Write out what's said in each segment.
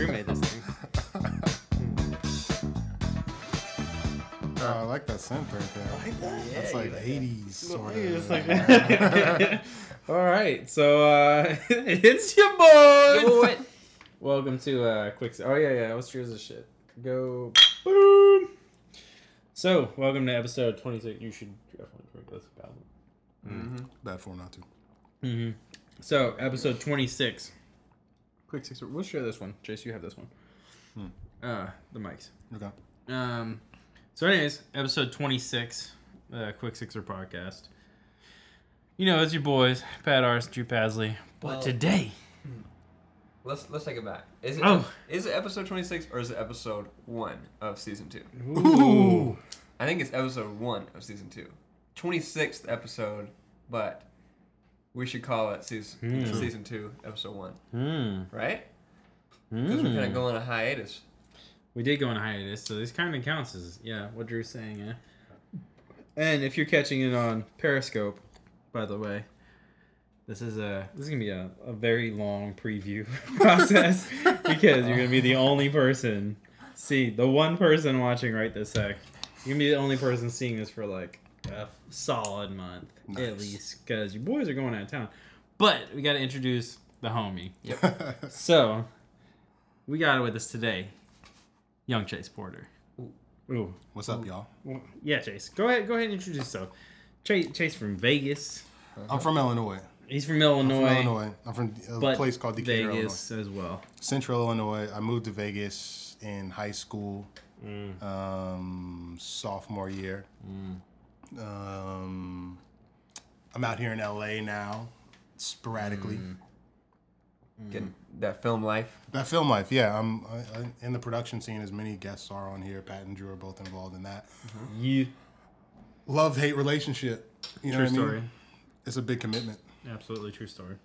Drew made this thing. Oh, I like that synth right there. That's like 80s sort It's of. like- All right, so uh, it's your boy. Welcome to uh, quick. Oh yeah, yeah. What's yours? This shit. Go boom. So, welcome to episode twenty-six. You should definitely drink this. Bad. Bad form not to. Mm-hmm. So, episode twenty-six. Quick six. We'll share this one. Chase, you have this one. Uh, the mics. Okay. Um, so, anyways, episode 26, uh, Quick Sixer podcast. You know, it's your boys, Pat Ars, Drew Pasley. But Well- today, Let's let's take it back. Is it Oh. is it episode twenty six or is it episode one of season two? ooh, I think it's episode one of season two. Twenty sixth episode, but we should call it season Hmm. season two, episode one, hmm, right? Because we're kind hmm. of going on a hiatus. We did go on a hiatus, so this kind of counts as yeah, what Drew's saying, yeah. And if you're catching it on Periscope, by the way, this is a this is gonna be a, a very long preview process because you're gonna be the only person see the one person watching right this sec. You're gonna be the only person seeing this for like a solid month at least because your boys are going out of town. But we got to introduce the homie. Yep. So, we got it with us today, young Chase Porter. Ooh. What's up, y'all? Well, yeah, Chase. Go ahead. Go ahead and introduce yourself. Chase, Chase from Vegas. I'm from Illinois. He's from Illinois, From Illinois. I'm from a place called Decatur, Illinois. Vegas as well. Central Illinois. I moved to Vegas in high school, um, sophomore year. Um, I'm out here in LA now, sporadically. Getting that film life. That film life, yeah. I'm I, I, in the production scene. As many guests are on here. Pat and Drew are both involved in that. You. Love hate relationship. You know True what I mean? story. It's a big commitment. Absolutely true story.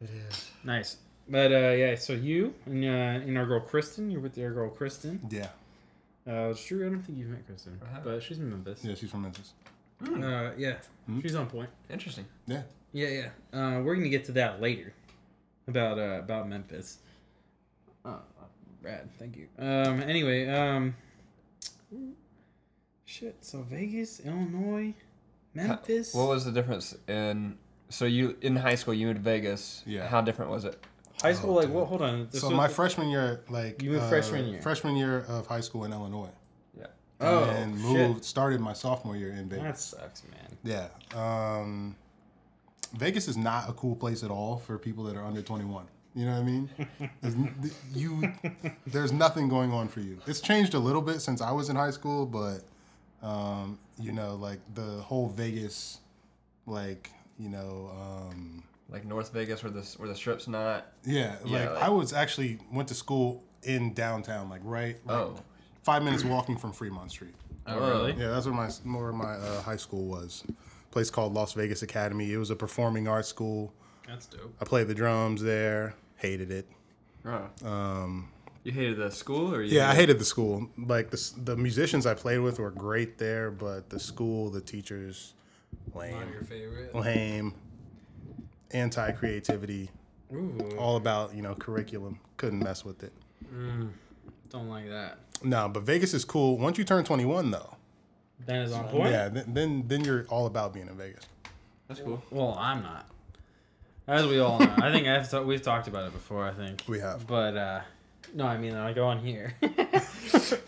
It is. Nice. But uh, yeah, so you and uh, and our girl Kristen, you're with your girl Kristen. Yeah, Uh, it's true. I don't think you've met Kristen, I haven't. but she's in Memphis. yeah. She's from Memphis. Uh, yeah, she's on point. Interesting. Yeah. Yeah, yeah. Uh, we're gonna get to that later about uh, about Memphis. Oh, rad. Thank you. Um. Anyway. Um. Shit. So Vegas, Illinois, Memphis. What was the difference in? So you in high school you moved to Vegas. Yeah. How different was it? high school? Oh, like dude. what? Hold on. So my freshman year, like You moved uh, freshman year. freshman year of high school in Illinois, Yeah. Oh and shit. moved started my sophomore year in Vegas. That sucks, man. Yeah, um, Vegas is not a cool place at all for people that are under twenty one. You know what I mean? There's, you, there's nothing going on for you. It's changed a little bit since I was in high school, but um, you know, like the whole Vegas, like you know, um, Like North Vegas where the where the strip's not. yeah, Yeah, like, like- I was actually went to school in downtown, like right, like Oh. Five minutes walking from Fremont Street. Oh really? Yeah, that's where my where my uh, high school was. place called Las Vegas Academy. It was a performing arts school. That's dope. I played the drums there. Hated it. Um, You hated the school or you yeah, I hated the school. Like the the musicians I played with were great there, but the school, the teachers, lame, Not your favorite. lame, anti creativity, Ooh. all about you know curriculum. Couldn't mess with it. Don't like that. No, but Vegas is cool. Once you turn 21, though, That is on point. yeah, then, then then you're all about being in Vegas. That's cool. Well, I'm not. As we all know, I think I've ta- we've talked about it before. I think We have. but uh, no, I mean I go on here. I've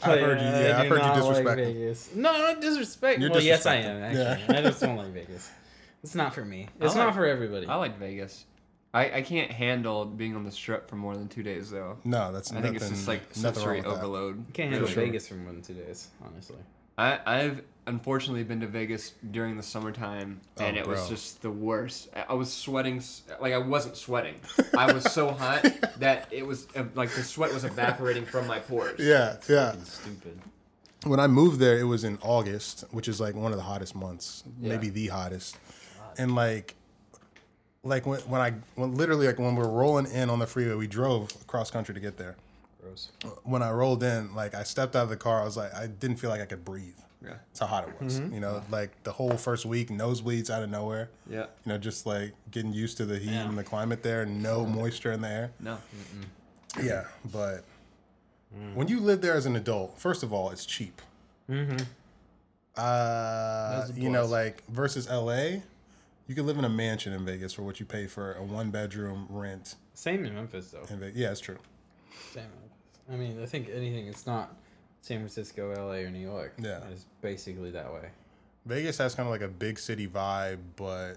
heard you- yeah, I've heard you disrespect them. Vegas. No, not disrespect. You're well, yes, I disrespecting. am. Actually, Yeah. I just don't like Vegas. It's not for me. It's I like- not for everybody. I like Vegas. I, I can't handle being on the strip for more than two days though. No, that's I nothing. think it's just like nothing sensory overload. You can't handle sure. Vegas for more than two days, honestly. I, I've unfortunately been to Vegas during the summertime, and Oh, it was just the worst. I- I was sweating, like I wasn't sweating. I was so hot that it was uh, like the sweat was evaporating from my pores. Yeah, yeah. Stupid. When I moved there, it was in August, which is like one of the hottest months, Yeah. maybe the hottest. And like, like when, when I when literally like when we're rolling in on the freeway, we drove across country to get there. Gross. When I rolled in, like I stepped out of the car, I was like, I didn't feel like I could breathe. Yeah. That's how hot it was. You know, like the whole first week, nosebleeds out of nowhere. Yeah. You know, just like getting used to the heat Yeah. and the climate there, no moisture in the air. No. Yeah, but when you live there as an adult, first of all, it's cheap. Mm-hmm. Uh, you know, like versus LA, you could live in a mansion in Vegas for what you pay for a one bedroom rent Same in Memphis though. in Vegas. Yeah, it's true. Same in Memphis. I mean, I think anything it's not San Francisco, LA, or New York. Yeah. it's basically that way. Vegas has kind of like a big city vibe, but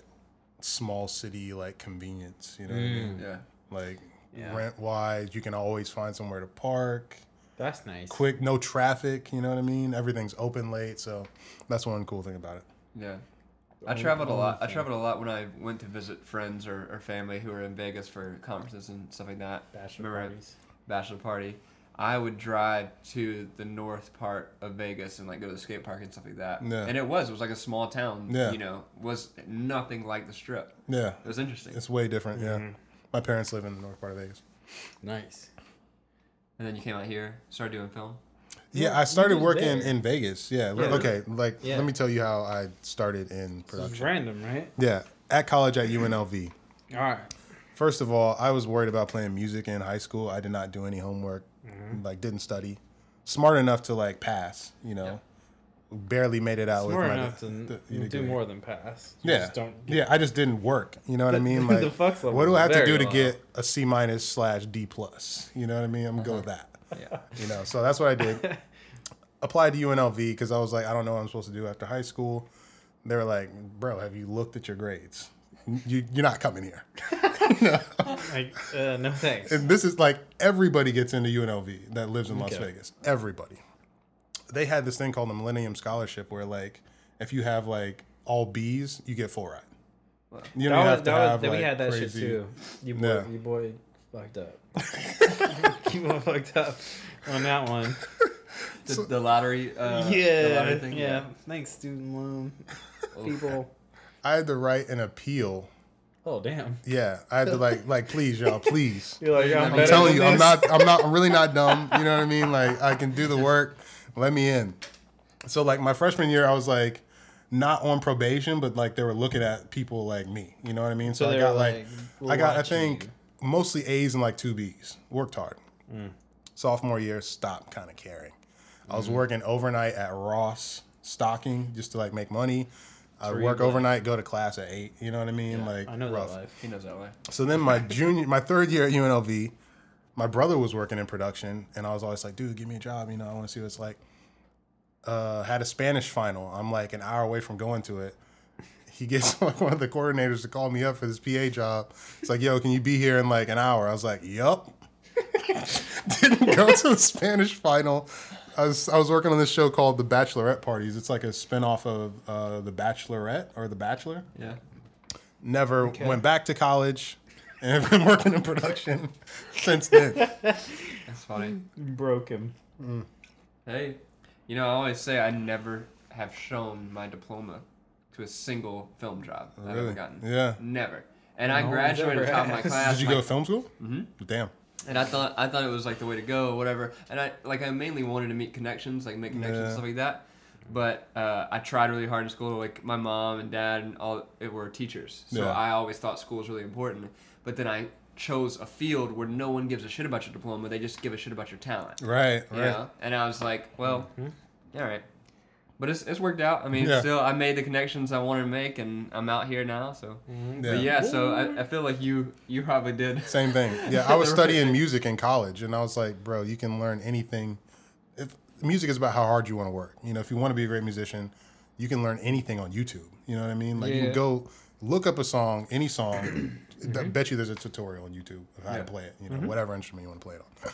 small city like convenience. You know what I mm. mean? Yeah. Like Yeah. rent wise, you can always find somewhere to park. That's nice. Quick, no traffic. You know what I mean? Everything's open late, so that's one cool thing about it. Yeah. I traveled a lot. I traveled a lot when I went to visit friends or, or family who were in Vegas for conferences and stuff like that. Bachelor Remember parties. bachelor party. I would drive to the north part of Vegas and like go to the skate park and stuff like that. Yeah. And it was it was like a small town. Yeah. You know, was nothing like the strip. Yeah, It was interesting. it's way different. Yeah, Mhm. my parents live in the north part of Vegas. Nice. And then you came out here, started doing film. Yeah, Yeah, I started working there. in Vegas. Yeah, Yeah. okay. Like, Yeah. let me tell you how I started in production. random, right? Yeah, at college at UNLV. All right. First of all, I was worried about playing music in high school. I did not do any homework, Mm-hmm. like didn't study. Smart enough to like pass, you know. Barely made it out Smart with my enough to the- n- the do more than pass. You Yeah, Just don't. yeah. I just didn't work. You know what I mean? The Like, what do I have to do to low. get a C minus slash D plus? You know what I mean? I'm gonna go with that. Yeah. You know, so that's what I did. Applied to UNLV because I was like, I don't know what I'm supposed to do after high school. They were like, bro, have you looked at your grades? You, you're not coming here. Like, uh, no thanks. And this is like everybody gets into UNLV that lives in Las Okay. Vegas. Everybody. They had this thing called the Millennium Scholarship where like if you have like all B's, you get full ride. You don't that was, have to that was, have that we had that crazy- shit too. You boy, Yeah. you boy fucked up. you boy fucked up on that one. The, the lottery. Uh, yeah, The lottery thing. yeah. Thanks, student loan Oh. people. I had to write an appeal. Oh damn! Yeah, I had to like like please y'all, please. You're like, I'm, I'm I'm telling than you, I'm not I'm not I'm really not dumb. You know what I mean? Like I can do the work. Let me in. So like my freshman year, I was like not on probation, but like they were looking at people like me. You know what I mean? So, So I got like, like, I got I think you. Mostly A's and like two B's. Worked hard. Mm. Sophomore year, stopped kind of caring. I Mm. was working overnight at Ross stocking just to like make money. I work overnight, go to class at eight. You know what I mean? Yeah, like I know rough. that life. He knows that way. So then my junior, my third year at UNLV, my brother was working in production, and I was always like, "Dude, give me a job. You know, I want to see what it's like." Uh, had a Spanish final. I'm like an hour away from going to it. He gets like one of the coordinators to call me up for this PA job. It's like, "Yo, can you be here in like an hour?" I was like, "Yup." Didn't go to the Spanish final. I was I was working on this show called The Bachelorette Parties. It's like a spinoff of uh, The Bachelorette or The Bachelor Yeah. never went back to college and have been working in production since then. That's funny. broke him. Hey, you know, I always say I never have shown my diploma to a single film job I've ever gotten. Yeah. Never. And I No one's graduated ever top of my class. Did you my- go to film school? Mm-hmm. Damn. and I thought I thought it was like the way to go, or whatever. And I like I mainly wanted to meet connections, like make connections Yeah. and stuff like that. But uh, I tried really hard in school. Like my mom and dad and all it were teachers, so Yeah. I always thought school was really important. But then I chose a field where no one gives a shit about your diploma; they just give a shit about your talent. Right, You right. know? And I was like, well, all right. But it's, it's worked out. I mean, Yeah. still, I made the connections I wanted to make, and I'm out here now. So, mm-hmm. Yeah. but yeah. So I, I feel like you you probably did. Same thing. Yeah, I was studying music in college, and I was like, bro, you can learn anything. If music is about how hard you want to work. You know, if you want to be a great musician, you can learn anything on YouTube. You know what I mean? Like you can go look up a song, any song. I bet you there's a tutorial on YouTube of how Yeah. to play it. You know, mm-hmm. whatever instrument you want to play it on.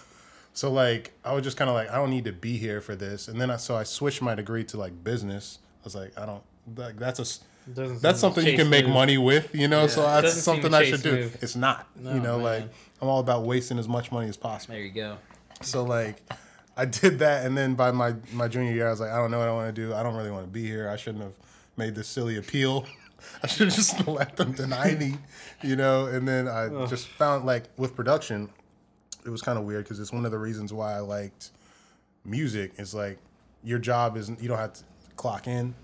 So like, I was just kind of like, I don't need to be here for this. And then I so I switched my degree to like business. I was like, I don't. Like, that's a Doesn't that's something you can make move. money with, you know. So that's Doesn't something I should do. move. It's not, No, you know. Like. I'm all about wasting as much money as possible. There you go. So like, I did that, and then by my my junior year, I was like, I don't know what I want to do. I don't really want to be here. I shouldn't have made this silly appeal. I should have just let them deny me, you know. And then I just found like with production, it was kind of weird because it's one of the reasons why I liked music. It's like your job isn't you don't have to clock in.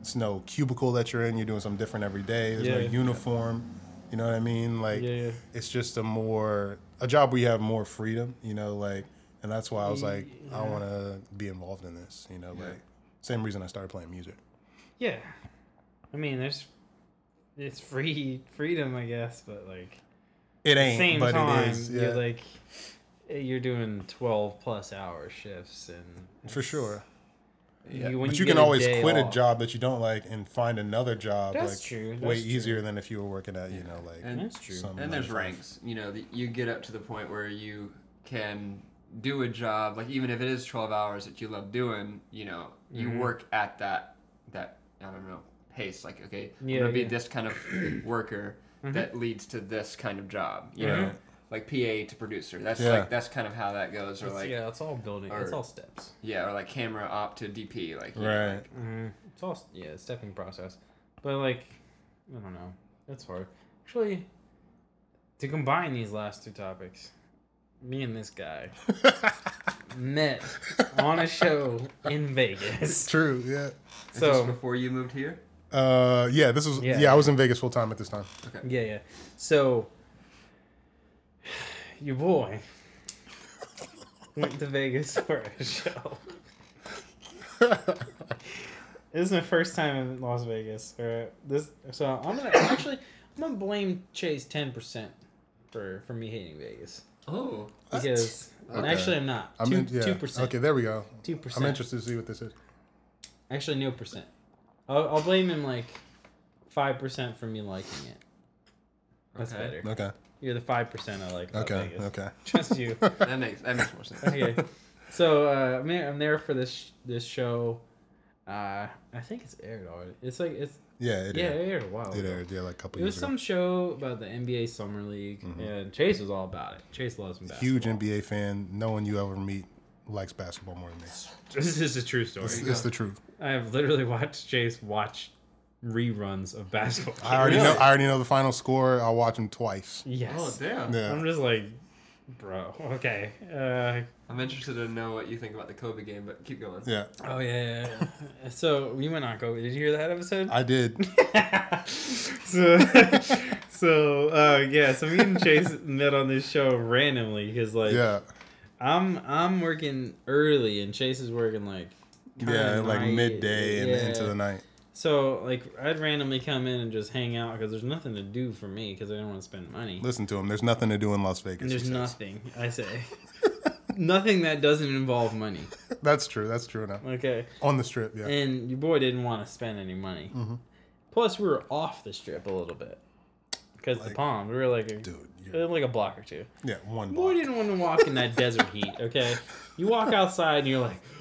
It's no cubicle that you're in. You're doing something different every day. There's no Yeah. uniform. You know what I mean? Like Yeah, it's just a more a job where you have more freedom. You know, like and that's why I was like, I want to be involved in this. You know, like same reason I started playing music. Yeah, I mean, there's it's free freedom, I guess, but like It at the ain't, same but time, it is. Yeah, you're like you're doing twelve plus hour shifts, and for sure. Yeah. you- But you, get can always day quit a job that you don't like and find another job That's like true, way true. easier than if you were working at you know like And- That's true. some And there's 9 to 5. ranks. You know, the, you get up to the point where you can do a job, like even if it is 12 hours that you love doing, you know, you Mhm. work at that, that, I don't know, pace. Like, okay, Yeah, I'm going to be yeah. this kind of worker Mhm. that leads to this kind of job, you know, like PA to producer. That's Yeah. like, that's kind of how that goes. Or It's- like, yeah, it's all building. it's all steps. yeah, or like camera op to DP. Like, you know, Right. like- Mm-hmm. It's all yeah, stepping process. But like, I don't know. That's hard. Actually, to combine these last two topics, me and this guy met on a show in Vegas. True. Yeah. Is this So before you moved here? Uh, yeah. This was Yeah. yeah. I was in Vegas full time at this time. Okay. yeah, yeah. So your boy went to Vegas for a show. This is my first time in Las Vegas. Or this, so I'm gonna actually I'm gonna blame Chase ten percent for for me hating Vegas Oh. because Okay. actually I'm not I'm two in, yeah. percent Okay, there we go. two percent. I'm interested to see what this is. actually no percent. I'll, I'll blame him like five percent for me liking it. That's Okay. better. Okay. You're the five percent I like about Okay. Vegas. Okay. Just you. That makes, that makes more sense. okay. So uh, I'm there, I'm there for this this show. Uh, I think it's aired already. It's like it's Yeah. It yeah, aired. it aired a while. It ago. aired. Yeah, like a couple It was years ago. some show about the NBA Summer League, Mhm. and Chase was all about it. Chase loves basketball. Huge NBA fan. No one you ever meet likes basketball more than me. This is a true story. It's, it's the truth. I have literally watched Chase watch reruns of basketball. I already games. know. I already know the final score. I'll watch them twice. Yes. Oh, damn. Yeah. I'm just like, bro. Okay. Uh, I'm interested to know what you think about the Kobe game, but keep going. Yeah. oh yeah. yeah, yeah. so we went on Kobe. Did you hear that episode? I did. so, so uh, yeah. So me and Chase met on this show randomly because like Yeah. I'm I'm working early and Chase is working like Yeah. Like night. midday and Yeah. into the night. So like I'd randomly come in and just hang out because there's nothing to do for me because I don't want to spend money. Listen to him. There's nothing to do in Las Vegas. And there's nothing I say, nothing that doesn't involve money. That's true. That's true enough. Okay, On the strip. Yeah. and your boy didn't want to spend any money. Mhm. Plus, we were off the strip a little bit because the Like- palm. We were like Dude. Uh, like a block or two. yeah. One. Boy didn't want to walk in that desert heat. Okay, you walk outside and you're like,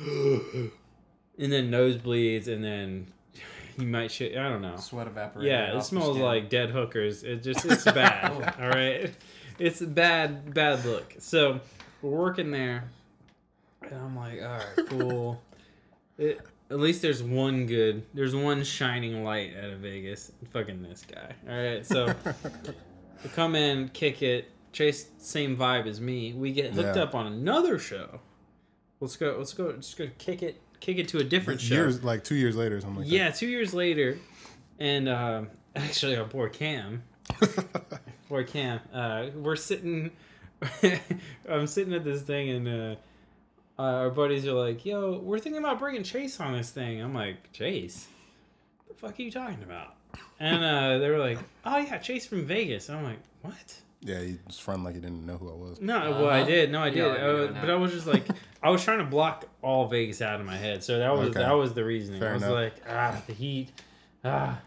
and then nosebleeds, and then you might shit. I don't know. Sweat evaporating. Yeah, it smells like dead hookers. It just it's bad. all right, it's a bad bad look. So we're working there, and I'm like, all right, cool. It, at least there's one good. There's one shining light out of Vegas. Fucking this guy. All right, so we come in, kick it. Chase same vibe as me. We get hooked Yeah. up on another show. Let's go. Let's go. Just go kick it. Kick it to a different show. Years like two years later or something like Yeah, two years later, and um, actually, our poor Cam, poor Cam, uh, we're sitting. I'm sitting at this thing, and uh, uh, our buddies are like, "Yo, we're thinking about bringing Chase on this thing." I'm like, "Chase, what the fuck are you talking about?" And uh, they were like, "Oh yeah, Chase from Vegas." And I'm like, "What?" Yeah. He was fronting like he didn't know who I was. No, well, I Uh-huh. did. No, I did. know what you're Uh, doing but. I was just like, I was trying to block all Vegas out of my head. So that was Okay. that was the reasoning. Fair I was enough. like, ah, the heat, ah,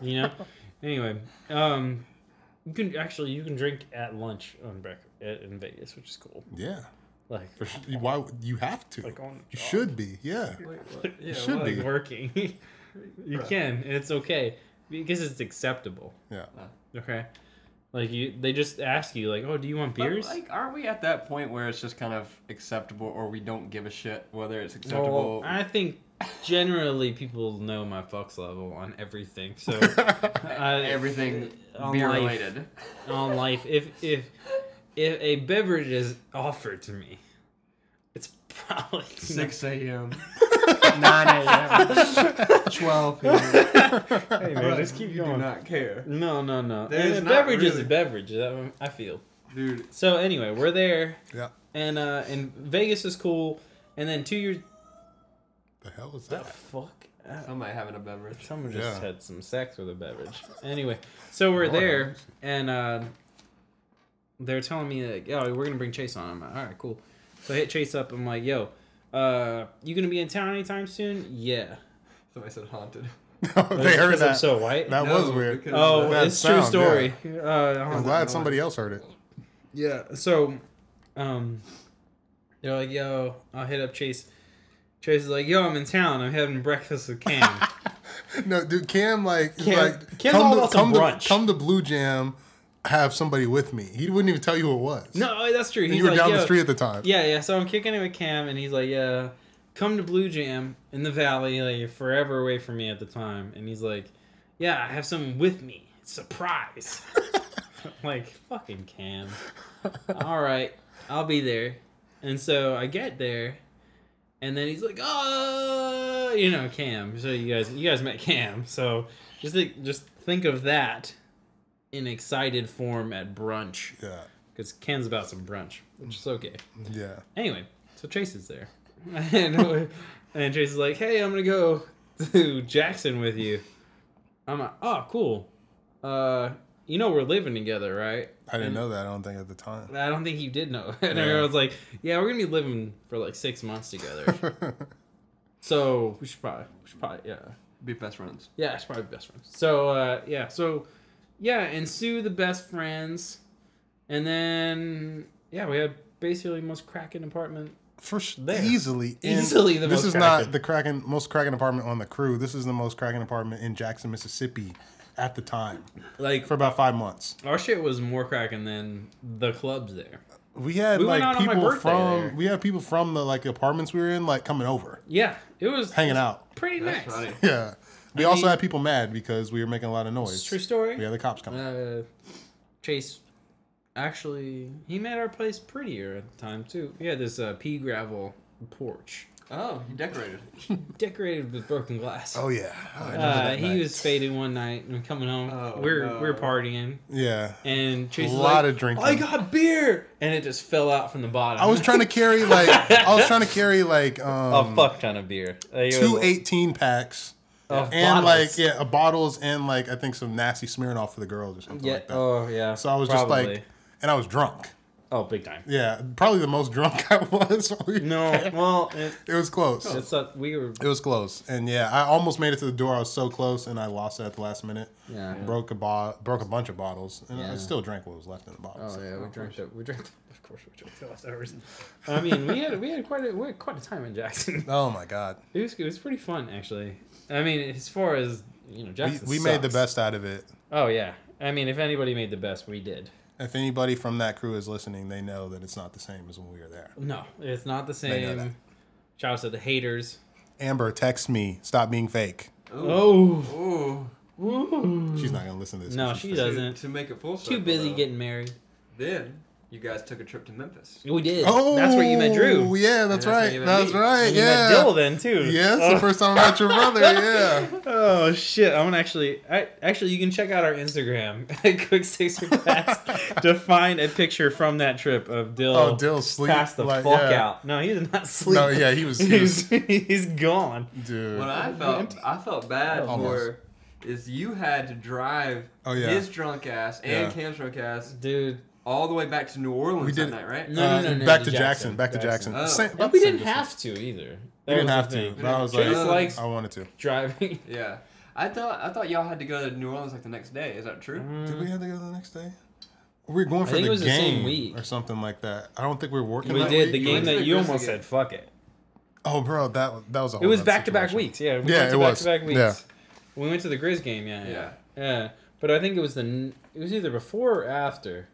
you know. Anyway, um, you can actually you can drink at lunch on Breck at, in Vegas, which is cool. Yeah. Like For sure. Why would- you have to? like on You should be. Yeah. Yeah, should what? be. like working. You Bruh. can. and It's okay because it's acceptable. Yeah. Uh, okay. Like you, they just ask you like, oh, do you want But, beers? like, aren't we at that point where it's just kind of acceptable, or we don't give a shit whether it's acceptable? Well, I think generally people know my fucks level on everything. So I, uh, Everything on beer life, related. on life, if if if a beverage is offered to me, it's probably Six a.m. Nine a.m. Twelve p.m. Hey man, just keep you going. Do not care, No, no, no. There's And a not beverage is a really- beverage. That I feel. dude. So anyway, we're there. Yeah. and uh, and Vegas is cool. And then two years. The hell is that The fuck. Uh, Somebody having a beverage. Someone just Yeah. had some sex with a beverage. Anyway, so we're Lord there, knows. and uh, they're telling me like, "Oh, we're gonna bring Chase on." I'm like, "All right, cool." So I hit Chase up. I'm like, "Yo, uh, you gonna be in town anytime soon?" Yeah. Somebody said haunted. they heard Because I'm so white. that No, was weird. because- oh, that it's sound, true story. Uh, I'm glad somebody else heard it. Yeah. So, um, they're like, "Yo, I'll hit up Chase." Chase is like, "Yo, I'm in town. I'm having breakfast with Cam." No, dude, Cam like Cam- like Cam's all to, about some come brunch. to come to Blue Jam, have somebody with me. He wouldn't even tell you who it was. no, oh, that's true. you were like, down "Yo, the street at the time. Yeah, yeah. So I'm kicking it with Cam, and he's like, "Yeah, come to Blue Jam in the Valley. Like you're forever away from me at the time." And he's like, "Yeah, I have someone with me. Surprise!" like fucking Cam. All right, I'll be there. And so I get there, and then he's like, "Oh, you know, Cam." So you guys, you guys met Cam. So just think, just think of that in excited form at brunch, Yeah, because Ken's about some brunch, which is okay. yeah. Anyway, so Chase is there, and and Chase is like, "Hey, I'm gonna go to Jackson with you." I'm like, "Oh, cool. Uh, you know we're living together, right?" I didn't And know that. I don't think at the time. I don't think you did know. And Yeah. was like, "Yeah, we're gonna be living for like six months together, so we should probably, we should probably, yeah, Be best friends. yeah, it's probably best friends." So uh, yeah, so yeah, and Sue the best friends, and then yeah, we had basically most cracking apartment For There. easily, in- Easily the This most is cracking. not the cracking most cracking apartment on the crew. This is the most cracking apartment in Jackson, Mississippi, at the time like for about five months. Our shit was more cracking than the clubs there. We had We like out on my people from there. we had people from the like apartments we were in like coming over, Yeah, it was hanging out. pretty That's nice. funny. Yeah. We I also mean- had people mad because we were making a lot of noise. True story. We had the cops coming. Uh, Chase, actually, he made our place prettier at the time too. We had this uh, pea gravel porch Oh, he decorated. decorated with broken glass. Oh yeah. I remember Uh, he night. was faded one night and coming home. Oh, we're no. we're partying Yeah. and Chase A lot like, of drinking. I got beer, and it just fell out from the bottom. I was trying to carry like I was trying to carry like a um fuck ton of beer. Like, it two was- 18 packs of and bottles. like yeah, uh, bottles and like I think some nasty smearing off for the girls or something yeah. like that. Oh yeah. so I was just like and I was drunk. oh, big time. Yeah, probably the most drunk I was. No, well, it, it was close. it's not, we were It was close, and yeah, I almost made it to the door. I was so close, and I lost it at the last minute. yeah. Broke a bo- broke a bunch of bottles, and I still drank what was left in the bottles. Oh yeah, we drank the we drank. Of course, we drank the leftovers. I mean, we had we had quite a we had quite a time in Jackson. Oh my god, It was it was pretty fun actually. I mean, as far as you know, we, Jackson. we made the best out of it. Oh yeah, I mean, if anybody made the best, we did. If anybody from that crew is listening, they know that it's not the same as when we were there. No, it's not the They know that. same. Shout out to the haters. Amber, text me. Stop being fake. Oh, Ooh. Ooh. She's not gonna listen to this. No, 'cause she doesn't. to make it full Too busy though, getting married. Then you guys took a trip to Memphis. We did. Oh, that's where you met Drew. Oh, yeah, that's that's where right. you That's me. right. And you yeah. met Dill then too. Yeah, it's Oh. the first time I met your brother. Yeah. Oh shit! I'm gonna actually, I, actually, you can check out our Instagram at Quick Sixer Pass to find a picture from that trip of Dill. Oh, Dill sleep. passed the like, fuck yeah. out. No, he did not sleep. No, yeah, he was. He was he's gone. dude. What I felt, I felt bad Almost. for is you had to drive Oh, yeah. his drunk ass and Yeah. Cam's drunk ass Dude, all the way back to New Orleans We did- that night, right? No, Uh, no, no, no, back to to Jackson. Jackson. Back to Jackson. Jackson. Oh. Same- and we didn't have to either. We didn't have to, but I was Chase like, likes I wanted to. driving. Yeah. I thought I thought y'all had to go to New Orleans like the next day. Is that true? Did we have to go the next day? We were going for think the it was the game same week. or something like that. I don't think we were working. We that did week. the game went that you almost game. said. Fuck it. Oh, bro, that that was a. It was back to back weeks. Yeah, we Yeah, went to it back was. to back weeks. Yeah. We went to the Grizz game. Yeah, yeah, Yeah. yeah. But I think it was the it was either before or after.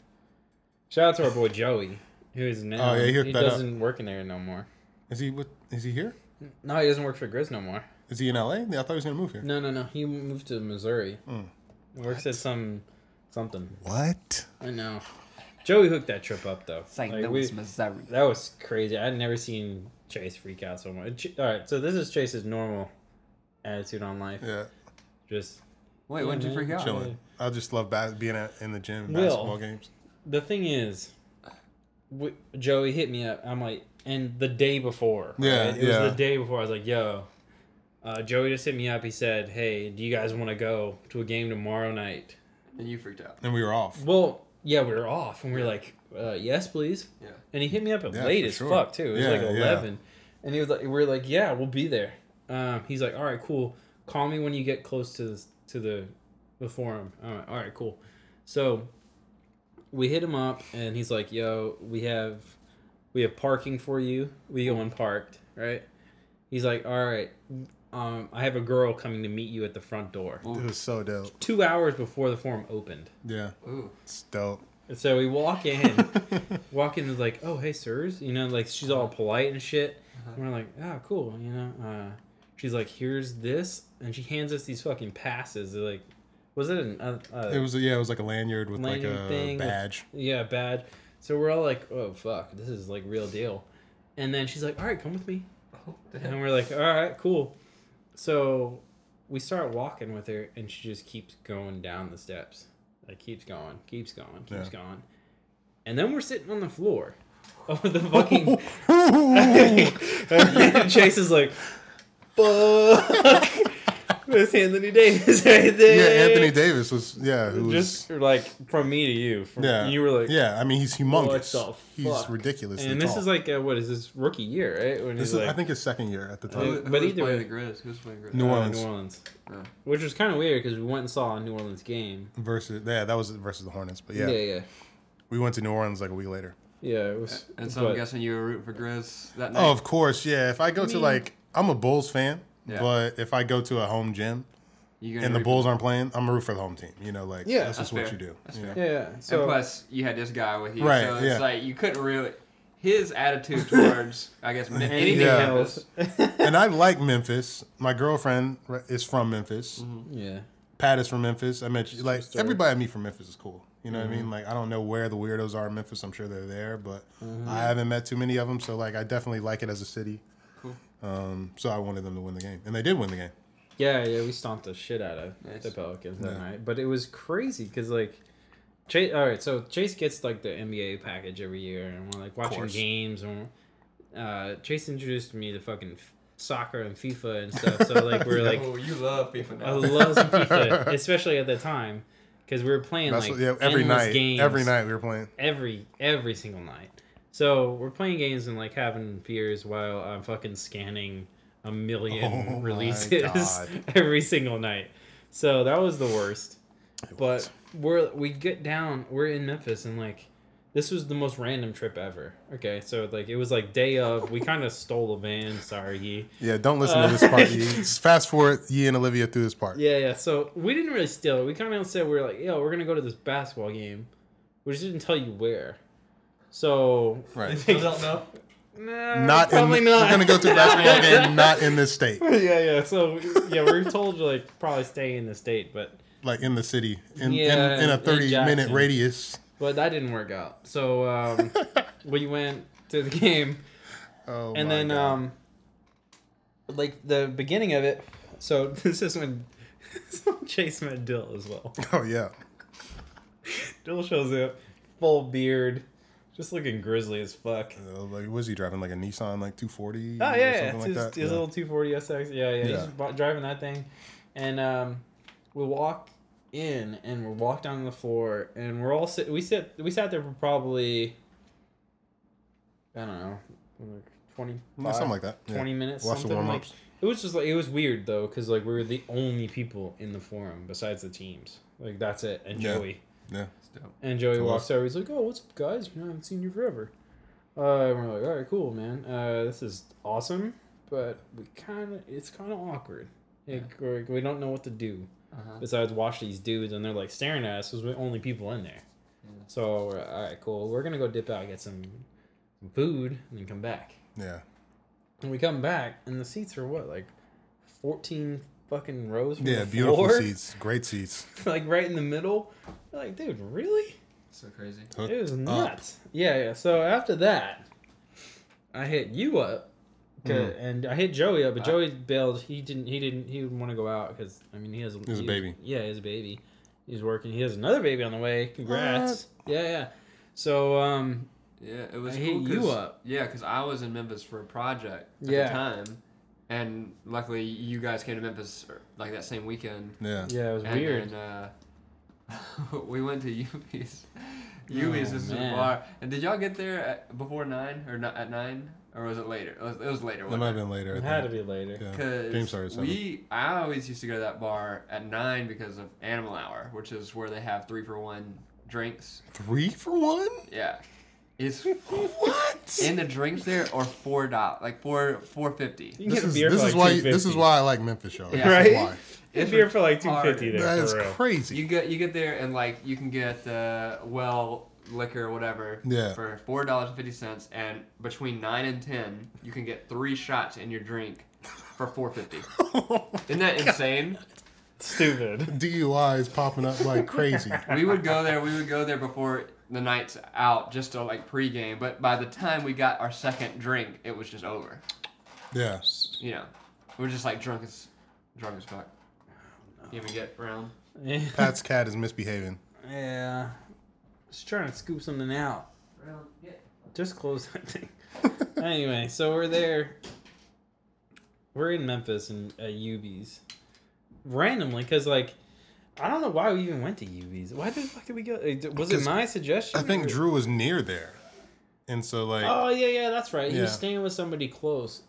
Shout out to our boy Joey, who is now Oh, yeah, he hooked he that up. doesn't work in there no more. Is he with? Is he here? No, he doesn't work for Grizz no more. Is he in L.A.? Yeah, I thought he was gonna move here. No, no, no. He moved to Missouri. Mm. Works at some something. What? I know. Joey hooked that trip up though. St. Like, Louis, we- Missouri. that was crazy. I'd never seen Chase freak out so much. All right, so this is Chase's normal attitude on life. Yeah, Just Wait, when did you freak out? chilling. I just love ba- being at, in the gym, Will. basketball games. The thing is, w- Joey hit me up. I'm like, and the day before, Yeah, right? it yeah. was the day before. I was like, yo, uh, Joey just hit me up. He said, hey, do you guys want to go to a game tomorrow night? And you freaked out. And we were off. Well, yeah, we were off, and we were like, uh, yes, please. Yeah. And he hit me up at Yeah, late as sure. fuck too. It was Yeah, like yeah. eleven, and he was like, we are like, yeah, we'll be there. Um, he's like, all right, cool. Call me when you get close to the to the the forum. All right, all right, cool. So we hit him up, and he's like, yo, we have we have parking for you. We go unparked, right? He's like, all right. Um, I have a girl coming to meet you at the front door. It was so dope. Two hours before the forum opened. Yeah, Ooh. it's dope. And so we walk in, walk in is like, oh hey sirs, you know, like she's all polite and shit. And we're like, oh cool, you know. Uh, she's like, here's this, and she hands us these fucking passes. They're like, was it an uh, uh, It was yeah, it was like a lanyard with like a thing with- badge. yeah badge. So we're all like, oh fuck, this is like real deal. And then she's like, all right, come with me. Oh. And we're like, all right, cool. So we start walking with her, and she just keeps going down the steps. Like keeps going, keeps going, keeps Yeah. going. And then we're sitting on the floor of the fucking. and Chase is like, fuck. It's Anthony Davis right there. yeah, Anthony Davis was yeah, who was Just like from me to you. From, yeah. You were like, yeah. I mean, he's humongous. the He's fuck? ridiculous. And this is like, uh, what is this rookie year, right? When this he's is like, I think his second year at the time. Uh, who but was either playing way- the Grizz? Who was playing Grizz? New uh, Orleans. New Orleans. Yeah. Which was kind of weird because we went and saw a New Orleans game. versus yeah, that was versus the Hornets. But yeah, yeah, yeah. we went to New Orleans like a week later. Yeah, it was. And so but- I'm guessing you were rooting for Grizz that night. Oh, of course, yeah. If I go to mean- like, I'm a Bulls fan, Yeah. but if I go to a home gym You gonna and the Bulls aren't playing, I'm a root for the home team. You know, like Yeah. that's just That's what you do. That's you fair. know? Yeah, and plus, you had this guy with you, Right, so it's yeah. like you couldn't really. His attitude towards, I guess, anything Yeah. Memphis. and I like Memphis. My girlfriend is from Memphis. yeah, Pat is from Memphis. I met you, like everybody I meet from Memphis is cool. You know what I Mm-hmm. mean? Like I don't know where the weirdos are in Memphis. I'm sure they're there, but I haven't met too many of them. So like I definitely like it as a city. Cool. Um, so I wanted them to win the game, and they did win the game. yeah, yeah. We stomped the shit out of Nice. the Pelicans that Yeah. night, but it was crazy because like. Chase, all right, so Chase gets like the NBA package every year, and we're like watching games, and uh, Chase introduced me to fucking soccer and FIFA and stuff. So like we're like, oh, you love FIFA I love some FIFA, especially at the time, because we were playing That's like what, yeah, every night. games. Every night we were playing. every every single night. So we're playing games and like having beers while I'm fucking scanning a million Oh releases every single night. So that was the worst. But we're we get down. We're in Memphis and like this was the most random trip ever. Okay, so like it was like day of. We kind of stole a van. Sorry, Yee. Yeah, don't listen Uh, to this part. Yee. Just fast forward Yee and Olivia through this part. Yeah, yeah. So we didn't really steal it. We kind of said we were like, yo, we're gonna go to this basketball game. We just didn't tell you where. So Right. Still don't know. Nah, Not in, probably not. We're gonna go to a basketball game, not in this state, yeah, yeah. So yeah, we're told to like probably stay in the state, but like in the city, in Yeah, in, in a in thirty minute radius. but that didn't work out. So um, we went to the game, Oh and my then God. um, like the beginning of it. So this is when Chase met Dill as well. oh yeah, Dill shows up, full beard, just looking grizzly as fuck. uh, like was he driving like a Nissan like two forty? Oh yeah, yeah. like his, his Yeah. little 240 SX. Yeah, yeah. He's Yeah. bu- driving that thing, and um, we walk in and we walk down the floor, and we're all sit. We sit. We sat there for probably. I don't know, like 20, Yeah, something like that. Yeah. 20 minutes. Watch the something warm like. ups. It was just like it was weird though, because like we were the only people in the forum besides the teams. Like that's it, and. Joey. Yeah, Still. And Joey walks over. He's like, "Oh, what's up, guys? You know, I haven't seen you forever." Uh, and we're like, "All right, cool, man. Uh, this is awesome, but we kind of it's kind of awkward. Like, we're- we don't know what to do Uh-huh. besides watch these dudes, and they're like staring at us because we're the only people in there. Yeah. So we're all right, cool. We're gonna go dip out, get some, some food, and then come back. yeah. And we come back, and the seats are what like fourteen fucking rows. From Yeah, the beautiful floor? seats, great seats. like right in the middle. Like, dude, really? So crazy. Hooked It was up. nuts. Yeah, yeah. So after that, I hit you up, Mhm. and I hit Joey up, but Uh, Joey bailed. He didn't. He didn't. He didn't want to go out because I mean he has. has a baby. Yeah, he has a baby. He's working. He has another baby on the way. Congrats. Yeah, yeah. So um, Yeah, it was I cool. hit you 'cause- up. Yeah, because I was in Memphis for a project at Yeah. the time, and luckily you guys came to Memphis like that same weekend. Yeah. Yeah, it was and weird. then, uh, we went to Yubi's. Yubi's Oh, is a man. bar. And did y'all get there at, before nine or not at nine or was it later? It was, it was later. It wasn't might have been later. It had to be later. Yeah. Because Game started we, I always used to go to that bar at nine because of Animal Hour, which is where they have three for one drinks. Three for one? Yeah, it's What? and the drinks there are four dollars, like four four fifty. You can This get is, beer this for is like why this is why I like Memphis show. Yeah. Right? why. Get beer for like two Hard. fifty there. That is real. crazy. You get you get there and like you can get uh, well liquor or whatever Yeah. for four dollars and fifty cents, and between nine and ten you can get three shots in your drink for four fifty. Isn't that insane? Stupid. DUI is popping up like crazy. we would go there. We would go there before the night's out, just to like pregame. But by the time we got our second drink, it was just over. Yeah. You know, we are just like drunk as drunk as fuck. Oh, you ever get around? Yeah. Pat's cat is misbehaving. yeah. Just trying to scoop something out. Yeah. Just close that thing. anyway, so we're there. We're in Memphis and at UB's randomly because like I don't know why we even went to UB's. Why the fuck did we go? uh, Was it my suggestion? I think or- Drew was near there, and so like Oh yeah, yeah, that's right. He was staying with somebody close,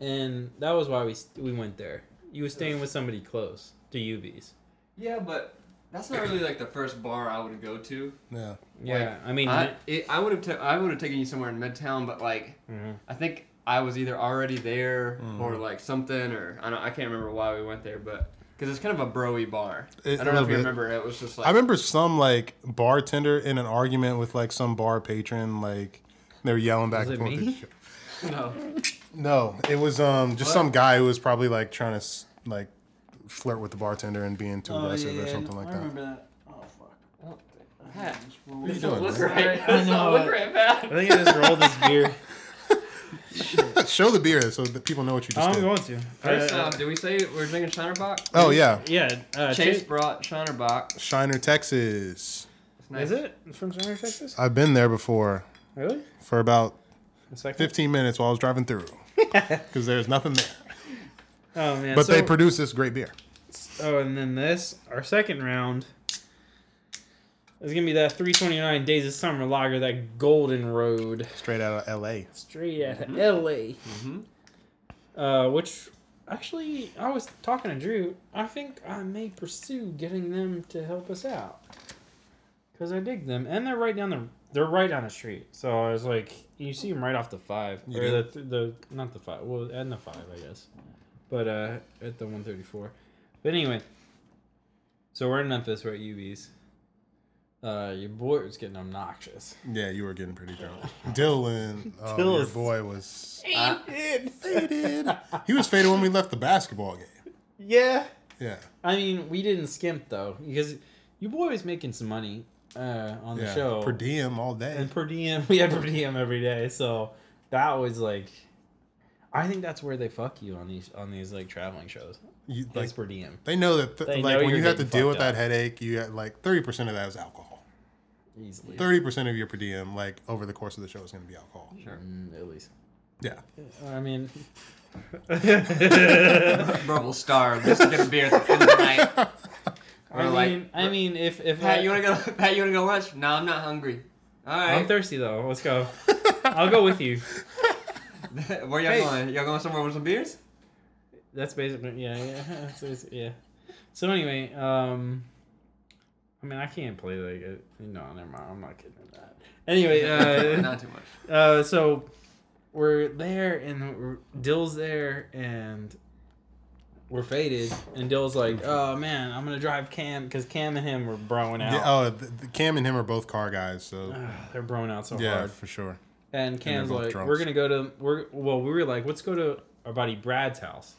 and that was why we we went there. You were staying with somebody close to UB's. Yeah, but that's not really like the first bar I would go to. yeah. Yeah, I mean, I it, I would have ta- I would have taken you somewhere in Midtown, but like Mhm. I think I was either already there or like something, or I don't I can't remember why we went there, but because it's kind of a broy bar. It- I a don't know if you bit. remember. It was just like I remember some like bartender in an argument with like some bar patron, like they were yelling back Was and forth. me? no. No, it was um just What? some guy who was probably like trying to like flirt with the bartender and being too aggressive or something like that. that. Oh fuck. Pat, What are you doing? look man? right. I know, Look I- right, I think I just rolled this beer. Show the beer so that people know what you just I'm did. going to. First, Uh, uh, did we say we're drinking Shiner Shinerbach? Oh yeah, yeah, uh, Chase Chase. brought Shiner Bock. Shiner, Texas. It's nice. Is it from Shiner, Texas? I've been there before Really? for about A second. 15 minutes while I was driving through because there's nothing there. Oh man. But so, they produce this great beer. Oh, and then this, our second round, is gonna be that 329 Days of Summer Lager, that Golden Road, Straight out of LA. straight out of LA. Mm-hmm. Uh, which actually, I was talking to Drew. I think I may pursue getting them to help us out because I dig them, and they're right down the they're right down the street. So I was like, you see them right off the five You or do? the the not the five, well, and the five, I guess, but uh, at the one thirty four. But anyway, so we're in Memphis. We're at UB's. Uh, your boy was getting obnoxious. Yeah, you were getting pretty drunk. Dylan, oh, your boy was Uh, faded. He was faded when we left the basketball game. Yeah. Yeah, I mean, we didn't skimp though because your boy was making some money uh, on the yeah. show. Per diem all day. and per diem, we had per diem every day, so that was like, I think that's where they fuck you on these on these like traveling shows. You, Like per diem, they know that th- They like know when you're have to deal with fucked that headache, you get like thirty percent of that is alcohol. Easily, Thirty percent of your per diem, like over the course of the show, is going to be alcohol. Sure. Mm, at least. Yeah, I mean, Bro will starve just to get a beer at the end of the night. I Or like, mean, I mean, if if Pat, I, you wanna go? Pat, you wanna go lunch? No, I'm not hungry. All I'm thirsty though. Let's go. I'll go with you. Where y'all Hey. going? Y'all going somewhere with some beers? That's basically yeah, yeah, yeah. So anyway, um, I mean, I can't play like it. No, never mind. I'm not kidding at that. Anyway, uh, not too much. Uh, so we're there and we're, Dill's there and we're faded and Dill's like, "Oh man, I'm gonna drive Cam because Cam and him were broing out. yeah oh, the, the Cam and him are both car guys, so Ugh, they're broing out so yeah, hard. for sure. And Cam's both like, drunks. "We're gonna go to we're well, we were like, let's go to our buddy Brad's house."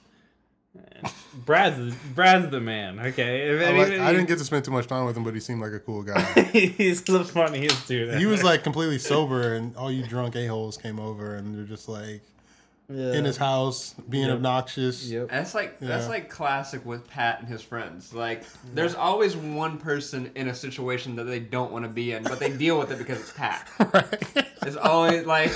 Brad's the, Brad's the man. Okay, if I, like- I didn't get to spend too much time with him, but he seemed like a cool guy. he's the funniest dude. he was like completely sober, and all you drunk a holes came over, and they're just like, Yeah. in his house, being Yep. obnoxious. Yep. That's like that's like classic with Pat and his friends. Like there's always one person in a situation that they don't want to be in, but they deal with it because it's Pat. Right. It's always like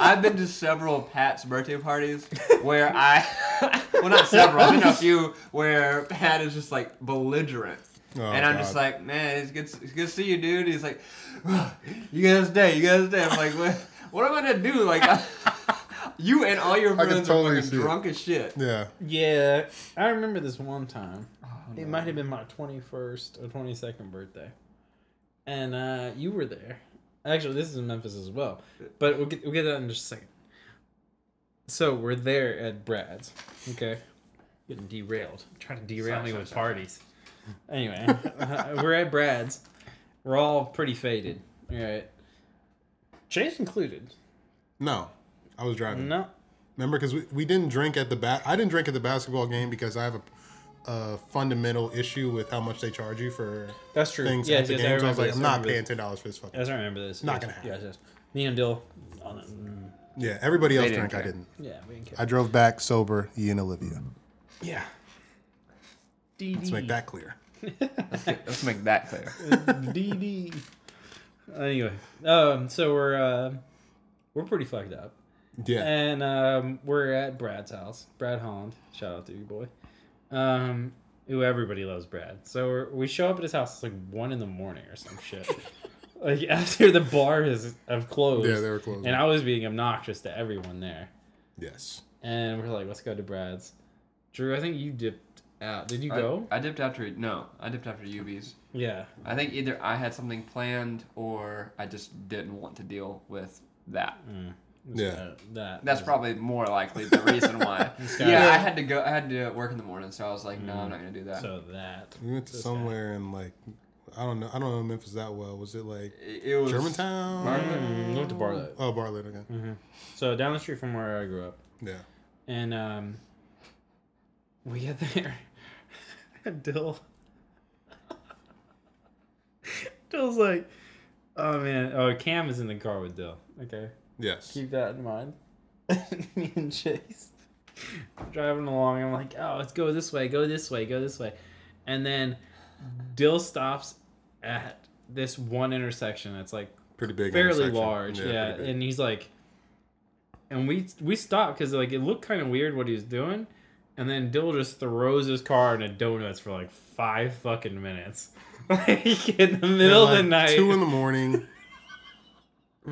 I've been to several Pat's birthday parties where I well not several, I've been to a few where Pat is just like belligerent. Oh, and I'm just like, man, it's good, it's good to see you, dude. He's like, you gotta stay, you gotta stay. I'm like, what, what am I gonna do? Like, I, you and all your friends totally are see fucking it. drunk as shit. yeah. Yeah, I remember this one time. Oh, It might have been my 21st or 22nd birthday. And uh, you were there. Actually, this is in Memphis as well. But we'll get, we'll get that in just a second. So we're there at Brad's. Okay. Getting derailed. Trying to derail Sorry, me sorry, with sorry. parties. Anyway, uh, we're at Brad's. We're all pretty faded. All right. Chase included. No, I was driving. No. Remember, because we, we didn't drink at the bat. I didn't drink at the basketball game because I have a, a fundamental issue with how much they charge you for That's true. things yes, at the yes, I games. I, was like, this, I'm not paying ten dollars for this fucking. Yes, I remember this. Not yes, gonna happen. Yes, yes. Me and Dill. On. Mm, Yeah, everybody else They didn't drank. I didn't. Yeah, we didn't care. I drove back sober. You and Olivia. yeah. Let's make that clear. Let's make that clear. DD. Anyway, um, so we're uh, we're pretty fucked up, Yeah. and um, we're at Brad's house. Brad Holland, shout out to you, boy. Um, who everybody loves Brad. So we're, we show up at his house. It's like one in the morning or some shit. like after the bars have closed. Yeah, they were closed. And I was being obnoxious to everyone there. yes. And we're like, let's go to Brad's. Drew, I think you dipped out. Did you I, go? I dipped after no, I dipped after UVs. yeah. I think either I had something planned or I just didn't want to deal with that. Mm. Yeah. That. That's was- probably more likely the reason why. guy- yeah, I had to go. I had to work in the morning, so I was like, no, I'm not gonna do that. So that. We went to This guy. somewhere in like I don't know. I don't know Memphis that well. Was it like it, it was Germantown? Bartlett? Mm, went to Bartlett. Oh, Bartlett. Okay. hmm So down the street from where I grew up, Yeah. and um, we get there, and Dill, Dill's like, oh man, oh Cam is in the car with Dill. Okay, Yes. keep that in mind. Me and Chase driving along. I'm like, oh, let's go this way, go this way, go this way, and then Dill stops at this one intersection that's like Pretty big. fairly large. Yeah, pretty big. and he's like, and we we stopped because like it looked kind of weird what he was doing, and then Dill just throws his car into donuts for like five fucking minutes, like in the middle At, of the night. Two in the morning.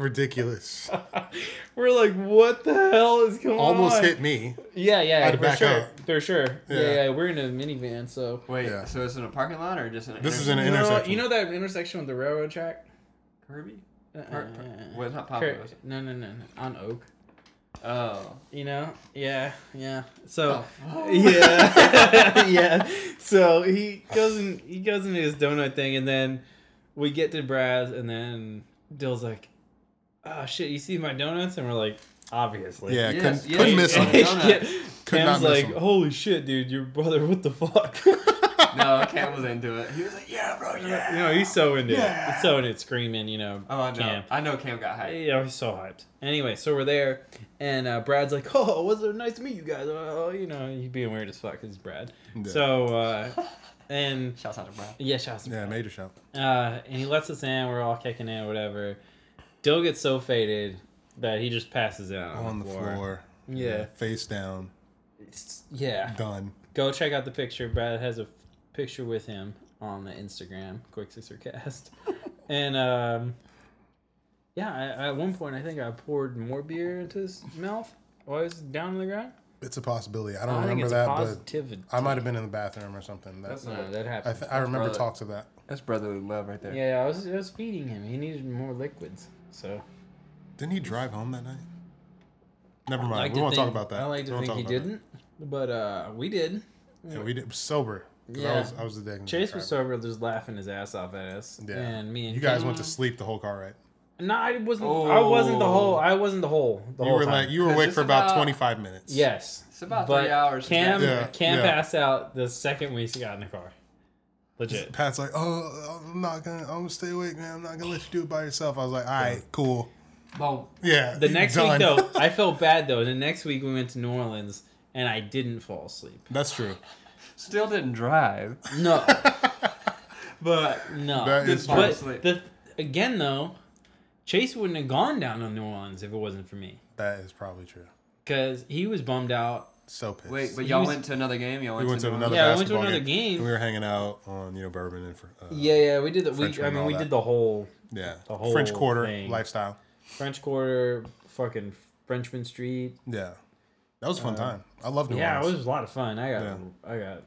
Ridiculous. We're like, what the hell is going Almost on? Almost hit me. Yeah, yeah, Had to for back sure, up. for sure. Yeah. Yeah. yeah, we're in a minivan, so. Wait, Yeah. so it's in a parking lot or just in? A This is in intersection? an No, intersection. you know that intersection with the railroad track? Kirby. Uh, Par- par- well, it's not Cur- Pablo. is it? no, no, no, no, on Oak. Oh. You know? Yeah, yeah. So. Oh. yeah yeah so he goes in he goes into his donut thing and then we get to brad's and then dill's like oh shit you see my donuts and we're like obviously Yeah, Yes, couldn't, yes, couldn't miss yes. him. donut. Could Cam's not miss like him. holy shit dude your brother what the fuck No, Cam was into it. He was like, yeah, bro, yeah. you know he's so into Yeah. it he's so into it screaming you know Oh, I know. Cam. I know Cam got hyped. you know, he's so hyped. Anyway, so we're there, and uh, Brad's like, "Oh, was it nice to meet you guys?" Oh, you know, he's being weird as fuck. 'cause He's Brad. Yeah. So, uh, and Shouts out to Brad. yeah, shouts to Yeah, Brad. major shout. Uh, and he lets us in. We're all kicking in, or whatever. Dill gets so faded that he just passes out On the floor. Yeah. Face down. It's- Yeah. Done. Go check out the picture. Brad has a f- picture with him on the Instagram, Quick Sister Cast. and um, yeah, I, at one point I think I poured more beer into his mouth while he was down on the ground. It's a possibility. I don't I think remember it's that, a but positivity. I might have been in the bathroom or something. That, That's No, that I, happened. th- I remember brother. talks of that. That's brotherly love right there. yeah, I was I was feeding him. He needed more liquids. So Didn't he drive home that night? Never mind. like we won't talk about that. I like to won't think he talk about that. didn't, but uh, we did. Yeah, we did sober. 'cause I Yeah. was I was the day. Chase was sober, just laughing his ass off at us. Yeah. And me and You guys Cam- went to sleep the whole car ride. No, I wasn't. I wasn't the whole. I wasn't the whole. The you whole were time. like you were awake for about, about- twenty five minutes. yes, It's about but three hours. Cam Yeah, Cam yeah. passed out the second we got in the car. Legit. Pat's like, oh, oh, I'm not gonna. I'm gonna stay awake, man. I'm not gonna let you do it by yourself. I was like, all right, cool. Boom. Yeah. The next done. week though, I felt bad though. The next week we went to New Orleans and I didn't fall asleep. That's true. Still didn't drive, No, but no. That is fall true. but asleep. the again though, Chase wouldn't have gone down to New Orleans if it wasn't for me. That is probably true. Cause he was bummed out. So pissed. Wait, but y'all was- went to another game. Y'all we went, went to New another Yeah, we went to another game. And we were hanging out on you know bourbon and for, uh, Yeah, yeah, we did the. We, I mean, we that. did the whole yeah the whole French Quarter thing. lifestyle. French Quarter, fucking Frenchmen Street. Yeah, that was a fun Uh, time. I love New yeah, it was a lot of fun. I got, Yeah. I got,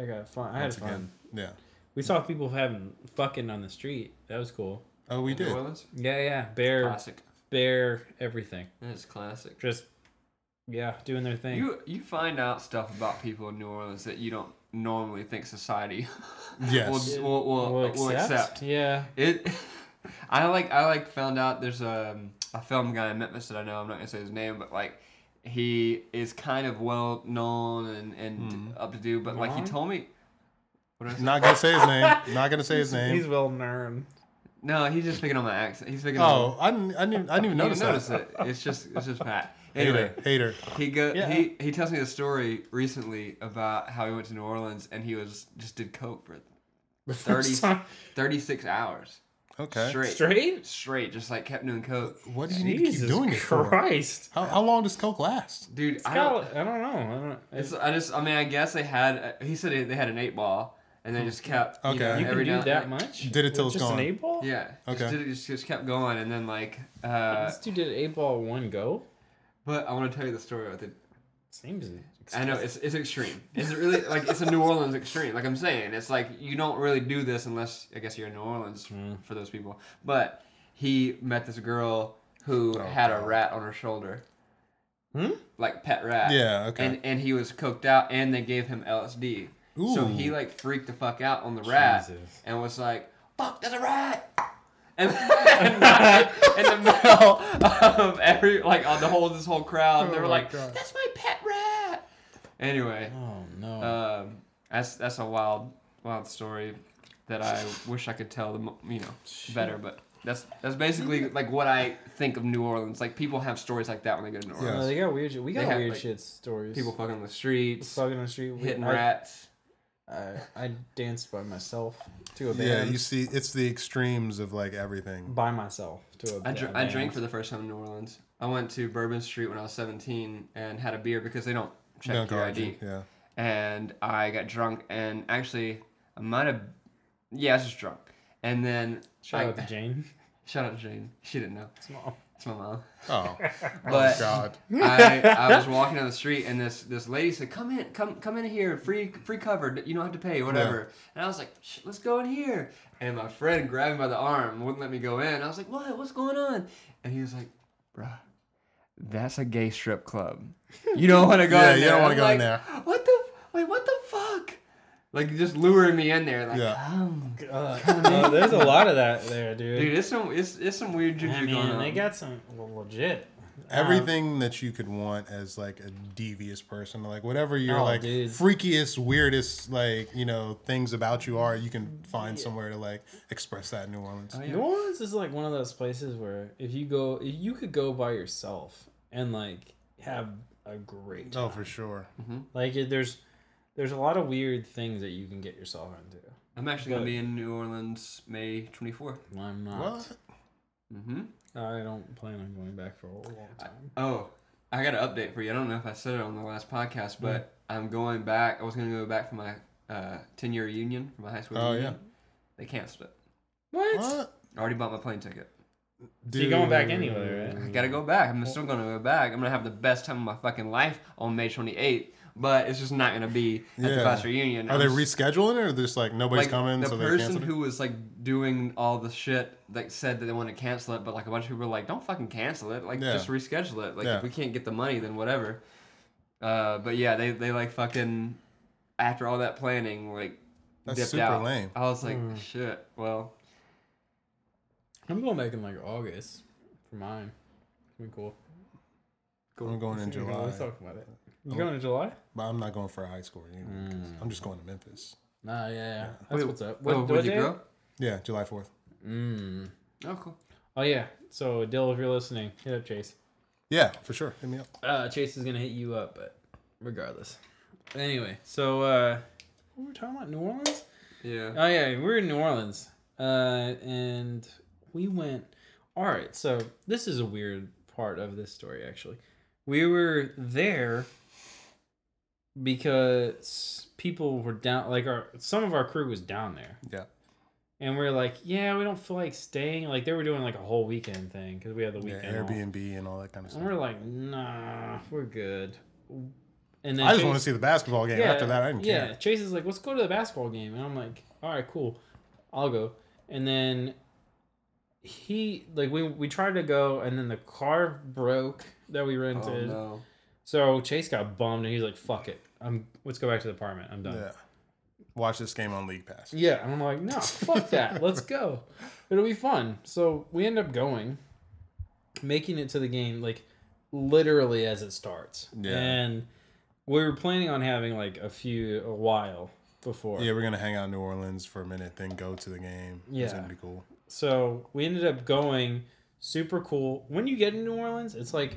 I got fun. I had fun. again. Yeah. We saw people having fucking on the street. That was cool. Oh, we New did. Orleans? Yeah, yeah, bear, Classic. bear, everything. That's classic. Just, yeah, doing their thing. You you find out stuff about people in New Orleans that you don't normally think society Yes. will, will, will, Will will accept. Yeah. It. I like I like found out there's a a film guy in Memphis that I know. I'm not gonna say his name, but like he is kind of well known and and hmm. up to do. But like he told me. What I? Not gonna say his name. Not gonna say his name. He's well known. No, he's just picking on my accent. He's picking oh, on. I didn't. I didn't. I didn't even notice didn't notice it. It's just it's just Pat. Anyway, Hater. Hater. he go Yeah. he he tells me a story recently about how he went to New Orleans and he was just did coke for The 30 36 hours Okay. straight Straight. straight just like kept doing coke. What do you need to keep Jesus doing it for? Christ. How, how long does Coke last? Dude, It's I don't, got, I don't know. I don't. it's, I just I mean I guess they had he said they had an eight ball and they just kept Okay. you, know, You you every can do now that much. Did it till With it's just gone. an eight ball. yeah Okay. just, did it, just just kept going and then like uh This dude did eight ball one go. But I want to tell you the story with it. Seems. I know it's it's extreme. It's really like it's a New Orleans extreme. Like I'm saying, it's like you don't really do this unless I guess you're in New Orleans Mm. for those people. But he met this girl who Oh, had a rat on her shoulder, Hmm? like pet rat. Yeah. Okay. And and he was coked out, and they gave him LSD. Ooh. So he like freaked the fuck out on the rat Jesus. and was like, "Fuck, there's a rat." And, and in the middle of every like on the whole this whole crowd, they Oh were like, God. "That's my pet rat." Anyway, Oh no. um, that's that's a wild wild story that I wish I could tell them you know better, but that's that's basically like what I think of New Orleans. Like people have stories like that when they go to New Yeah. Orleans. Uh, they got weird. shit. We They got have, weird like, shit stories. People fucking on the streets, fucking on the street. We- hitting I, rats. I, I danced by myself to a band. yeah. You see, it's the extremes of like everything. by myself to a. I, a dr- I band. drank for the first time in New Orleans. I went to Bourbon Street when I was 17 and had a beer because they don't check Don't your ID. out, Yeah. And I got drunk and actually I might have, yeah, I was just drunk. And then Shout I, out to Jane. shout out to Jane. She didn't know. Small. It's my mom. Oh. But oh God. I, I was walking down the street and this this lady said, "Come in, come come in here, free free covered. You don't have to pay, whatever." And I was like, Shh, "Let's go in here." And my friend grabbed me by the arm, wouldn't let me go in. I was like, "What? What's going on?" And he was like, "Bruh, that's a gay strip club. You don't want to go Yeah, in you don't wanna I'm go in there. What the? Wait, what the fuck? Like just luring me in there, like, Yeah. come. Uh, uh, there's a lot of that there, dude. Dude, it's some it's, it's some weird juju I going mean, on. they got some legit. Uh, Everything that you could want as like a devious person, like whatever your Oh, like dude. freakiest, weirdest, like you know things about you are, you can find somewhere to like express that in New Orleans. Oh, yeah. New Orleans is like one of those places where if you go, if you could go by yourself and like have a great time. Oh, for sure. Like there's there's a lot of weird things that you can get yourself into. I'm actually gonna But- be in New Orleans May 24th. I'm not. What? Mm-hmm. I don't plan on going back for a long time. Oh, I got an update for you. I don't know if I said it on the last podcast, Hmm. but I'm going back. I was going to go back for my uh, 10 year reunion for my high school Oh, reunion. They canceled it. What? What? I already bought my plane ticket. So you're going back Dude. anyway, right? I got to go back. I'm still going to go back. I'm going to have the best time of my fucking life on May 28th, but it's just not going to be at the Yeah. class reunion. Are I'm they rescheduling it, or just like nobody's like, coming, the so person canceled who was like doing all the shit that said that they want to cancel it, but like a bunch of people were like, "Don't fucking cancel it! Like Yeah. just reschedule it! Like Yeah. if we can't get the money, then whatever." Uh, but yeah, they they like fucking after all that planning, like That's dipped super out. lame. I was like, Hmm. "Shit, well, I'm going back in like August for mine. It's gonna be cool. I'm going in July, Let's talk about it. You going in July? but I'm not going for a high school reunion. 'cause Mm. I'm just going to Memphis. Nah, yeah, yeah. That's Wait, what's up. oh, What, would what you day? grow? Yeah, July 4th. Mm. Oh, cool. Oh yeah. So Dill, if you're listening, hit up Chase. Yeah, for sure. Hit me up. Uh, Chase is gonna hit you up, but regardless. Anyway, so uh, what were we talking about? New Orleans? Yeah. Oh yeah, we were in New Orleans, uh, and we went. All right, so this is a weird part of this story actually. We were there because people were down, like our some of our crew was down there, Yeah. and we are like, yeah, we don't feel like staying. Like they were doing like a whole weekend thing because we had the Yeah, weekend. off. Airbnb and all that kind of stuff. And stuff. we're like, nah, we're good. And then I just Chase- want to see the basketball game. After that, I didn't yeah, care. Chase is like, let's go to the basketball game, and I'm like, all right, cool, I'll go. And then he like we we tried to go, and then the car broke that we Oh rented. no. So Chase got bummed, and he's like, fuck it, I'm let's go back to the apartment. I'm done. Yeah. Watch this game on League Pass. Yeah, and I'm like, no, fuck that. Let's go. It'll be fun. So we end up going, making it to the game like literally as it starts. Yeah. And we were planning on having like a few a while before. Yeah, we're gonna hang out in New Orleans for a minute, then go to the game. It's Yeah. gonna be cool. So we ended up going. Super cool. When you get in New Orleans, it's like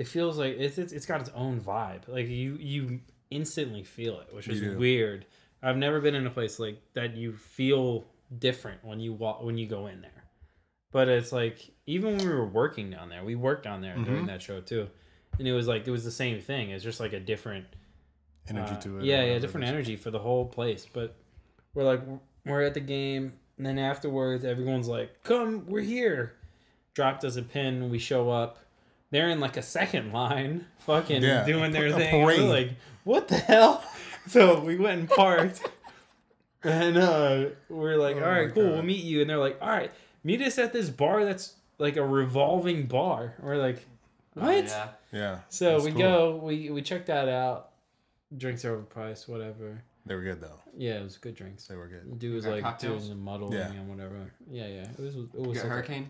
it feels like it's it's, it's got its own vibe. Like you you instantly feel it, which is weird. I've never been in a place like that. You feel different when you walk when you go in there. But it's like even when we were working down there, we worked down there during Mhm. that show too, and it was like it was the same thing. It's just like a different Energy uh, to it. Yeah, yeah, different energy for the whole place. But we're like, we're at the game, and then afterwards, everyone's like, "Come, we're here." Dropped us a pin. We show up. They're in like a second line, fucking Yeah, doing their thing. We're like, what the hell? So we went and parked, and uh, we're like, Oh all right, my cool, God. we'll meet you. And they're like, all right, meet us at this bar that's like a revolving bar. We're like, Oh, what? yeah. Yeah. So that's we cool. go, we we check that out. Drinks are overpriced, whatever. They were good though. Yeah, it was good drinks. They were good. The dude was like cocktails? doing the muddling Yeah. and whatever. Yeah, yeah. It was it You was got okay. hurricane.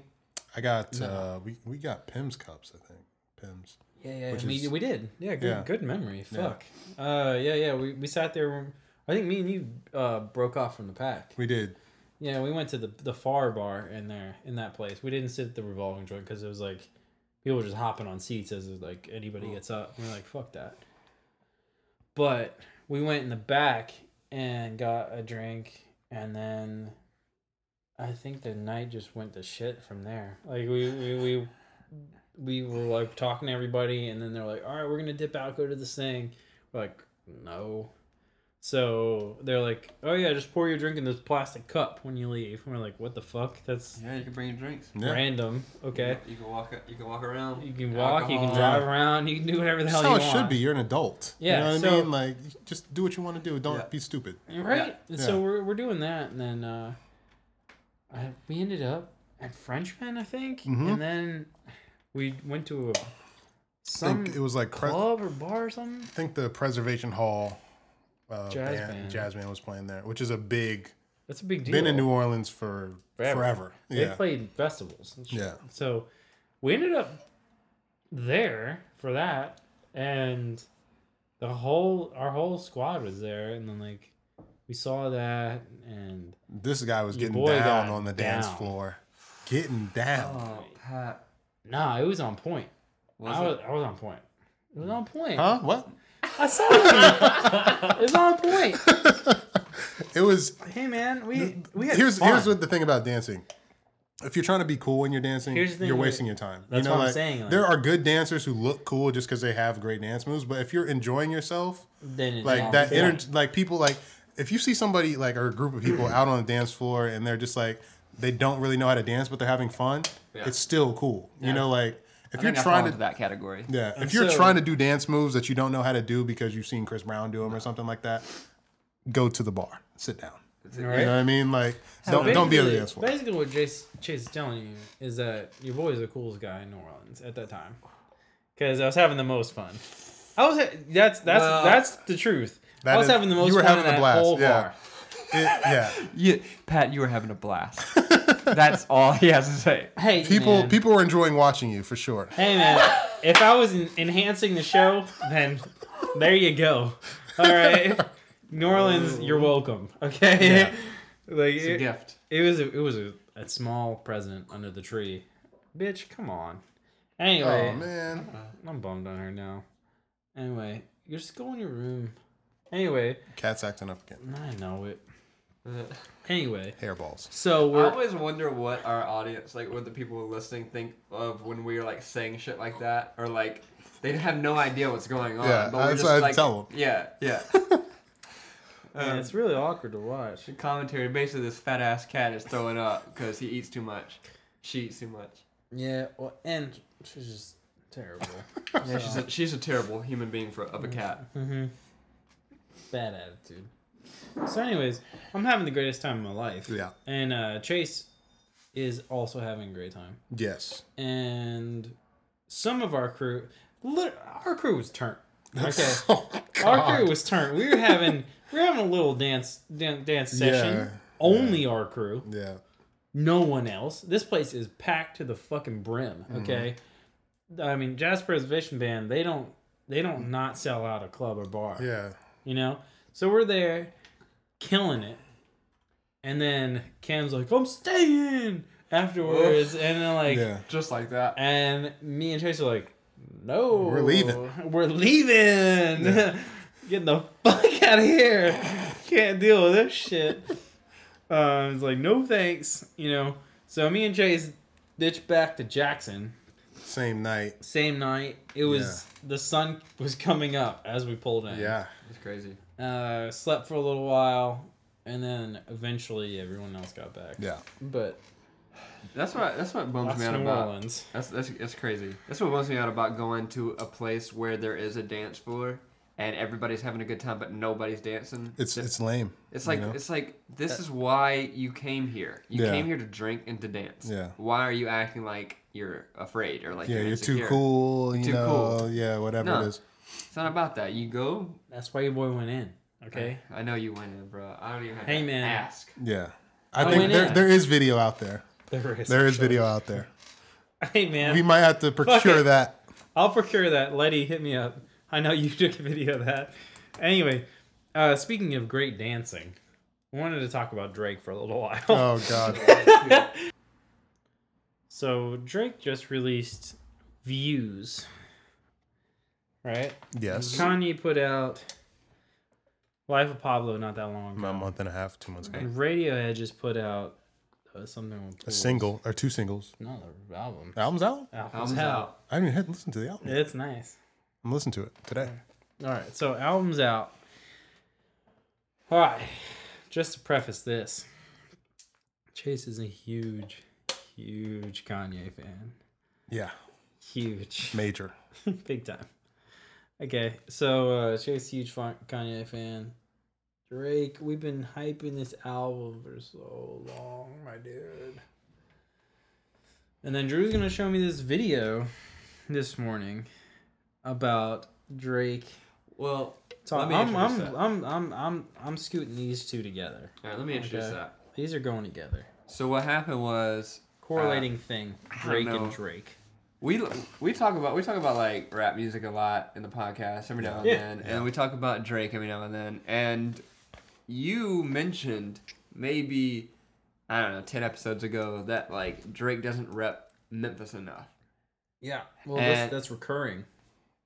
I got No. uh we we got Pimm's cups, I think. Pimm's. Yeah, yeah. Which we, is- we did. Yeah, good Yeah. good memory. Yeah. Fuck. Uh yeah, yeah. We we sat there I think me and you uh broke off from the pack. We did. Yeah, we went to the the far bar in there in that place. We didn't sit at the revolving joint because it was like people were just hopping on seats as like anybody gets up. We are like, fuck that. But we went in the back and got a drink, and then I think the night just went to shit from there. Like we we we, we were like talking to everybody, and then they're like, "All right, we're gonna dip out, go to this thing." We're like, "No." So they're like, "Oh yeah, just pour your drink in this plastic cup when you leave." And we're like, "What the fuck? That's Yeah, you can bring your drinks. Yeah. random." Okay. You can walk. You can walk around. You can walk, you can drive around, you can do whatever the That's hell how you it want. should be. You're an adult. Yeah, You know what so- I mean? Like just do what you want to do. Don't Yeah. be stupid. Right? And so we're, we're doing that, and then uh, I, we ended up at Frenchmen, I think, Mhm. and then we went to a some it was like pre- club or bar or something. I think the Preservation Hall uh, Jazz band, band. jazz band was playing there, which is a big That's a big deal. been in New Orleans for Forever. forever. They Yeah. played festivals. Yeah. So we ended up there for that, and the whole our whole squad was there, and then like we saw that, and This guy was getting down on the dance down. floor. Getting down. Oh, Pat. nah, it was on point. Was I was, I was on point. It was on point. Huh? What? I saw you. it was on point. It was Hey man, we we had here's fun. here's what the thing about dancing. If you're trying to be cool when you're dancing, Here's the thing you're wasting your time. That's you know, what I'm like, saying, like- there are good dancers who look cool just because they have great dance moves. But if you're enjoying yourself, then it's like that point. energy, like people like if you see somebody like or a group of people out on the dance floor and they're just like they don't really know how to dance, but they're having fun, Yeah. it's still cool. You know, like if I you're think I fall trying to into that category. Yeah, And if you're so- trying to do dance moves that you don't know how to do because you've seen Chris Brown do them or something like that, go to the bar, sit down. All You know what I mean? Like, So don't don't be on the basically- dance floor. Basically, what Chase, Chase is telling you is that your boy's the coolest guy in New Orleans at that time, because I was having the most fun. I was that's that's Well- that's the truth. That I was is- having the most you were fun having in a that blast, whole yeah. bar. It- yeah, Yeah, Pat, you were having a blast. That's all he has to say. Hey, people man. people were enjoying watching you for sure. Hey man, if I was en- enhancing the show, then there you go. All right, New Orleans, you're welcome. Okay, Yeah. like It's a it, gift. it was a, it was a, a small present under the tree. bitch, come on. Anyway, Oh man. Uh, I'm bummed on her now. Anyway, you just go in your room. Anyway, Cat's acting up again. I know it. Anyway, Hairballs. so I we're always wonder what our audience, like what the people listening, think of when we're like saying shit like that, or like they have no idea what's going on. Yeah, but we're that's just what I like, tell 'em. Yeah, yeah. yeah, Um, it's really awkward to watch. the commentary basically this fat ass cat is throwing up because he eats too much. She eats too much. Yeah, well, and she's just terrible. Yeah, she's a, she's a terrible human being for of a cat. Mm-hmm. Bad attitude. So, anyways, I'm having the greatest time of my life. Yeah. And uh, Chase is also having a great time. Yes. And some of our crew, our crew was turned. Okay. oh, Our crew was turned. We were having we were having a little dance dan- dance session. Yeah, Only our crew, Yeah. no one else. This place is packed to the fucking brim. Okay, I mean Jazz Preservation Band. They don't they don't not sell out a club or bar. Yeah. You know, so we're there, killing it, and then Cam's like, "I'm staying." Afterwards, and then like, Yeah. Just like that. and me and Chase are like, no. We're leaving. We're leaving. Getting the fuck out of here. Can't deal with this shit. Um, it's like, no thanks. You know. So me and Chase ditched back to Jackson. Same night. Same night. It was the sun was coming up as we pulled in. Yeah. It's crazy. Uh, slept for a little while, and then eventually everyone else got back. Yeah. But That's what that's what bums that's me out New about. Orleans. That's that's that's crazy. That's what bums me out about going to a place where there is a dance floor and everybody's having a good time, but nobody's dancing. It's it's lame. It's like you know? it's like this uh, is why you came here. You Yeah. came here to drink and to dance. Yeah. Why are you acting like you're afraid or like yeah, you're, you're too cool. You Too know. cool. Yeah. Whatever No. it is. It's not about that. You go. That's why your boy went in. Okay. I know you went in, bro. I don't even have Hey, to man. ask. Yeah. I, I think there, in. there is video out there. There is. There is actually. video out there. Hey man, We might have to procure that. I'll procure that. Letty, hit me up. I know you took a video of that. Anyway, uh, speaking of great dancing, I wanted to talk about Drake for a little while. Oh God. So Drake just released Views, right? Yes. Kanye put out Life of Pablo not that long ago. About a month and a half, two months ago. And Radiohead just put out uh, something with A Pools. single or two singles. No, the album. Album's out. Album's, Album's out. out. I haven't even had to to the album. It's nice. I'm listening to it today. All right, so album's out. All right, just to preface this, Chase is a huge, huge Kanye fan. Yeah. Huge, Major. big time. Okay, so uh, Chase, huge fan, Kanye fan. Drake, we've been hyping this album for so long, my dude. And then Drew's gonna show me this video this morning about Drake Well, so Let me I'm introduce I'm, that. I'm I'm I'm I'm scooting these two together. all right, let me introduce Okay. that. These are going together. So what happened was Correlating uh, thing. Don't Drake and. Drake. we we talk about we talk about like rap music a lot in the podcast every now and Yeah. then, and we talk about Drake every now and then. And you mentioned maybe I don't know ten episodes ago that like Drake doesn't rep Memphis enough. Yeah. Well, And- that's, that's recurring.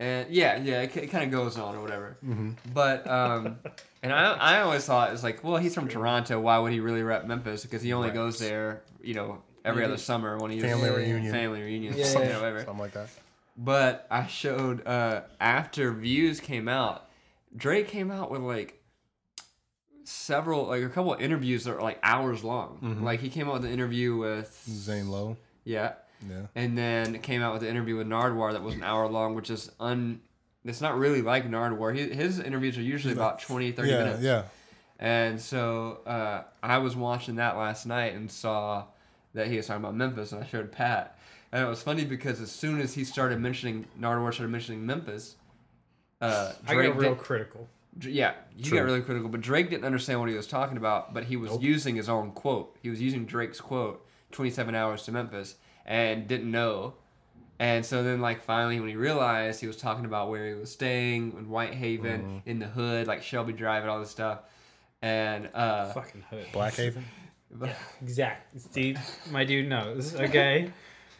And yeah, yeah, it, it kind of goes on or whatever. Mm-hmm. But um, and I I always thought it was like, well, he's from Toronto. Why would he really rep Memphis? Because he only Right. goes there, you know, every Maybe. other summer when he's Family Yeah. reunion. family reunion, Yeah, you yeah. whatever. Something like that. But I showed uh, after Views came out, Drake came out with like several, like a couple of interviews that are like hours long. Mhm. Like he came out with an interview with Zane Lowe. yeah, Yeah. and then came out with an interview with Nardwuar that was an hour long, which is un. It's not really like Nardwuar. He, his interviews are usually about 20, 30 yeah. minutes. Yeah. And so uh, I was watching that last night and saw that he was talking about Memphis, and I showed Pat. And it was funny because as soon as he started mentioning Nardwuar started mentioning Memphis, uh, I Drake got real did- critical. Yeah, you True. got really critical, but Drake didn't understand what he was talking about. But he was Nope. using his own quote. He was using Drake's quote, "27 hours to Memphis," and didn't know. And so then, like finally, when he realized, he was talking about where he was staying in Whitehaven, Mm-hmm. in the hood, like Shelby Drive, and all this stuff. And uh, Fucking hood. Blackhaven. but- Exact. Steve, my dude knows. Okay.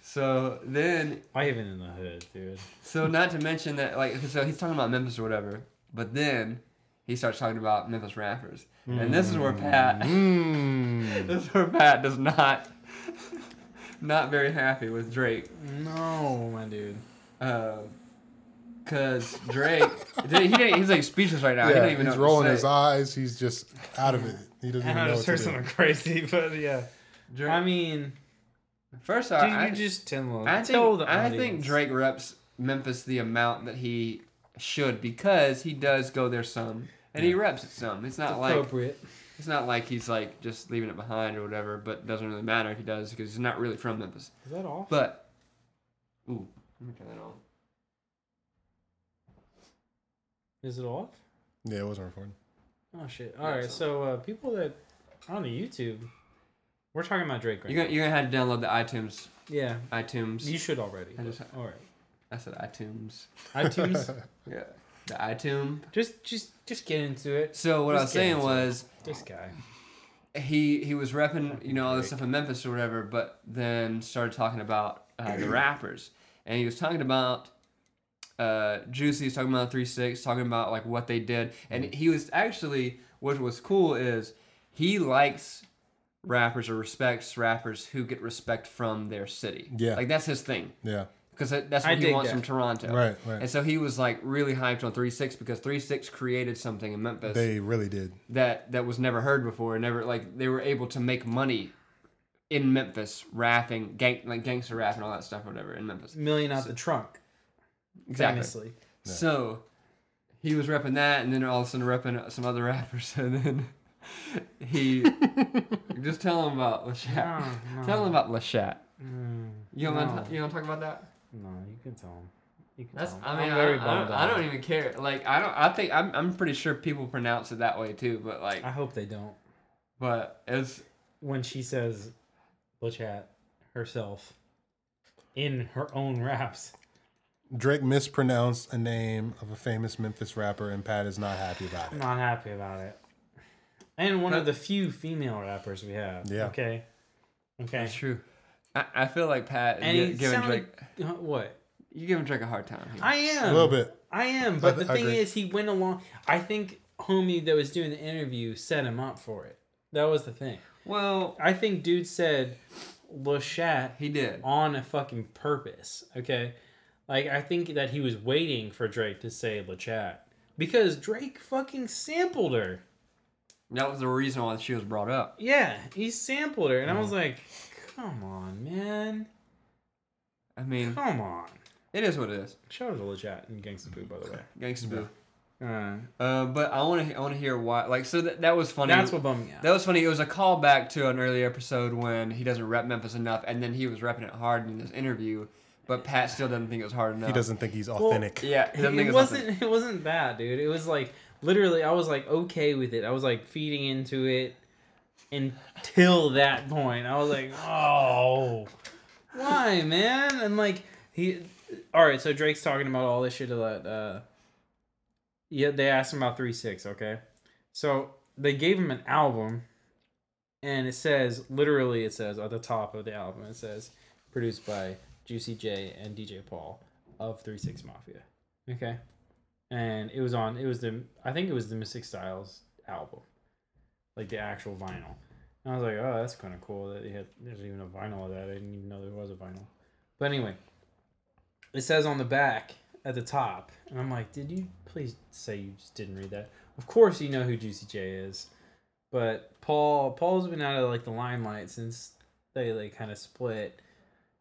So then, Why even in the hood, dude? so not to mention that, like, so he's talking about Memphis or whatever, but then he starts talking about Memphis rappers, and this is where Pat, Mm. this is where Pat does not, not very happy with Drake. No, my dude. Uh, Cause Drake, he didn't, he's like speechless right now. he Yeah, don't even he's know rolling his eyes. He's just out of it. He doesn't even I know just what heard something crazy, but yeah. Drake, I mean, first dude, off, you I, just tell, I tell think the I think Drake reps Memphis the amount that he should because he does go there some and he reps it some. It's It's not like appropriate. It's not like he's like just leaving it behind or whatever. But it doesn't really matter if he does because he's not really from Memphis. Is that all? But ooh, let me turn that on. Is it off? Yeah, it wasn't recording. Oh shit! Yeah, All right, so- so uh, people that on the YouTube, we're talking about Drake right You're gonna you're gonna have to download the iTunes. Yeah, iTunes. you should already. I just- all right. I said iTunes. iTunes. Yeah, the iTunes. just, just, just get into it. So what I was saying into it. was This guy. he he was repping you know all this stuff in Memphis or whatever, but then started talking about uh, the rappers, and he was talking about uh, Juicy, he's talking about Three Six, talking about like what they did, and he was actually what was cool is he likes rappers or respects rappers who get respect from their city. Yeah. like that's his thing Yeah, because that's I what he wants that. from Toronto. right, right. And so he was like really hyped on Three Six because Three Six created something in Memphis They really did. that that was never heard before. Never like they were able to make money in Memphis rapping, gang like gangster rap and all that stuff or whatever in Memphis. Million out the trunk. Exactly. Famously. So he was repping that, and then all of a sudden repping some other rappers, and then he just tell him about La Chat. No, no. Tell him about La Chat. Mm, You don't no. want to you don't talk about that? No, you can tell him. You can That's tell him. I mean I'm I, very don't, I, don't, I out. don't even care. Like I don't I think I'm I'm pretty sure people pronounce it that way too, but like I hope they don't. but it's When she says La Chat herself in her own raps. Drake mispronounced a name of a famous Memphis rapper, and Pat is not happy about I'm it. not happy about it. And one of the few female rappers we have. Yeah. Okay. Okay. That's true. I, I feel like Pat And gi- it giving sounded, Drake what? you giving Drake a hard time. here. I am A little bit. I am, but I- the I thing agree. is, he went along. I think homie that was doing the interview set him up for it. That was the thing. well, I think dude said La Chat he did. on a fucking purpose. Okay, like I think that he was waiting for Drake to say La Chat because Drake fucking sampled her. That was the reason why she was brought up. Yeah, he sampled her, and I was mm. like, "Come on, man, I mean, come on." it is what it is. Shout out to La Chat and Gangsta Boo, by the way. Gangsta Boo. Uh, Uh, but I want to I want to hear why. Like, so that, that was funny. that's what bummed me out. That was funny. It was a callback to an earlier episode when he doesn't rep Memphis enough, and then he was repping it hard in this interview, but Pat still doesn't think it was hard enough. He doesn't think he's Well, authentic. Yeah, he doesn't think it it's wasn't it wasn't that dude it was like literally i was like okay with it i was like feeding into it until that point i was like oh why man and like he all right so drake's talking about all this shit about uh yeah they asked him about 3-6 okay so they gave him an album and it says literally it says at the top of the album it says produced by juicy j and dj paul of 3-6 mafia Okay. And it was on it was the I think it was the Mystic Stylez album. Like the actual vinyl. And I was like, oh that's kinda cool that had there's even a vinyl of that. I didn't even know there was a vinyl. But anyway. It says on the back at the top, and I'm like, did you please say you just didn't read that? Of course you know who Juicy J is. But Paul Paul's been out of like the limelight since they like kind of split.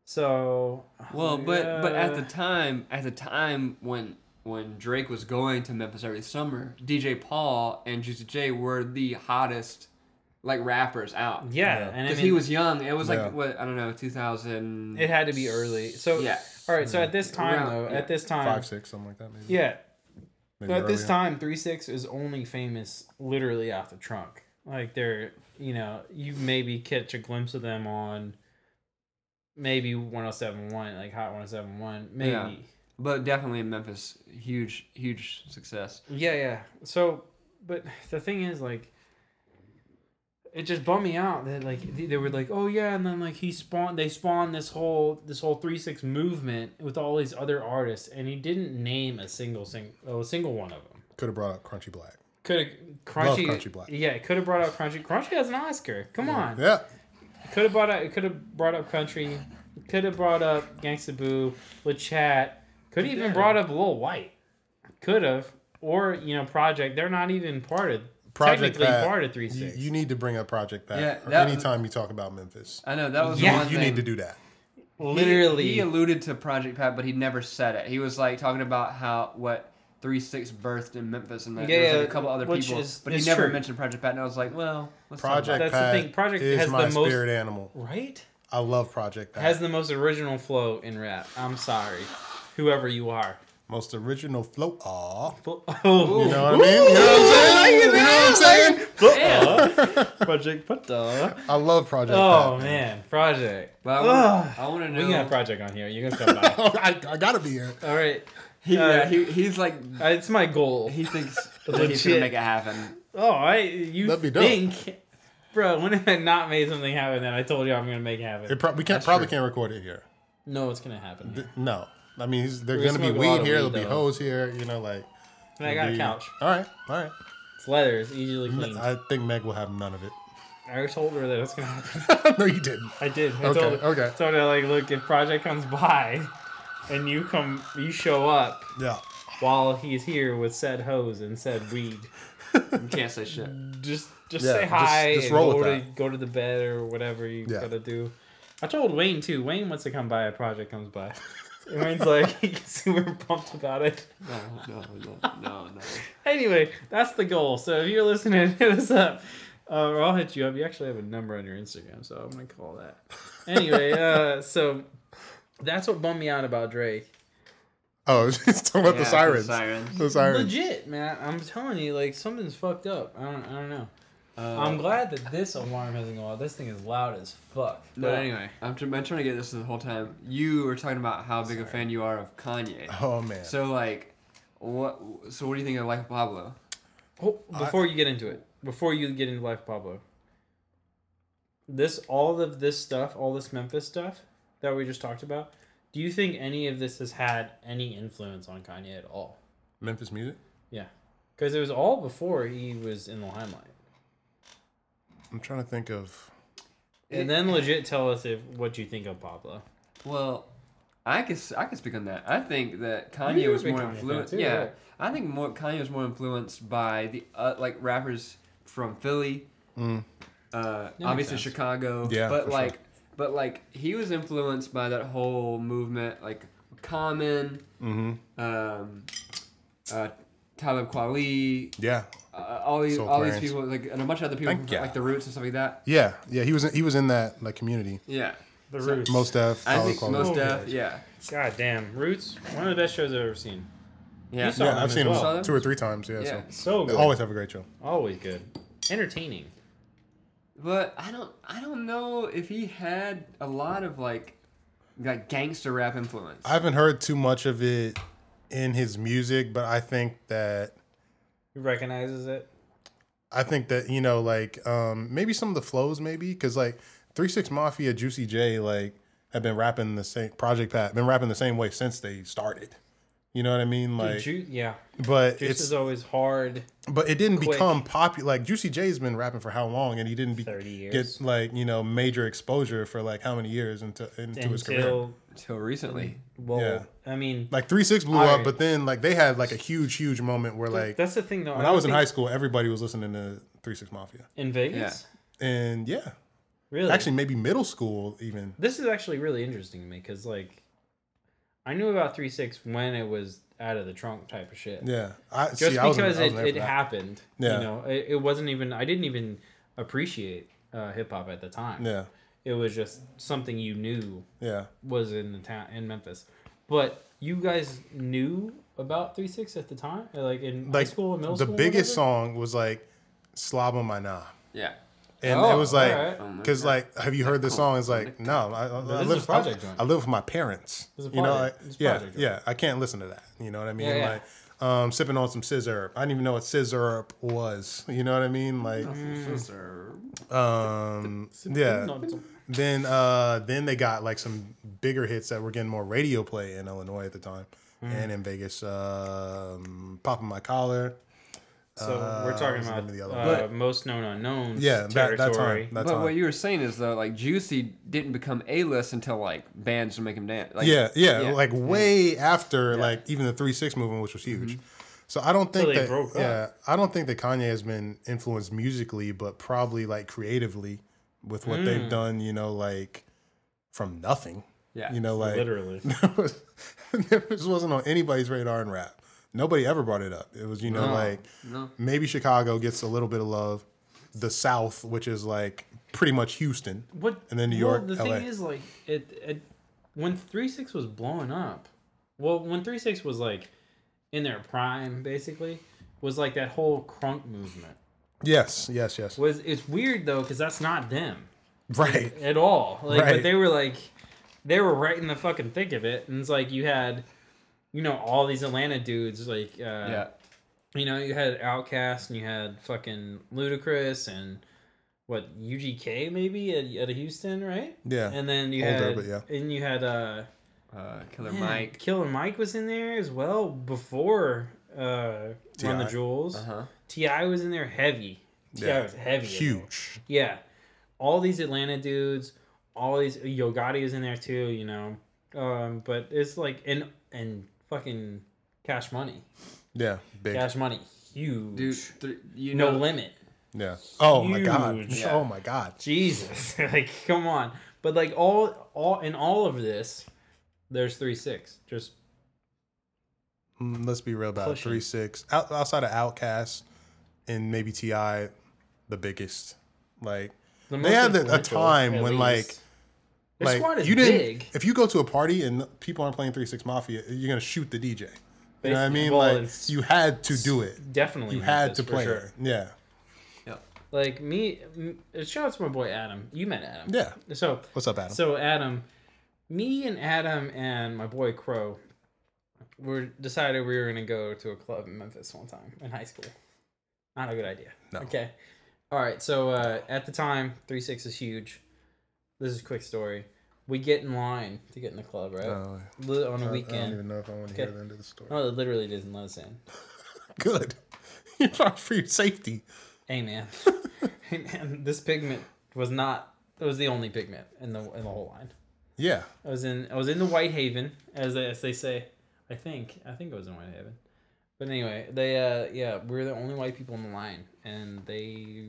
So Well, like, but but at uh, the time, at the time when when Drake was going to Memphis every summer, DJ Paul and Juicy J were the hottest like rappers out. yeah, Yeah. and I Because mean, he was young. It was like Yeah. what I don't know, two thousand. It had to be early. So yeah, all right. So at this time Around- though, yeah. at this time, Five, six, something like that, maybe. yeah. Maybe So at this time, three six is only famous literally off the trunk. Like they're, you know, you maybe catch a glimpse of them on maybe 1071, like Hot 1071, maybe. Yeah. but definitely in Memphis, huge huge success. Yeah, yeah. So, but the thing is, like, it just bummed me out that like they- they were like, oh yeah, and then like he spawned, they spawned this whole this whole three six movement with all these other artists, and he didn't name a single sing, oh, a single one of them. Could have brought up Crunchy Black. Could have Crunchy, Crunchy Black. yeah, could have brought up Crunchy. Crunchy has an Oscar. Come on, Yeah. could have brought up, it could have brought up Country, could have brought up Gangsta Boo, La Chat, could have even Yeah. brought up Lil Wyte, could have, or you know Project. They're not even part of Project technically Pat, part of three You, six. you need to bring up Project Pat. Yeah, that- anytime you talk about Memphis. I know that was Yeah. the one You thing. need to do that. Literally, he, alluded to Project Pat, but he never said it. He was like talking about how what three six birthed in Memphis and that there was Yeah, like a couple other which people, is- but he it's never true. mentioned Project Pat. And I was like, well, let's talk Project about That's the Pat thing, Project is has my the most- spirit animal. right? I love Project Pat. Has the most original flow in rap. I'm sorry, whoever you are. Most original flow. Aw. Oh, You know what I mean? You know what I'm saying? You know what I'm saying? Project Putta. I love Project Oh Pat. man, Project. But I want, I want to We can know. have Project on here. You can come by. I, I gotta be here. All right, he, Uh, yeah, he, he's like Uh, it's my goal. he thinks that he's Legit. gonna make it happen. Oh, I you That'd be dope. think, bro? When have I not made something happen? Then I told you I'm gonna make it happen. It pro- we can't That's probably true. can't record it here. no, it's gonna happen. Th- No, I mean he's, there's We're gonna be gonna smoke a lot weed here. There'll be though. hoes here. You know, like. And I got a couch. All right, all right. It's leather. It's easily clean. I think Meg will have none of it. I told her that it's gonna happen. no, you didn't. I did. I Okay, told her, okay. told her like, look, if Project comes by, and you come, you show up Yeah. while he's here with said hose and said weed. You can't say shit. Just, just Yeah, say hi just and roll go with to that. go to the bed or whatever you Yeah. gotta do. I told Wayne too. Wayne wants to come by. A project comes by. And Wayne's like he's super pumped about it. No, no, no, no, no. Anyway, that's the goal. So if you're listening, hit us up. Uh, or I'll hit you up. You actually have a number on your Instagram, so I'm gonna call that. Anyway, uh, so that's what bummed me out about Drake. Oh, she's talking about the Yeah, sirens. sirens. The sirens. Legit, man. I'm telling you, like something's fucked up. I don't, I don't know. Uh, I'm glad that this alarm hasn't gone off. This thing is loud as fuck. No, But anyway, I'm, tr- I'm trying to get this the whole time. You were talking about how big a fan you are of Kanye. Oh man. So like, what? So what do you think of Life of Pablo? oh, before you get into it, before you get into Life of Pablo, this all of this stuff, all this Memphis stuff that we just talked about, do you think any of this has had any influence on Kanye at all? Memphis music. Yeah, because it was all before he was in the limelight. I'm trying to think of. And then legit tell us if what you think of Pablo. Well, I could s- I could speak on that. I think that Kanye a was more influenced. yeah, right? I think more Kanye was more influenced by the uh, like rappers from Philly, Mm. uh, obviously sense. Chicago. Yeah, but for sure. like, but like he was influenced by that whole movement, like Common, Mm-hmm. um, uh, Talib Kweli, Yeah. uh, all these Soul all these people, like and a bunch of other people, Thank from, ya. like the Roots and stuff like that. Yeah. Yeah. He was. He was in that like community. Yeah, The So- Roots. Mos Def. I Talib think most Oh, Def. Yeah, God damn. Roots, one of the best shows I've ever seen. yeah. You saw Yeah, them I've seen well. him them? two or three times. Yeah. Yeah. So So good. always have a great show. Always good. Entertaining. But I don't I don't know if he had a lot of like like gangster rap influence. I haven't heard too much of it in his music, but I think that he recognizes it? I think that you know, like um, maybe some of the flows, maybe because like Three Six Mafia, Juicy J, like have been rapping the same Project Pat, been rapping the same way since they started. You know what I mean? Like, Ju- yeah. but Juice it's is always hard. but it didn't quick. become popular. Like Juicy J's been rapping for how long, and he didn't be 30 years. get like you know major exposure for like how many years into into his career. Until, Until recently. Well, Yeah. I mean, Like Three Six blew Alright. up, but then like they had like a huge, huge moment where like that's the thing though. when I was in high school, everybody was listening to Three Six Mafia, in Vegas, and yeah, really, actually maybe middle school even. this is actually really interesting to me because like, I knew about Three Six when it was out of the trunk type of shit. Yeah, I Just see, I because I was it, it happened. Yeah. You know, it, it wasn't even. I didn't even appreciate uh, hip hop at the time. Yeah, It was just something you knew yeah. was in the town in Memphis. But you guys knew about Three Six at the time, like in high school and middle the school. The biggest song was like "Slob on My Knob," Yeah. and Oh, it was like alright. Oh my because God. like have you heard this song? It's like no, I, I, I this is live a project I. I live with my parents. This is a you know, project- like, this yeah, project yeah. I can't listen to that. You know what I mean? Yeah, yeah. Like um, sipping on some scissor. I didn't even know what scissor was. You know what I mean? Like, um, yeah. Then uh, then they got like some bigger hits that were getting more radio play in Illinois at the time, and in Vegas, um, popping my collar. So we're Uh, talking about the other uh, one? most known unknowns. Yeah, that, that time. That But time. what you were saying is though, like Juicy didn't become A list until like bands would make him dance. Like, yeah, yeah, yeah. like way after Yeah. Mm-hmm. like even the three six movement, which was huge. So I don't think Till they that broke up. yeah, I don't think that Kanye has been influenced musically, but probably like creatively with what Mm. they've done. You know, like from nothing. Yeah, You know, like literally. this wasn't on anybody's radar in rap. Nobody ever brought it up. It was you know No, like no. maybe Chicago gets a little bit of love. The South, which is like pretty much Houston. What And then New well, York, the LA. thing is, like, it, it when three six was blowing up. Well, when three six was like in their prime, basically, was like that whole crunk movement. Yes, yes, yes. Was it's weird though because that's not them Right. at all. Like, Right. but they were like, they were right in the fucking thick of it, and it's like you had, you know, all these Atlanta dudes like, uh, yeah. you know, you had OutKast and you had fucking Ludacris and what UGK maybe at, at Houston, right? Yeah. And then you Older, had, but yeah. and you had uh, Uh, Killer man, Mike. Killer Mike was in there as well before uh, Run the Jewels. Uh huh. T.I. was in there heavy. T.I. Yeah. was heavy. Huge. Yeah, all these Atlanta dudes, all these Yo Gotti is in there too. You know, um, but it's like and and fucking Cash Money, Yeah. Big. Cash Money, huge, Dude, th- you no know, limit. Yeah. Oh my god. Yeah. Oh my god. Jesus, like come on. But like all all in all of this, there's three six. Just Mm, Let's be real about it. Three six. Out, outside of OutKast and maybe T.I., the biggest. Like the They had the- a time when, least. like- their like squad is you didn't. big. If you go to a party and people aren't playing Three Six Mafia, you're gonna shoot the DJ. You know what I mean? well, like you had to do it. Definitely, You had to play sure. it. Yeah. Like me, m- uh, shout out to my boy Adam. You met Adam. Yeah. So What's up, Adam? So Adam, me and Adam and my boy Crow, we decided we were gonna go to a club in Memphis one time in high school. Not a good idea. No. Okay. All right. So uh, at the time, three six is huge. This is a quick story. We get in line to get in the club, right? Li- on I- a weekend. I don't even know if I want to Okay. hear the end of the story. Oh, it literally doesn't let us in. Good. You're trying for your safety. Hey man, hey man, this pigment was not. It was the only pigment in the in the whole line. Yeah. I was in I was in the Whitehaven, as they, as they say. I think I think I was in Whitehaven. But anyway, they uh yeah, we're the only white people in the line, and they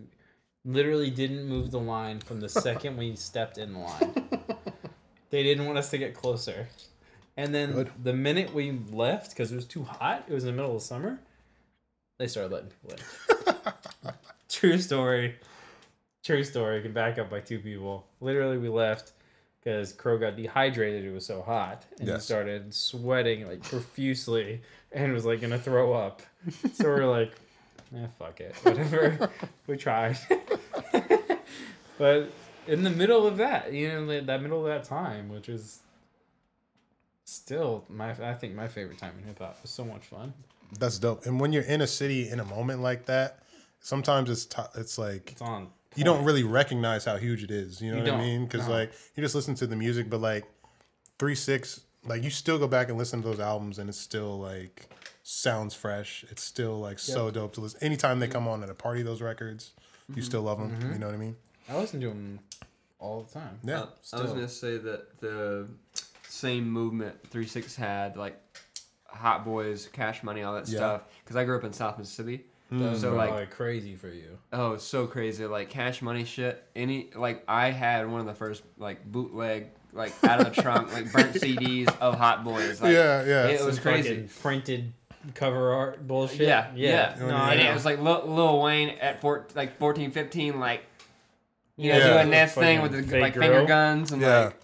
literally didn't move the line from the second we stepped in the line. They didn't want us to get closer. And then Good. the minute we left, because it was too hot, it was in the middle of summer, they started letting people in. True story. True story. Can back up by two people. Literally, we left because Crow got dehydrated. It was so hot, and he Yes. started sweating like profusely, and was like gonna throw up. So we're like, "Eh, fuck it, whatever." we tried, but in the middle of that, you know, that middle of that time, which is still my, I think my favorite time in hip hop. Was so much fun. That's dope. And when you're in a city in a moment like that, sometimes it's t- it's like It's on. you don't really recognize how huge it is. You know You what I mean? Because no. like you just listen to the music, but like three six, like you still go back and listen to those albums, and it's still like sounds fresh. It's still like so dope to listen. Anytime they mm-hmm. come on at a party, those records, you mm-hmm. still love them. Mm-hmm. You know what I mean? I listen to them all the time. Yeah. Uh, I was gonna say that the same movement Three Six had, like Hot Boys, Cash Money, all that Yeah. stuff. Because I grew up in South Mississippi. Mm. That's So, like- probably crazy for you. Oh, so crazy! Like Cash Money shit. Any like I had one of the first like bootleg like out of the trunk like burnt CDs of Hot Boys. Like, yeah, yeah. it was crazy. Printed cover art bullshit. Yeah, yeah. No, And I and it was like Lil, Lil Wayne at four, like 14, 15, like you know, Yeah. doing this thing with the fake like girl. finger guns and Yeah. like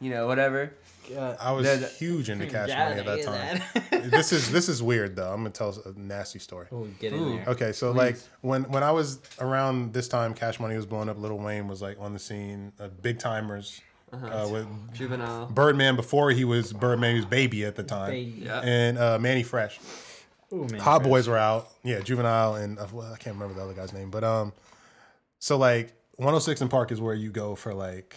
you know whatever. Yeah. I was the- the- huge into Cash Money at that time. that. this is this is weird though. I'm gonna tell a nasty story. oh, get in Ooh. there. Okay, so like when when I was around this time, Cash Money was blowing up. Lil Wayne was like on the scene. Uh, Big Tymers uh, with Juvenile. Birdman before he was Birdman. He was Baby at the time, Baby. Yeah. and uh, Mannie Fresh. Ooh, man. Hot Boys were out. Yeah, Juvenile and uh, well, I can't remember the other guy's name, but um, so like 106 in Park is where you go for like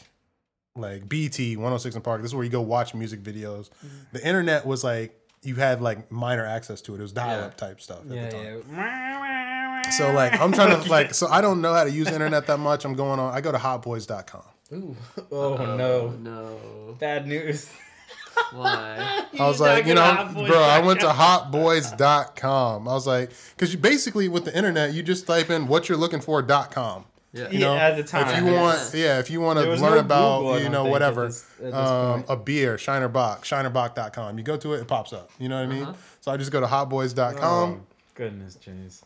like BT 106 in Park. This is where you go watch music videos. Mm-hmm. The internet was like you had like minor access to it. It was dial up type stuff at Yeah, the time. yeah. So like I'm trying to like so I don't know how to use internet that much. I'm going on. I go to hotboys.com. Ooh. Oh no. no. Bad news. Why? I was like, you know, bro, I went to hotboys.com. I was like, because you basically with the internet, you just type in what you're looking for.com. Yeah. You know, Yeah, at the time, if you yes. want, yeah, if you want to learn no about, Google, you know, whatever, at this- at this um, a beer, Shiner Bock, shinerbock.com. You go to it, it pops up. You know what I mean? Uh-huh. So I just go to hotboys.com, Oh, goodness, James.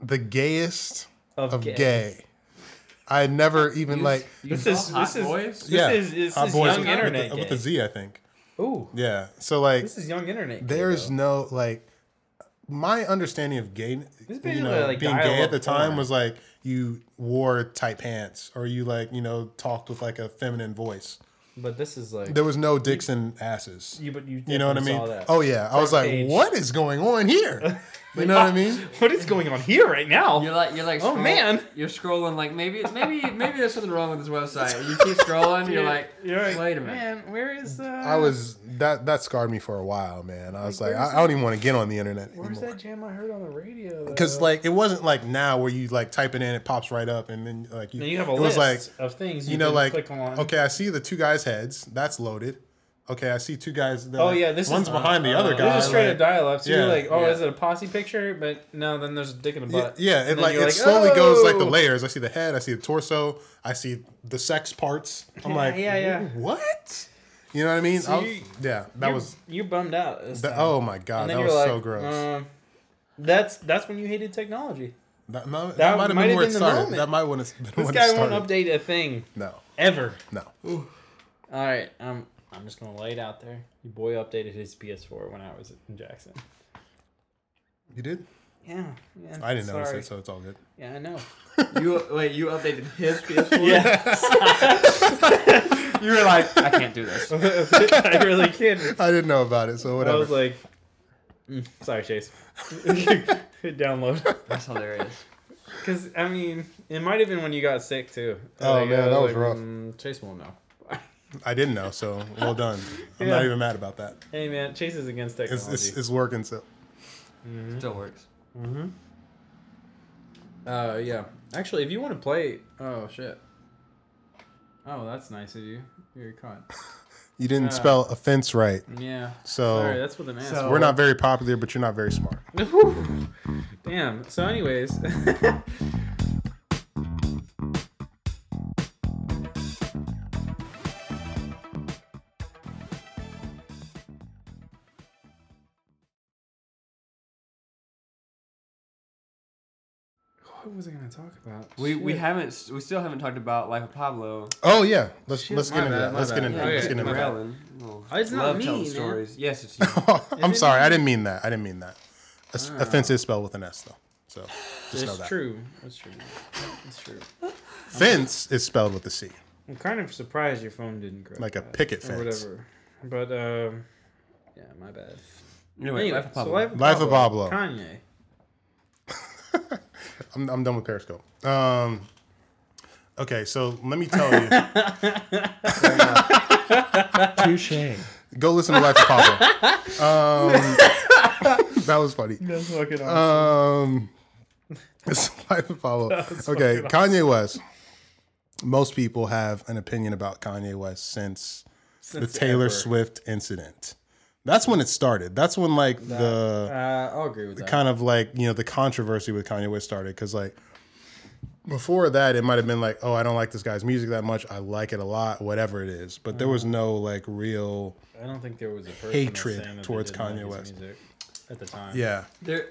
the gayest Of, of gay. gay. I never even You- like, you This saw is- Hot this is- Boys? This yeah, is- this Hot is Boys young with- internet with, with gay. a Z, I think. Ooh, Yeah. So like, this is young internet. there's though. no like my understanding of gay is you basically know like being gay at the time porn. was like you wore tight pants or you like you know talked with like a feminine voice But this is like there was no dicks and asses you, but you, you know what i mean saw that. oh yeah i was like page. what is going on here you know what i mean what is going on here right now? You're like you're like Oh, scroll- man. you're scrolling like maybe maybe maybe there's something wrong with this website. You keep scrolling, you're like, You're like, wait a minute. man, where is uh? i was that that scarred me for a while man i was like, Like, I, I don't even want to get on the internet Where's anymore that jam I heard on the radio? because like it wasn't like now where you like type it in it pops right up and then like you, And you have a it list was like of things you, you know, can like click on. okay, I see the two guys' heads. That's loaded. Okay, I see two guys. Oh like- yeah, this one's is behind the uh, other this guy. This is straight like- dial up. So yeah, you're like, oh, yeah. is it a posse picture? But no, then there's a dick in the yeah, butt. yeah, it And like it you're slowly goes like the oh! layers. I see the head. I see the torso. I see the sex parts. I'm Yeah, like, yeah, yeah. What? You know what I mean? So you- yeah, that You're- was. you bummed out. Time. oh my god, that was like, so gross. um, that's that's when you hated technology. that no, that, that might have been where it the started. That might have been This guy won't update a thing No, ever. no. All right, um, I'm just gonna lay it out there. Your boy updated his PS4 when I was in Jackson. You did? Yeah, yeah. I didn't notice it, so it's all good. Yeah, I know. You wait, you updated his PS4? Yeah, You were like, I can't do this. I really can't. I didn't know about it, so whatever. I was like, mm, sorry, Chase. Download. That's hilarious. Because I mean, it might have been when you got sick too. Oh, man, I that was rough. "Mm, Chase won't know. I didn't know, so well done. I'm Yeah. not even mad about that. Hey man, Chase is against It's, technology. it's, it's working. So Still works. mm-hmm. Uh, yeah. Actually, if you want to play, oh shit. Oh, that's nice of you. You're caught. you didn't Uh, spell offense right. Yeah. So Sorry, that's what an S. So- we're not very popular, but you're not very smart. Damn. So, anyways. What was I gonna talk about? We we haven't we still haven't talked about Life of Pablo. Oh yeah, let's Shit, let's my get into bad, that. my Let's get bad. into Yeah, that. Let's okay, get into my that. bad. Raylan. Oh, It's not love me, telling man. stories. Yes, it's you. I'm it sorry, me? I didn't mean that. I didn't mean that. Off- Ah. Offense is spelled with an S though, so just know It's that. true. It's true. It's true. Fence is spelled with a C. I'm kind of surprised your phone didn't correct Like a that, picket or fence. whatever. But um, yeah, my bad. Anyway, Anyway, Life of so Pablo. Life of Life of Pablo. Pablo. Kanye. I'm, I'm done with Periscope. Um, okay, so let me tell you. Touche. Go listen to Life of Pablo. Um, that was funny. That's fucking Um, it's Life of Pablo. Okay, fucking Kanye West. Most people have an opinion about Kanye West since, the Taylor Swift incident. That's when it started. That's when like the Uh, I'll agree with that. kind of like you know the controversy with Kanye West started because like before that it might have been like oh I don't like this guy's music that much I like it a lot whatever it is but there was no like real I don't think there was a person Hatred saying that they towards didn't like Kanye West. music at the time. yeah There,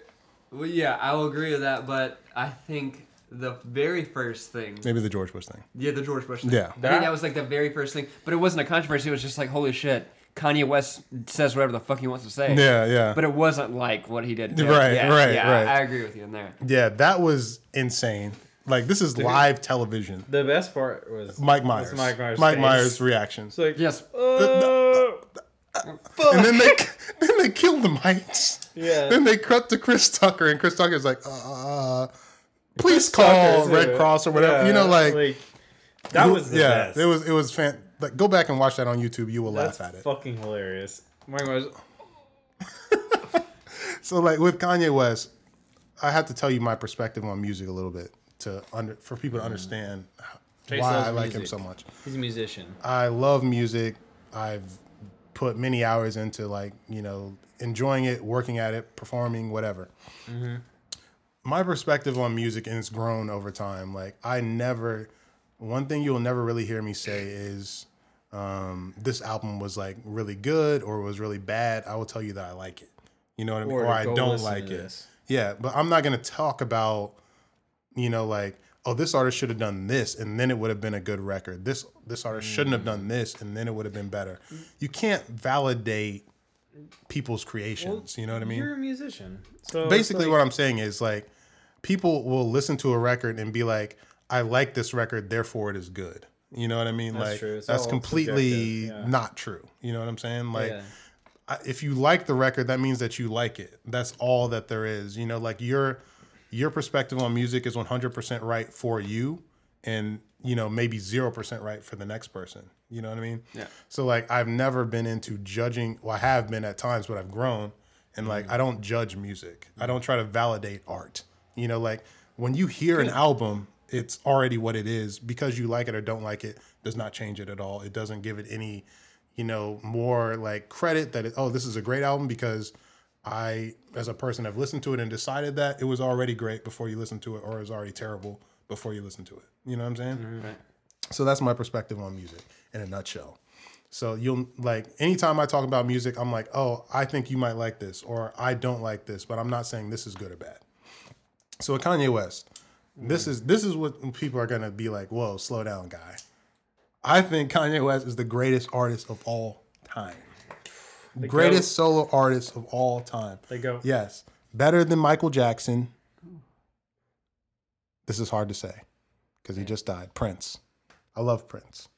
well, yeah, I will agree with that, but I think the very first thing, maybe the George Bush thing yeah, the George Bush thing. Yeah. I think that was like the very first thing, but it wasn't a controversy. It was just like, holy shit, Kanye West says whatever the fuck he wants to say. yeah yeah But it wasn't like what he did. there. Right, yeah, right, yeah, right. I, I agree with you in there. yeah that was insane like this is live television The best part was Mike Myers was Mike Myers. Mike face. Myers reactions It's like, Yes. "Oh, and then they then they killed the mics Yeah. Then they cut to Chris Tucker, and Chris Tucker's like, uh, please Chris call Tucker, Red. Cross or whatever. you know, Yeah, like, that was the yeah, best. it was it was fan. Like, go back and watch that on YouTube. You will That's laugh at it. fucking hilarious. My gosh. So like with Kanye West, I have to tell you my perspective on music a little bit to under for people to mm. understand Chase why I like him so much. He's a musician. I love music. I've put many hours into like you know enjoying it, working at it, performing, whatever. Mm-hmm. My perspective on music and it's grown over time. Like I never, one thing you'll never really hear me say is um, this album was like really good or was really bad. I will tell you that I like it. You know what I mean? Or, I don't like it. Yeah, but I'm not gonna talk about, you know, like, oh, this artist should have done this, and then it would have been a good record. This this artist shouldn't have done this, and then it would have been better. You can't validate people's creations. you know what I mean? You're a musician. So Basically, what I'm saying is like, people will listen to a record and be like, I like this record, therefore it is good. You know what I mean? That's like true. That's completely yeah. not true. You know what I'm saying? Like Yeah. I- if you like the record, that means that you like it. That's all that there is. You know, like your your perspective on music is 100% right for you and you know, maybe 0% right for the next person. You know what I mean? Yeah. So like I've never been into judging, well I have been at times but I've grown and like mm. I don't judge music. I don't try to validate art. You know, like when you hear an album, it's already what it is because you like it or don't like it does not change it at all. It doesn't give it any you know, more like credit that it, oh, this is a great album because I, as a person, have listened to it and decided that it was already great before you listened to it, or it was already terrible before you listened to it. You know what I'm saying? Mm-hmm. Right. So that's my perspective on music in a nutshell. So you'll like anytime I talk about music, I'm like, oh, I think you might like this, or I don't like this, but I'm not saying this is good or bad. So with Kanye West, this is this is what people are gonna be like, whoa, slow down, guy. I think Kanye West is the greatest artist of all time. The greatest solo artist of all time. They go. Yes. Better than Michael Jackson. This is hard to say because he just died. Prince. I love Prince.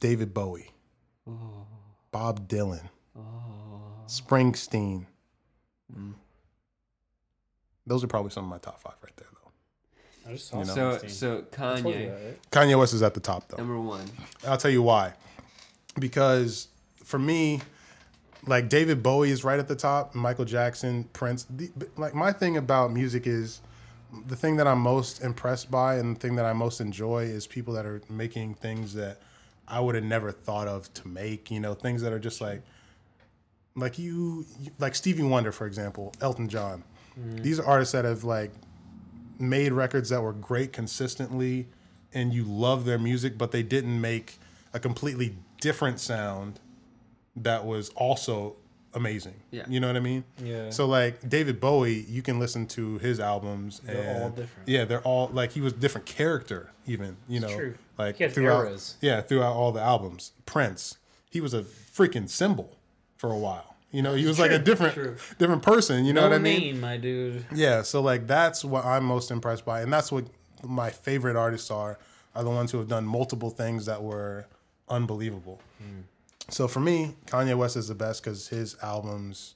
David Bowie. Bob Dylan. Springsteen. Mm. Those are probably some of my top five right there. I just saw You know. So so I told you Kanye that, right? Kanye West is at the top, though. number one. I'll tell you why. Because for me, like David Bowie is right at the top, Michael Jackson, Prince. The, like my thing about music is the thing that I'm most impressed by and the thing that I most enjoy is people that are making things that I would have never thought of to make, you know, things that are just like like you like Stevie Wonder for example, Elton John. Mm-hmm. These are artists that have like made records that were great consistently and you love their music but they didn't make a completely different sound that was also amazing Yeah. you know what i mean Yeah. so like david bowie you can listen to his albums They're and all different. yeah they're all like he was a different character even you know true. like He had throughout eras. yeah throughout all the albums prince he was a freaking symbol for a while you know he was like a different True. different person you know no what i mean name, my dude. yeah, so like that's what I'm most impressed by, and that's what my favorite artists are are the ones who have done multiple things that were unbelievable. Hmm. So for me, Kanye West is the best because his albums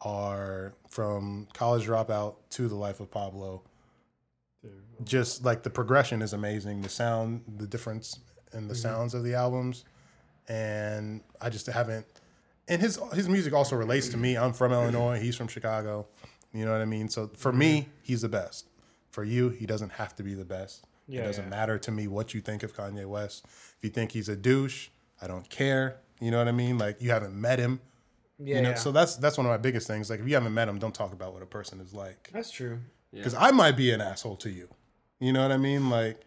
are from College Dropout to The Life of Pablo. Just like the progression is amazing, the sound, the difference in the mm-hmm. sounds of the albums, and I just haven't. And his his music also relates to me. I'm from Illinois. He's from Chicago. You know what I mean? So for me, mm-hmm. he's the best. For you, he doesn't have to be the best. Yeah, it doesn't yeah. matter to me what you think of Kanye West. If you think he's a douche, I don't care. You know what I mean? Like you haven't met him. Yeah. You know, yeah. so that's that's one of my biggest things. Like if you haven't met him, don't talk about what a person is like. That's true. Because I might be an asshole to you. You know what I mean? Like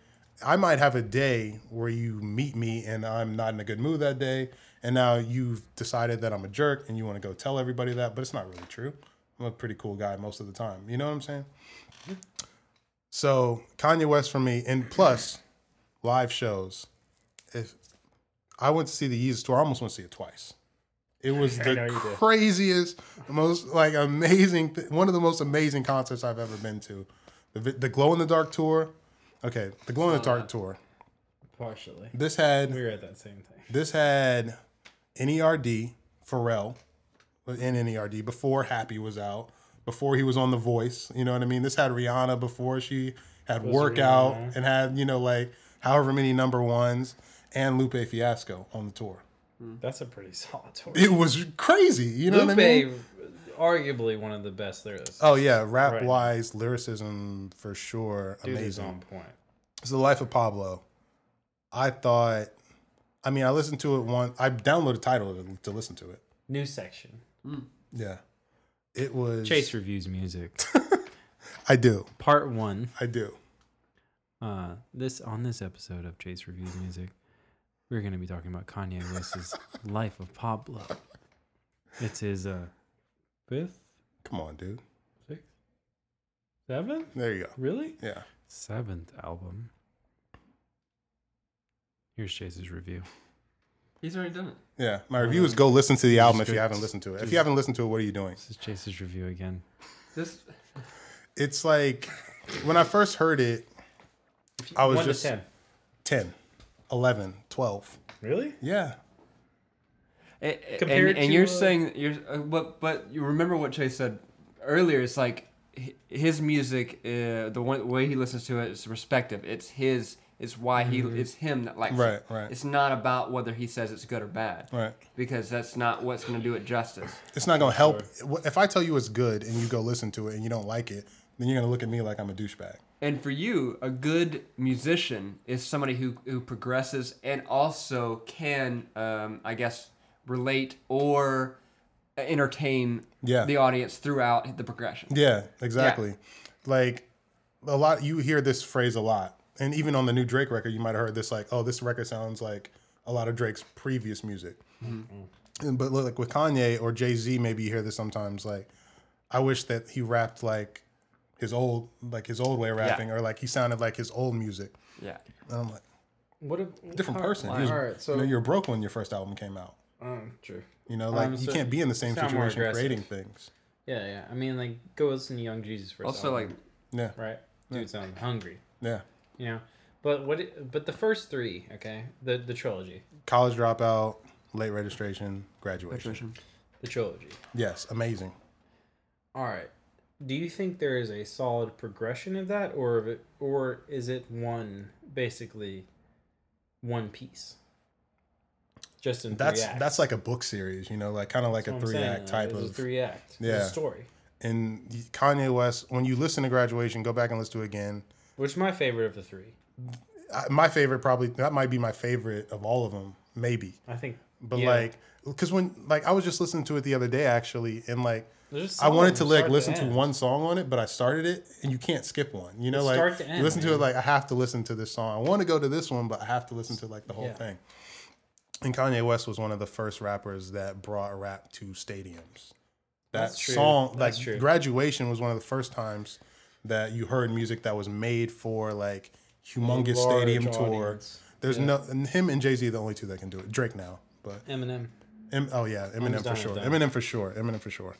I might have a day where you meet me and I'm not in a good mood that day, and now you've decided that I'm a jerk and you want to go tell everybody that, but it's not really true. I'm a pretty cool guy most of the time. You know what I'm saying? So Kanye West for me, and plus live shows. If I went to see the Yeezus tour, I almost went to see it twice. It was the craziest, most like amazing, one of the most amazing concerts I've ever been to. The the glow in the dark tour. Okay, the glow in the dark tour. Partially. This had We were at that same thing. this had NERD, Pharrell, in NERD before Happy was out, before he was on The Voice. You know what I mean? This had Rihanna before she had Was Workout Rihanna. and had you know like however many number ones and Lupe Fiasco on the tour. Hmm. That's a pretty solid tour. It was crazy. You know Lupe, what I mean? Lupe arguably one of the best lyricists. Oh yeah, rap Right. wise, lyricism for sure, Dude is amazing. on point. It's the life of Pablo. I thought, I mean, I listened to it one. I downloaded a title to, to listen to it. New section. Yeah, it was Chase reviews music. I do, Part one. I do. Uh, this on this episode of Chase reviews music, we're gonna be talking about Kanye West's Life of Pablo. It's his uh fifth, Come on, dude. sixth, seventh. There you go. Really? Yeah. Seventh album. Here's Chase's review. He's already done it. Yeah, my review is go listen to the album if you haven't listened to it. If you haven't listened to it, what are you doing? This is Chase's review again. This It's like when I first heard it, I was One just to ten. 10, 11, 12. Really? Yeah. and, Compared and, and to, you're uh, saying you're uh, but but you remember what Chase said earlier. It's like hi- his music, uh, the one way he listens to it is respective. It's his. It's why he. It's him that likes Right, it. right. It's not about whether he says it's good or bad. Right. Because that's not what's going to do it justice. It's not going to help. If I tell you it's good and you go listen to it and you don't like it, then you're going to look at me like I'm a douchebag. And for you, a good musician is somebody who, who progresses and also can, um, I guess, relate or entertain Yeah. the audience throughout the progression. Yeah, exactly. Like a lot, you hear this phrase a lot, and even on the new Drake record, you might have heard this like, "Oh, this record sounds like a lot of Drake's previous music." And, but look, like with Kanye or Jay Z, maybe you hear this sometimes. Like, I wish that he rapped like his old, like his old way of rapping, or like he sounded like his old music. Yeah. And I'm like, What a different person. All was- right, so you know, you're broke when your first album came out. um, true. You know, like Um, you can't be in the same situation creating things. Yeah, yeah. I mean, like, go listen to Young Jeezy's first. Also, like, album, Yeah, right? Dude sounds hungry. yeah. You know, but what? It, but the first three, okay, the the trilogy, College dropout, late registration, graduation. the trilogy. Yes, amazing. All right. Do you think there is a solid progression of that, or of it, or is it one basically one piece? Just in That's three acts. that's like a book series, you know, like kind of like That's a what I'm three saying, act like, type it's a of. three act. Yeah. story. And Kanye West, when you listen to graduation, go back and listen to it again. Which is my favorite of the three. I- My favorite, probably that might be my favorite of all of them, maybe. I think. But yeah. like, because when like I was just listening to it the other day actually, and like I wanted to like listen to end. one song on it, but I started it, and you can't skip one. You know, It's like to you end, listen to it like I have to listen to this song. I want to go to this one, but I have to listen to like the whole Yeah. thing. And Kanye West was one of the first rappers that brought rap to stadiums. That That's true. song, That's like true. graduation, was one of the first times that you heard music that was made for like humongous Large stadium tour. audience. There's Yeah. no and him and Jay Z are the only two that can do it. Drake now, but Eminem. M, oh yeah, Eminem done for sure. though. Eminem for sure. Eminem for sure.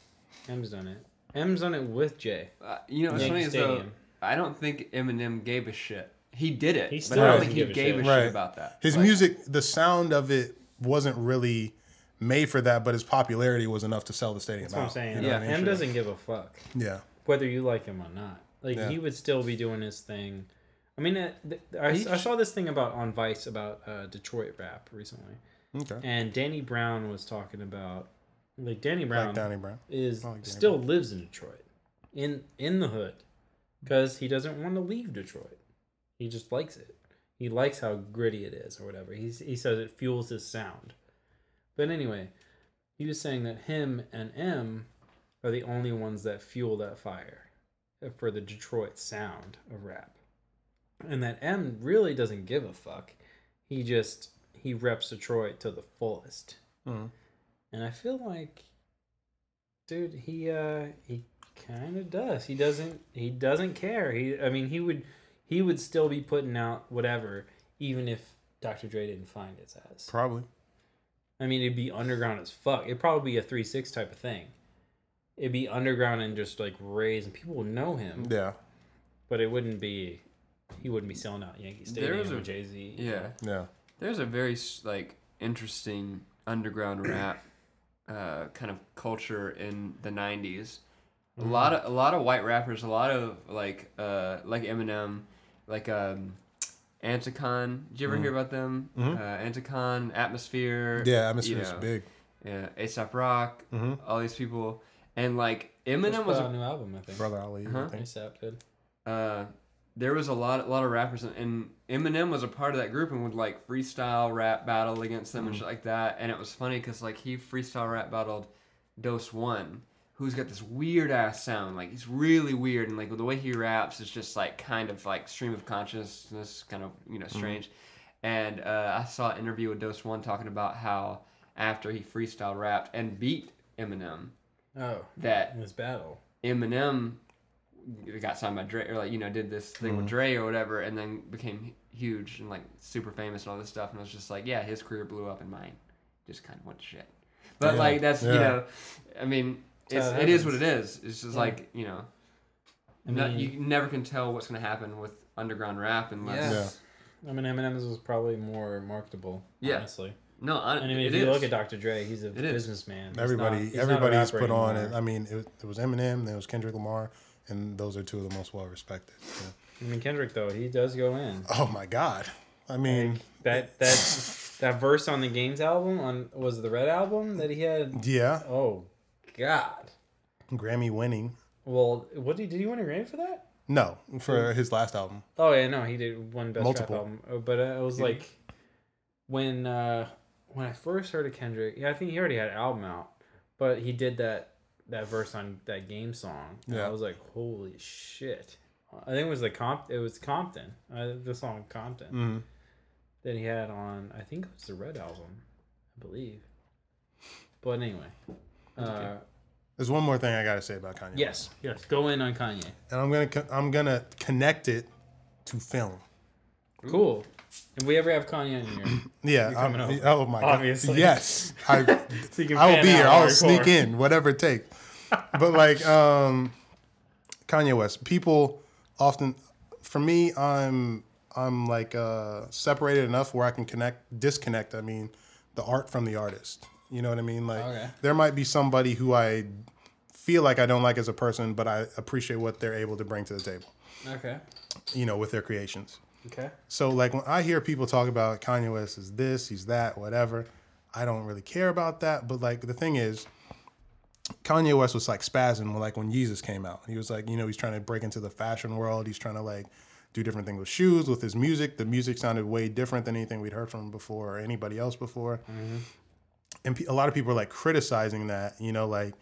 M's done it. M's done it with Jay. Uh, you know what's funny is though, I don't think Eminem gave a shit. He did it, He but I don't think he give a gave shit. a Right. shit about that. His Like, music, the sound of it wasn't really made for that, but his popularity was enough to sell the stadium That's what I'm saying. You know yeah, what I mean? M doesn't give a fuck Yeah. whether you like him or not. Like Yeah. he would still be doing his thing. I mean, uh, th- I, I saw this thing about on Vice about uh, Detroit rap recently, Okay. and Danny Brown was talking about like Danny Brown Like Danny Brown. is like Danny still lives in Detroit, in in the hood, because he doesn't want to leave Detroit. He just likes it. He likes how gritty it is, or whatever. He's, he says it fuels his sound. But anyway, he was saying that him and M are the only ones that fuel that fire for the Detroit sound of rap, and that M really doesn't give a fuck. He just he reps Detroit to the fullest. Mhm. And I feel like, dude, he uh he kind of does. He doesn't he doesn't care. He I mean he would he would still be putting out whatever even if Dr. Dre didn't find his ass. Probably. I mean it'd be underground as fuck. It'd probably be a three six type of thing. It'd be underground and just like raised and people would know him, Yeah. but it wouldn't be. He wouldn't be selling out Yankee Stadium was or Jay Z. Yeah, Yeah. there's a very like interesting underground rap uh, kind of culture in the '90s. A lot of a lot of white rappers, a lot of like uh, like Eminem, like um, Anticon. Did you ever hear about them? Uh, Anticon, Atmosphere. Yeah, atmosphere's you know, big. Yeah, ASAP Rock, Mhm. all these people, and like Eminem was a a new album, I think. Brother Ali. I think. ASAP did. uh, there was a lot, a lot of rappers, and, and Eminem was a part of that group and would like freestyle rap battle against them and Mm. shit like that. And it was funny because like he freestyle rap battled Doseone, who's got this weird ass sound, like he's really weird, and like the way he raps is just like kind of like stream of consciousness, kind of you know Mm-hmm. strange. And uh, I saw an interview with Doseone talking about how after he freestyle rapped and beat Eminem, Oh, that in this battle. Eminem got signed by Dre, or like you know did this thing Mm-hmm. with Dre or whatever, and then became huge and like super famous and all this stuff. And it was just like, yeah, his career blew up and mine just kind of went to shit. But Yeah. like that's you know, I mean, it's, it it is what it is. It's just Yeah. like you know, I no- mean- you never can tell what's gonna happen with underground rap unless. Yeah. I mean, Eminem's was probably more marketable. Yeah. honestly. No, I, And I mean, it if you is. look at Dr. Dre, he's a It is. businessman. He's Everybody, not- he's not a everybody's rapper put on it. I mean, it, it was Eminem, then it was Kendrick Lamar, and those are two of the most well respected. I mean, Kendrick though, he does go in. Oh my God! I mean, That that that verse on the Games album on was the Red album that he had. yeah, Oh God. Grammy winning. Well, what did did he win a Grammy for that? No, for his last album. Oh yeah, no, he did one best Multiple. rap album. Oh, But uh, it was like when uh when I first heard of Kendrick. Yeah, I think he already had an album out, but he did that that verse on that game song. Yeah. I was like, holy shit. I think it was the comp. It was Compton. Uh, the song Compton Mm. that he had on. I think it was the Red album, I believe. But anyway, uh, There's one more thing I gotta say about Kanye. Yes, yes, go in on Kanye. and I'm gonna co- I'm gonna connect it to film. Cool. If we ever have Kanye in here, Yeah. Coming I'm- oh my Obviously. god. Yes. I, so I will be here. I'll sneak in, whatever it takes. But like um, Kanye West, people often, for me, I'm I'm like uh, separated enough where I can connect, disconnect. I mean, the art from the artist. You know what I mean? Like Okay. there might be somebody who I feel like I don't like as a person, but I appreciate what they're able to bring to the table. Okay. You know, with their creations. Okay. So like when I hear people talk about Kanye West is this, he's that, whatever, I don't really care about that. But like the thing is, Kanye West was like spazzing when like when Yeezus came out. He was like, you know, he's trying to break into the fashion world. He's trying to like do different things with shoes, with his music. The music sounded way different than anything we'd heard from before or anybody else before. Mm-hmm. And pe- a lot of people are like criticizing that, you know, like,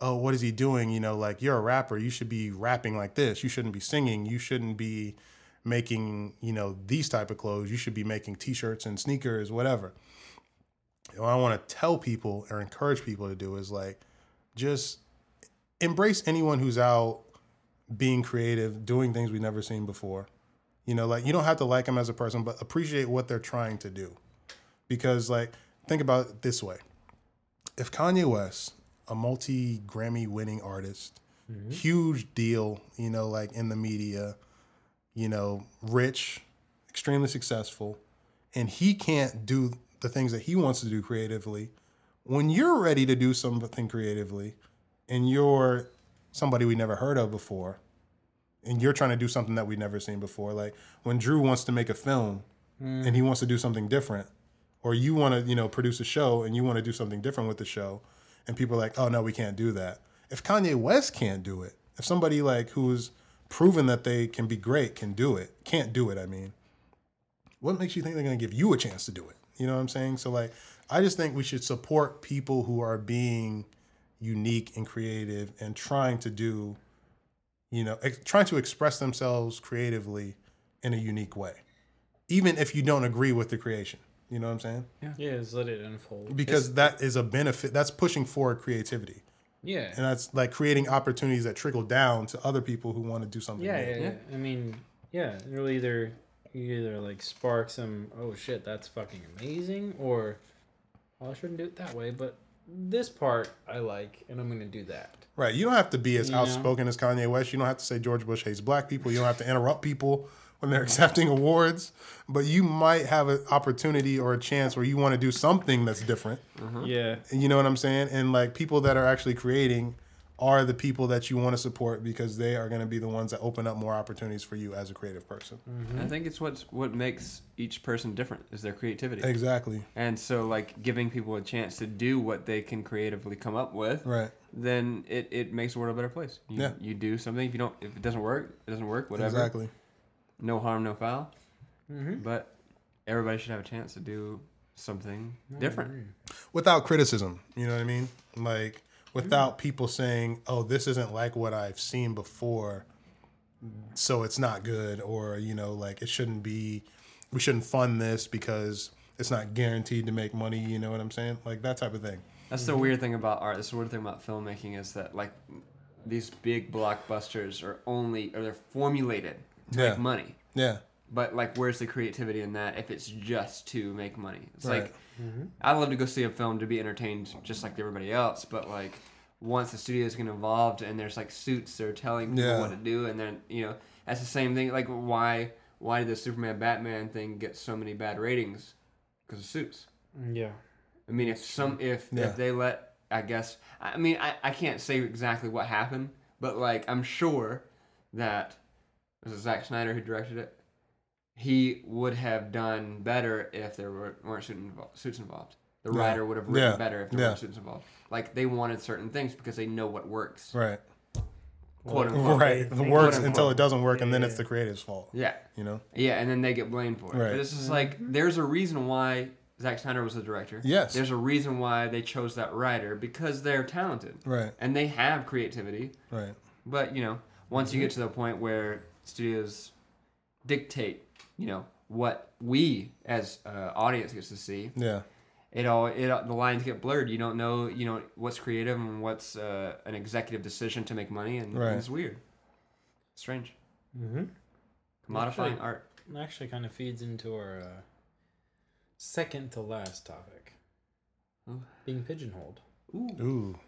oh, what is he doing? You know, like you're a rapper, you should be rapping like this. You shouldn't be singing. You shouldn't be making, you know, these type of clothes. You should be making t-shirts and sneakers, whatever. What I want to tell people or encourage people to do is like just embrace anyone who's out being creative, doing things we've never seen before. You know, like you don't have to like them as a person, but appreciate what they're trying to do. Because like think about it this way. If Kanye West, a multi Grammy winning artist, mm-hmm. huge deal, you know, like in the media, you know, rich, extremely successful, and he can't do the things that he wants to do creatively, when you're ready to do something creatively and you're somebody we never heard of before, and you're trying to do something that we've never seen before, like when Drew wants to make a film and he wants to do something different, or you want to, you know, produce a show and you want to do something different with the show, and people are like, oh no, we can't do that. If Kanye West can't do it, if somebody like who's proven that they can be great can do it, can't do it, I mean, what makes you think they're going to give you a chance to do it? You know what I'm saying? So like, I just think we should support people who are being unique and creative and trying to do, you know, ex- trying to express themselves creatively in a unique way, even if you don't agree with the creation. You know what I'm saying? Yeah, just let it unfold. Because that is a benefit. That's pushing forward creativity, yeah. and that's like creating opportunities that trickle down to other people who want to do something. Yeah, yeah, yeah. I mean, yeah, it'll either you either like spark some oh shit that's fucking amazing or oh, I shouldn't do it that way, but this part I like and I'm gonna do that. Right. You don't have to be as You know? outspoken as Kanye West. You don't have to say George Bush hates black people. You don't have to interrupt people when they're accepting awards, but you might have an opportunity or a chance where you want to do something that's different. Mm-hmm. Yeah. You know what I'm saying? And like people that are actually creating are the people that you want to support because they are going to be the ones that open up more opportunities for you as a creative person. Mm-hmm. I think it's what's what makes each person different is their creativity. Exactly. And so, like giving people a chance to do what they can creatively come up with, Right. then it, it makes the world a better place. You, Yeah. You do something. If you don't, if it doesn't work, it doesn't work. Whatever. Exactly. No harm, no foul. Mm-hmm. But everybody should have a chance to do something different. Without criticism, you know what I mean? Like without people saying, "Oh, this isn't like what I've seen before." So it's not good or, you know, like it shouldn't be we shouldn't fund this because it's not guaranteed to make money, you know what I'm saying? Like that type of thing. That's the weird thing about art. That's the weird thing about filmmaking is that like these big blockbusters are only or they're formulated to Yeah. make money. Yeah. But like, where's the creativity in that if it's just to make money? It's Right. like mm-hmm. I'd love to go see a film to be entertained just like everybody else, but like once the studios get involved and there's like suits they're telling people Yeah. what to do, and then you know that's the same thing. Like why why did the Superman Batman thing get so many bad ratings? Because of suits. Mm, yeah. I mean, if some mm. if Yeah. if they let, I guess, I mean, I, I can't say exactly what happened, but like I'm sure that was it Zack Snyder who directed it. He would have done better if there were, weren't suit involved, suits involved. The Yeah. writer would have written Yeah. better if there Yeah. weren't suits involved. Like they wanted certain things because they know what works. Right. Quote unquote. Right. It think- works quote, until it doesn't work and then it's the creative's fault. Yeah, You know? yeah, and then they get blamed for it. Right. But it's just mm-hmm. like there's a reason why Zack Snyder was the director. Yes. There's a reason why they chose that writer because they're talented. Right. and they have creativity Right. but you know once you get to the point where studios dictate you know what we as uh, audience gets to see Yeah. it all it the lines get blurred you don't know you know what's creative and what's uh, an executive decision to make money and, Right. it's weird strange Mm-hmm. commodifying Actually- art Actually, kind of feeds into our uh, second to last topic Oh. being pigeonholed. Ooh. Ooh.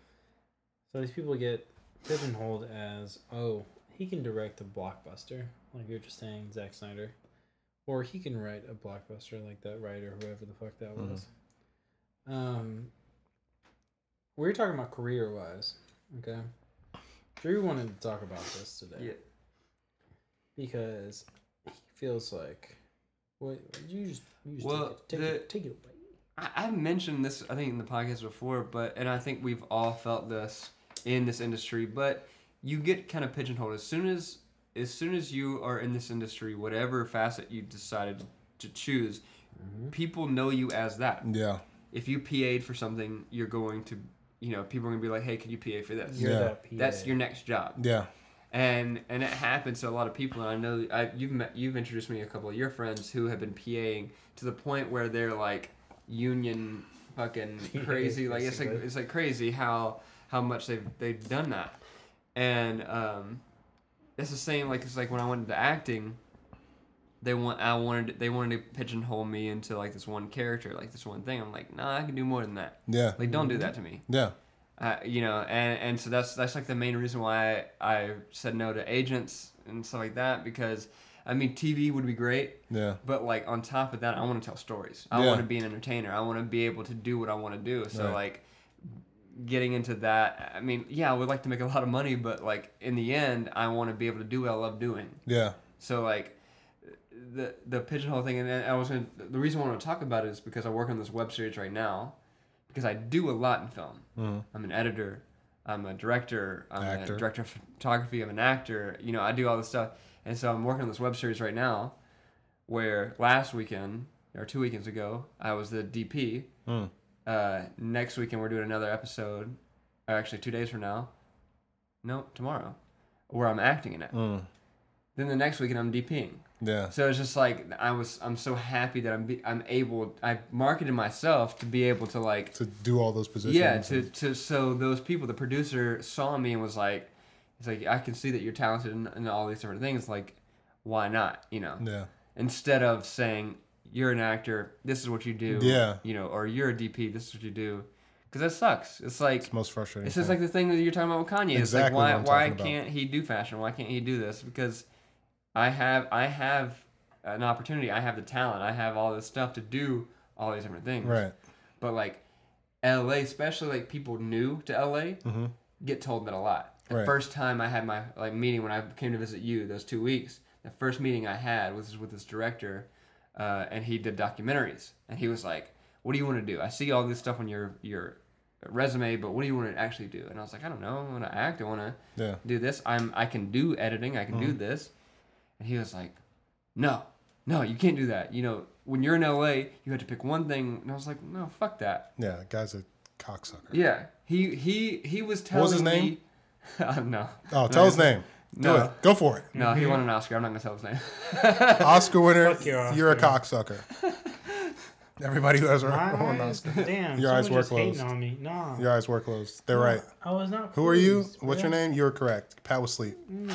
So these people get pigeonholed as, oh, he can direct a blockbuster, like you're just saying, Zack Snyder, or he can write a blockbuster like that writer, whoever the fuck that was. Um, we were talking about career wise, okay. Drew wanted to talk about this today yeah because he feels like, what you just, you just Well, take, it, take, the- it, take it away. I, I've mentioned this, I think, in the podcast before, but and I think we've all felt this in this industry. But you get kind of pigeonholed as soon as as soon as you are in this industry, whatever facet you decided to choose, mm-hmm. people know you as that. Yeah. If you PA'd for something, you're going to, you know, people are gonna be like, "Hey, can you PA for this?" You're Yeah. that That's your next job Yeah. and and it happens to a lot of people and i know I, you've met you've introduced me to a couple of your friends who have been paing to the point where they're like union fucking crazy like it's like it's like crazy how how much they've they've done that and um it's the same like it's like when i went into acting they want i wanted they wanted to pigeonhole me into like this one character like this one thing i'm like nah i can do more than that Yeah. like don't do that to me Yeah. uh, you know, and and so that's that's like the main reason why I, I said no to agents and stuff like that because I mean TV would be great, Yeah. but like on top of that, I want to tell stories. I Yeah. want to be an entertainer. I want to be able to do what I want to do. So Right. like getting into that, I mean, yeah, I would like to make a lot of money, but like in the end, I want to be able to do what I love doing. Yeah. So like the the pigeonhole thing, and I was gonna, the reason I want to talk about it is because I work on this web series right now, because I do a lot in film. Mhm. I'm an editor, I'm a director, I'm Actor. a director of photography, I'm an actor. You know, I do all this stuff, and so I'm working on this web series right now, where last weekend or two weekends ago I was the DP. Mm. Uh, next weekend we're doing another episode, or actually two days from now. No, tomorrow, where I'm acting in it. Mm. Then the next weekend I'm DPing. Yeah. So it's just like I was. I'm so happy that I'm. Be, I'm able. I marketed myself to be able to like. To do all those positions. Yeah. To to so those people, the producer saw me and was like, "He's like, I can see that you're talented in, in all these different things. Like, why not? You know." Yeah. Instead of saying you're an actor, this is what you do. Yeah. You know, or you're a DP, this is what you do. Because that sucks. It's like It's most frustrating. it's just thing. like the thing that you're talking about with Kanye. Exactly it's like why why about. can't he do fashion? Why can't he do this? Because I have I have an opportunity. I have the talent. I have all this stuff to do all these different things. Right. But like LA, especially like people new to LA, Mm-hmm. get told that a lot. The Right. first time I had my like meeting when I came to visit you, those two weeks, the first meeting I had was with this director, uh, and he did documentaries, and he was like, "What do you want to do? I see all this stuff on your your resume, but what do you want to actually do?" And I was like, "I don't know. I want to act. I want to Yeah. do this. I'm I can do editing. I can do this." And he was like, "No, no, you can't do that. You know, when you're in LA, you have to pick one thing." And I was like, "No, fuck that." Yeah. Guy's a cocksucker. Yeah, he he he was telling was his name? me. uh, no. Oh, tell his name. Do No. it. Go for it. No, he won an Oscar. I'm not gonna tell his name. Oscar winner. Fuck your You're a cocksucker. Everybody who has a My an? Oscar. Damn, Your eyes were just hating closed. on me. No. Your eyes were closed. They're right. I was not. Who are you? closed, What's your bro. name? You were correct. Pat was asleep. No.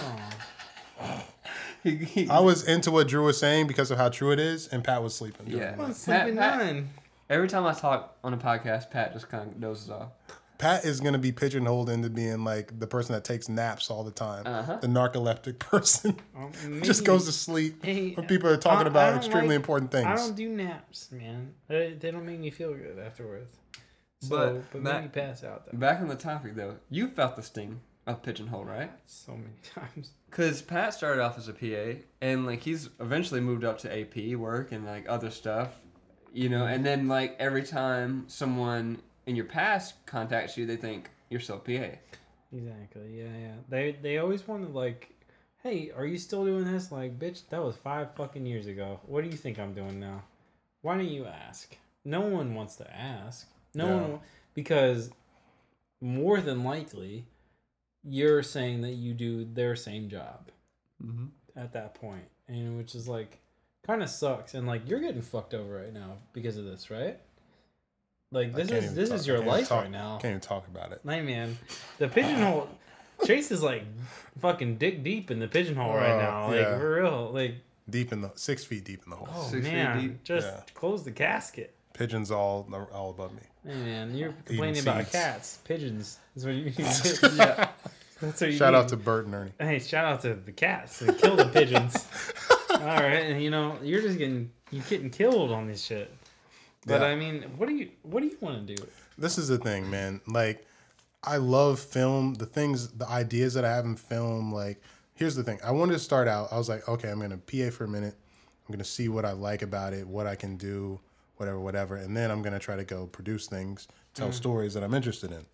He- he- I was into what Drew was saying because of how true it is, and Pat was sleeping. during Yeah. the I'm night. sleeping Pat- nine. Every time I talk on a podcast, Pat just kind of dozes off. Pat is gonna be pigeonholed into being like the person that takes naps all the time, Uh-huh. the narcoleptic person, Um, just goes to sleep Hey, when people are talking I- I about don't extremely like- important things. I don't do naps, man. They, they don't make me feel good afterwards. So, But but, that- maybe pass out though. Back on the topic though, you felt the sting of pigeonhole, right? So many times. Because Pat started off as a PA, and like he's eventually moved up to AP work and like other stuff, you know. And then like every time someone in your past contacts you, they think you're still PA. Exactly. Yeah, yeah. They they always wanted like, hey, are you still doing this? Like, bitch, that was five fucking years ago. What do you think I'm doing now? Why don't you ask? No one wants to ask. No Yeah. one because more than likely, you're saying that you do their same job Mm-hmm. at that point, and which is like kind of sucks. And like you're getting fucked over right now because of this, right? Like this is this talk- is your life talk- right now. Can't even talk about it. Hey man, the pigeonhole. Chase is like fucking dick deep in the pigeonhole right Oh, now. Like yeah. for real. Like Deep in the six feet deep in the hole. oh Six feet man, deep? just Yeah. close the casket. Pigeons all all above me. Hey man, you're complaining about seeds. cats, pigeons. That's what you need. Yeah. That's what you Shout need. out to Bert and Ernie. Hey, shout out to the cats. They kill the pigeons. All right, and you know you're just getting you're getting killed on this shit. But Yeah. I mean, what do you what do you want to do? This is the thing, man. Like, I love film. The things, the ideas that I have in film. Like, here's the thing. I wanted to start out. I was like, okay, I'm gonna PA for a minute. I'm gonna see what I like about it, what I can do, whatever, whatever, and then I'm gonna try to go produce things, tell mm-hmm. stories that I'm interested in.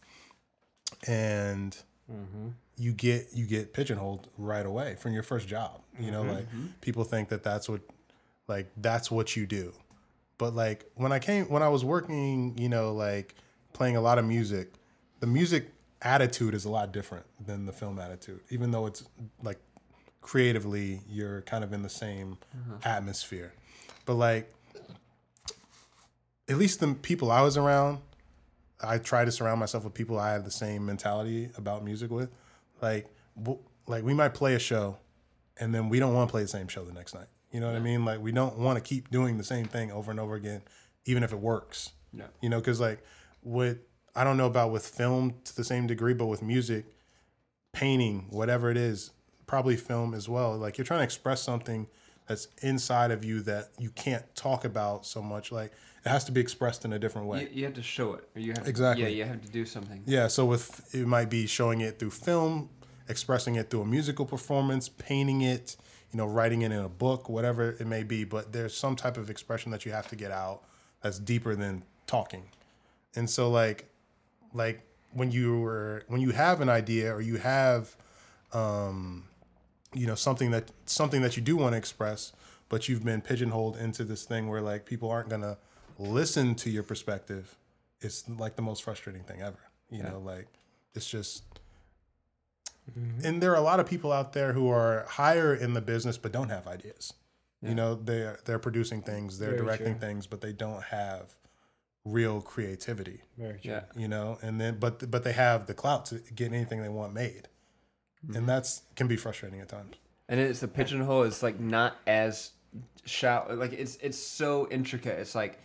And mm-hmm. you get you get pigeonholed right away from your first job. You know, mm-hmm. like people think that that's what, like that's what you do but like when i came when i was working you know like playing a lot of music the music attitude is a lot different than the film attitude even though it's like creatively you're kind of in the same uh-huh. atmosphere. But like at least the people i was around i try to surround myself with people i have the same mentality about music with. Like w- like we might play a show and then we don't want to play the same show the next night. You know what I mean? Like we don't want to keep doing the same thing over and over again, even if it works. Yeah. You know, because like with I don't know about with film to the same degree, but with music, painting, whatever it is, probably film as well. Like you're trying to express something that's inside of you that you can't talk about so much. Like it has to be expressed in a different way. You, you have to show it, or you have to, Exactly. Yeah, you have to do something. Yeah, so with it might be showing it through film, expressing it through a musical performance, painting it, you know, writing it in a book, whatever it may be, but there's some type of expression that you have to get out that's deeper than talking. And so like like when you were when you have an idea or you have um you know something that something that you do want to express but you've been pigeonholed into this thing where like people aren't going to listen to your perspective it's like the most frustrating thing ever you know like it's just Mm-hmm. and there are a lot of people out there who are higher in the business but don't have ideas you know they're they're producing things they're Very directing true. things but they don't have real creativity Very true. Yeah. you know and then but but they have the clout to get anything they want made mm-hmm. and that's can be frustrating at times And it's the pigeonhole is like not as shallow. Like it's it's so intricate. It's like,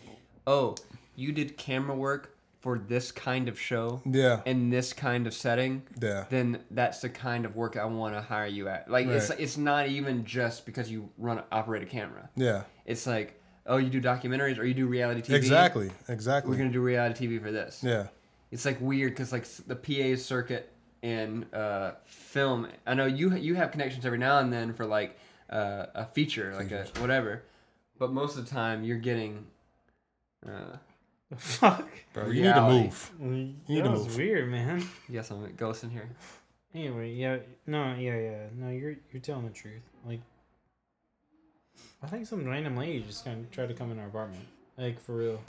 oh, you did camera work for this kind of show Yeah. in this kind of setting, Yeah. then that's the kind of work I want to hire you at. Like it's Right. it's not even just because you run operate a camera. Yeah. It's like oh you do documentaries or you do reality TV. Exactly. Exactly we're gonna do reality TV for this. Yeah. It's like weird because like the PA circuit in uh, film. I know you you have connections every now and then for like uh, a feature, like a whatever, but most of the time you're getting. Uh, Fuck. Bro, you need to Reality. move. that need to was move. weird, man. yes, I'm ghost in here. Anyway, yeah, no, yeah, yeah, no, you're you're telling the truth. Like, I think some random lady just kind of tried to come in our apartment, like for real.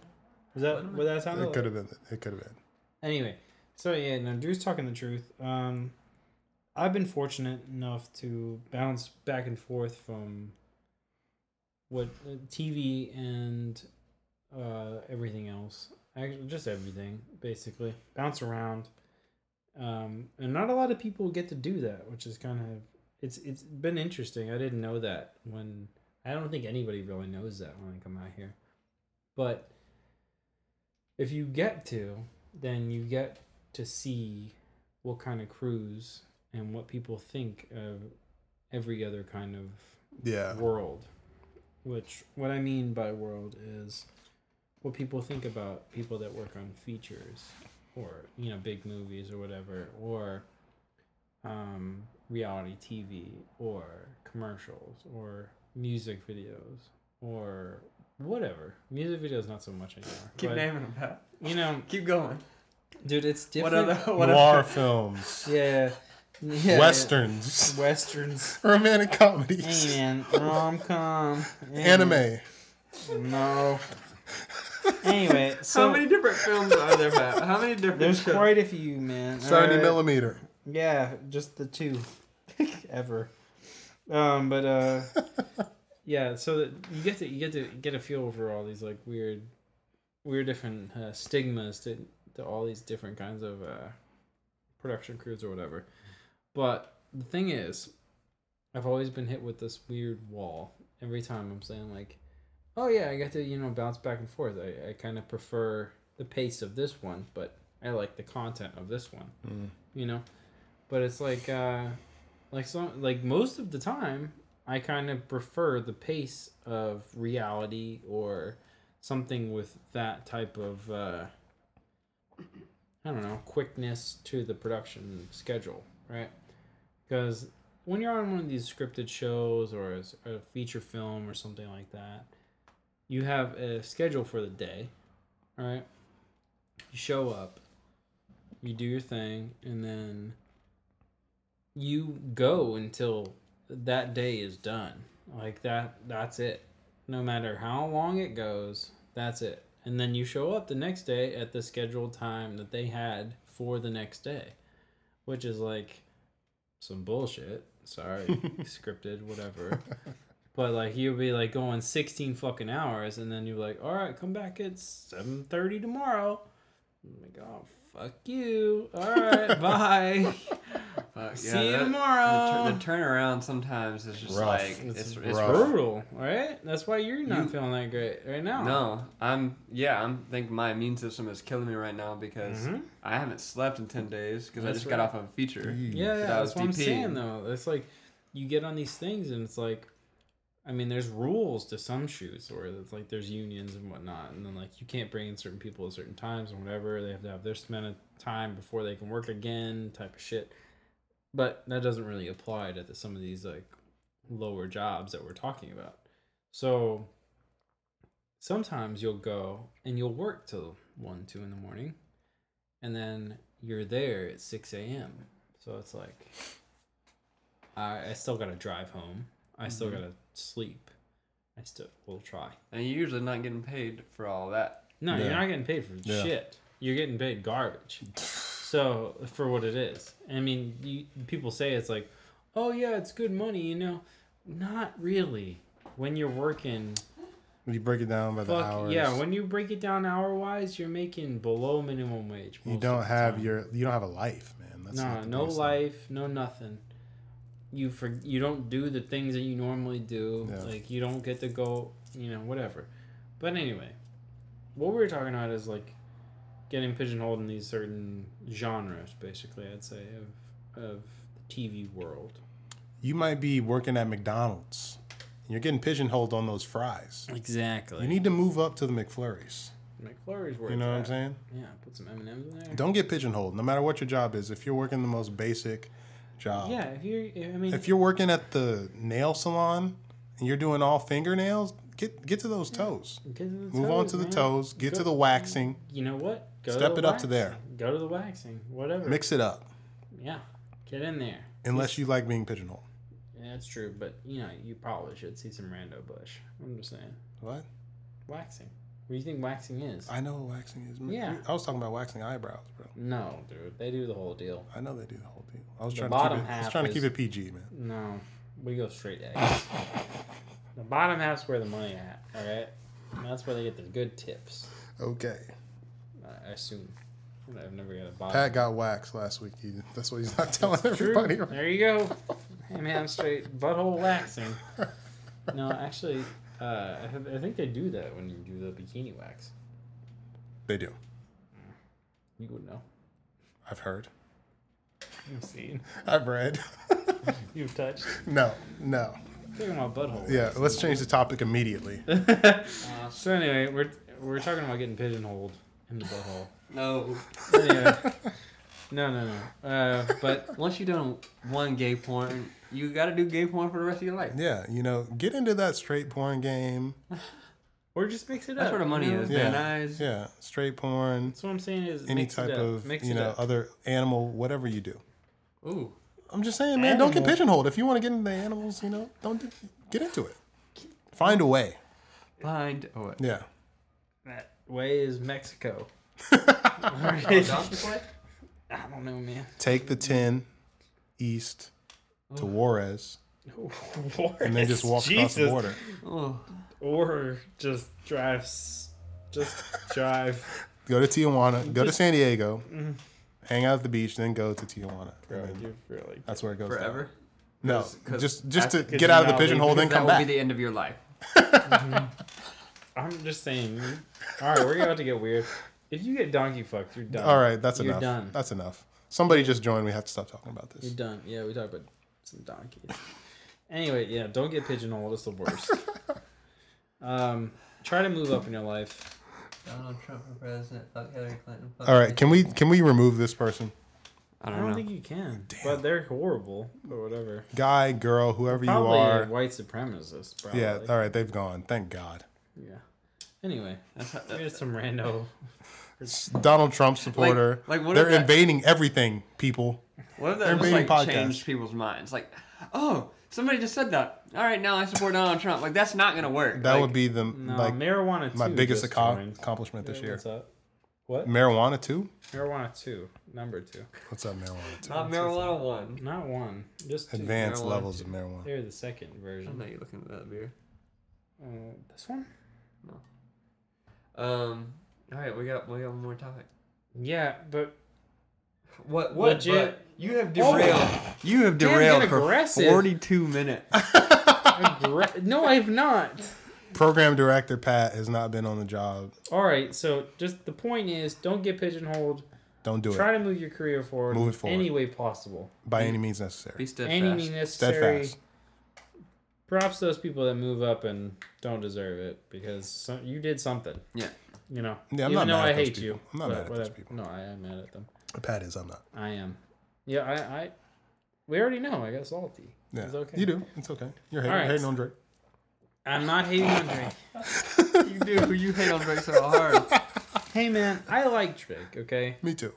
Was that what that sounded It could have been. It could have been. Anyway, so yeah, no, Drew's talking the truth. Um, I've been fortunate enough to bounce back and forth from what uh, TV and uh, everything else. Actually, just everything basically bounce around. Um, and not a lot of people get to do that, which is kind of it's it's been interesting. I didn't know that when I don't think anybody really knows that when I come out here, but if you get to, then you get to see what kind of cruise and what people think of every other kind of Yeah. world. Which, what I mean by world is what people think about people that work on features or, you know, big movies or whatever, or um, reality TV or commercials or music videos or whatever. Music videos, not so much anymore. Keep but, naming them, Pat. You know, Keep going. dude, it's What different. other? What Noir other? films. Yeah. yeah. Westerns. Westerns. Romantic comedies. Hey man, rom com. Anime. No. Anyway, so How many different films are there, Pat? How many different? there's shows? quite a few, man. 70 Alright. millimeter. Yeah, just the two ever. Um, but uh, yeah. So that you get to you get to get a feel for all these like weird, weird different uh, stigmas to to all these different kinds of uh, production crews or whatever. But the thing is, I've always been hit with this weird wall every time I'm saying like, oh yeah, I got to you know bounce back and forth. I I kind of prefer the pace of this one, but I like the content of this one. Mm. You know but it's like uh like so like most of the time i kind of prefer the pace of reality or something with that type of uh i don't know quickness to the production schedule right because when you're on one of these scripted shows or a, feature film or something like that you have a schedule for the day all right you show up you do your thing and then you go until that day is done. Like that that's it. No matter how long it goes that's it. And then you show up the next day at the scheduled time that they had for the next day which is like some bullshit. Sorry. Scripted whatever but like you'll be like going 16 fucking hours and then you're like all right come back at 7.30 tomorrow i'm like oh fuck you all right bye Fuck, See yeah, you that- tomorrow. The, the turnaround sometimes is just Rough. like It's it's, it's rough. rough. brutal, right? That's why you're not You- feeling that great right now. No, I'm yeah. I'm think my immune system is killing me right now because Mhm. I haven't slept in ten days because I That's just got off of a feature. Yeah, yeah that's was what I'm saying though. It's like you get on these things and it's like, I mean, there's rules to some shoots where it's like there's unions and whatnot, and then like you can't bring in certain people at certain times and whatever. They have to have their amount of time before they can work again, type of shit. But that doesn't really apply to the, some of these like lower jobs that we're talking about. So sometimes you'll go and you'll work till one, two in the morning, and then you're there at six a.m. So it's like I, I still gotta drive home. I still Mhm. gotta sleep. I still will try. And you're usually not getting paid for all that. No, you're not getting paid for Yeah. shit. You're getting paid garbage. so for what it is, I mean, you, people say it's like, oh yeah, it's good money, you know. Not really. When you're working, When you break it down by the fuck hours, yeah. When you break it down hour wise, you're making below minimum wage. you most don't the have time. your you don't have a life, man. That's no, not the no biggest thing. life, no nothing. You for you don't do the things that you normally do. Yeah. Like you don't get to go, you know, whatever. But anyway, what we were talking about is like getting pigeonholed in these certain genres, basically. I'd say of of the TV world. You might be working at McDonald's. and You're getting pigeonholed on those fries. Exactly. You need to move up to the McFlurries. McFlurry's where You know what I'm at. saying? Yeah, put some M and M's in there. Don't get pigeonholed. No matter what your job is, if you're working the most basic job, Yeah, if you're, I mean, if you're working at the nail salon and you're doing all fingernails, get get to those toes. to Move on toes, to the toes. Get Go- to the waxing. You know what? Go Step it up to there. Go to the waxing. Whatever. Mix it up. Yeah, get in there. Unless you like being pigeonholed. Yeah, that's true, but you know, you probably should see some rando bush. I'm just saying, What? waxing. What do you think waxing is? I know what waxing is. Yeah. I was talking about waxing eyebrows, bro. No, dude, they do the whole deal. I know they do the whole deal. I was The trying bottom to keep it. I was trying to keep it PG, man. No, we go straight X. the bottom half's where the money at. All right, and that's where they get the good tips. Okay. I assume. I've never got a bottom. Pat got waxed last week. He, that's what he's not telling True. everybody. There you go. Hey man, I'm straight butthole waxing. No, actually, uh, I, have- I think they do that when you do the bikini wax. They do. You would know. I've heard. You've seen. I've read. You've touched. no, no. Talking about butthole. Yeah, let's change the topic immediately. So anyway, we're we're talking about getting pigeonholed in the butthole. No. Anyway, no, no, no. Uh, but Once you've done one gay porn, you got to do gay porn for the rest of your life. Yeah, you know, get into that straight porn game. or just mix it That's up. where the money you know? is. Yeah, Van Nuys. yeah, straight porn, That's what I'm saying is any mix type it up. of mix you it know up. other animal, whatever you do. Ooh. I'm just saying, man, don't get pigeonholed. If you want to get into the animals, you know, don't do, get into it. Find a way. Find. a way. Yeah. That way is Mexico. Oh. I don't know, man. Take the ten east to oh. Juarez, Juarez. and then just walk across the border. Oh. Or just drive, just drive. Go to Tijuana. Go to San Diego. Mm. Hang out at the beach, then go to Tijuana. Bro, And then you're really. That's where it goes. down. Forever? No, 'Cause- 'cause just just to get out of the pigeonhole, then Because come that will be the end of your life. I'm just saying. All right, we're about to get weird. If you get donkey fucked, you're done. All right, that's You're enough. done. That's enough. Somebody just joined. We have to stop talking about this. You're this. done. Yeah, we talked about some donkeys. Anyway, yeah, don't get pigeonholed. It's the worst. um, try to move up in your life. Donald Trump for president. Fuck Hillary Clinton. Fuck All right, can we can we remove this person? I I don't, don't know. think you can, but they're horrible or whatever. Guy, girl, whoever you are. a white supremacist. Probably. Yeah. All right, they've gone. Thank God. Yeah. Anyway, That's how- here's some rando. Donald Trump supporter. like, what They're if that- invading everything, people. What if that They're just like podcast. changed people's minds? Like, oh, somebody just said that. All right, now I support Donald Trump. Like, that's not gonna work. That Like, would be the No, like marijuana. 2 my biggest just acco- accomplishment this Yeah, year. What's up? What? Marijuana two? Marijuana two, number two, What's up, marijuana two? not marijuana one. not one, just two. Advanced marijuana levels two. of marijuana. They're the second version. I version. know you're looking at that beer. Uh, this one? No. Um. All right, we got we got one more topic. Yeah, but What? What? Legit- but You have oh. derailed. You have derailed get for aggressive. forty-two minutes. aggra- no, I have not. Program director Pat has not been on the job. All right, so just the point is, don't get pigeonholed. Don't do Try it Try to move your career forward, Move it forward. any way possible. by any means necessary. Be steadfast. Any means necessary. Steadfast. Props to those people that move up and don't deserve it because some, you did something. Yeah. You know. Yeah, I'm Even not though mad I at those you. I'm not mad at those people. No, I am mad at them. Pat is. I'm not. I am. Yeah, I. I we already know I got salty. Yeah, It's okay. you do. It's okay. You're hating, All right. hating on Drake. I'm not hating on Drake. you do. You hate on Drake so hard. hey man, I like Drake. Okay, Me too.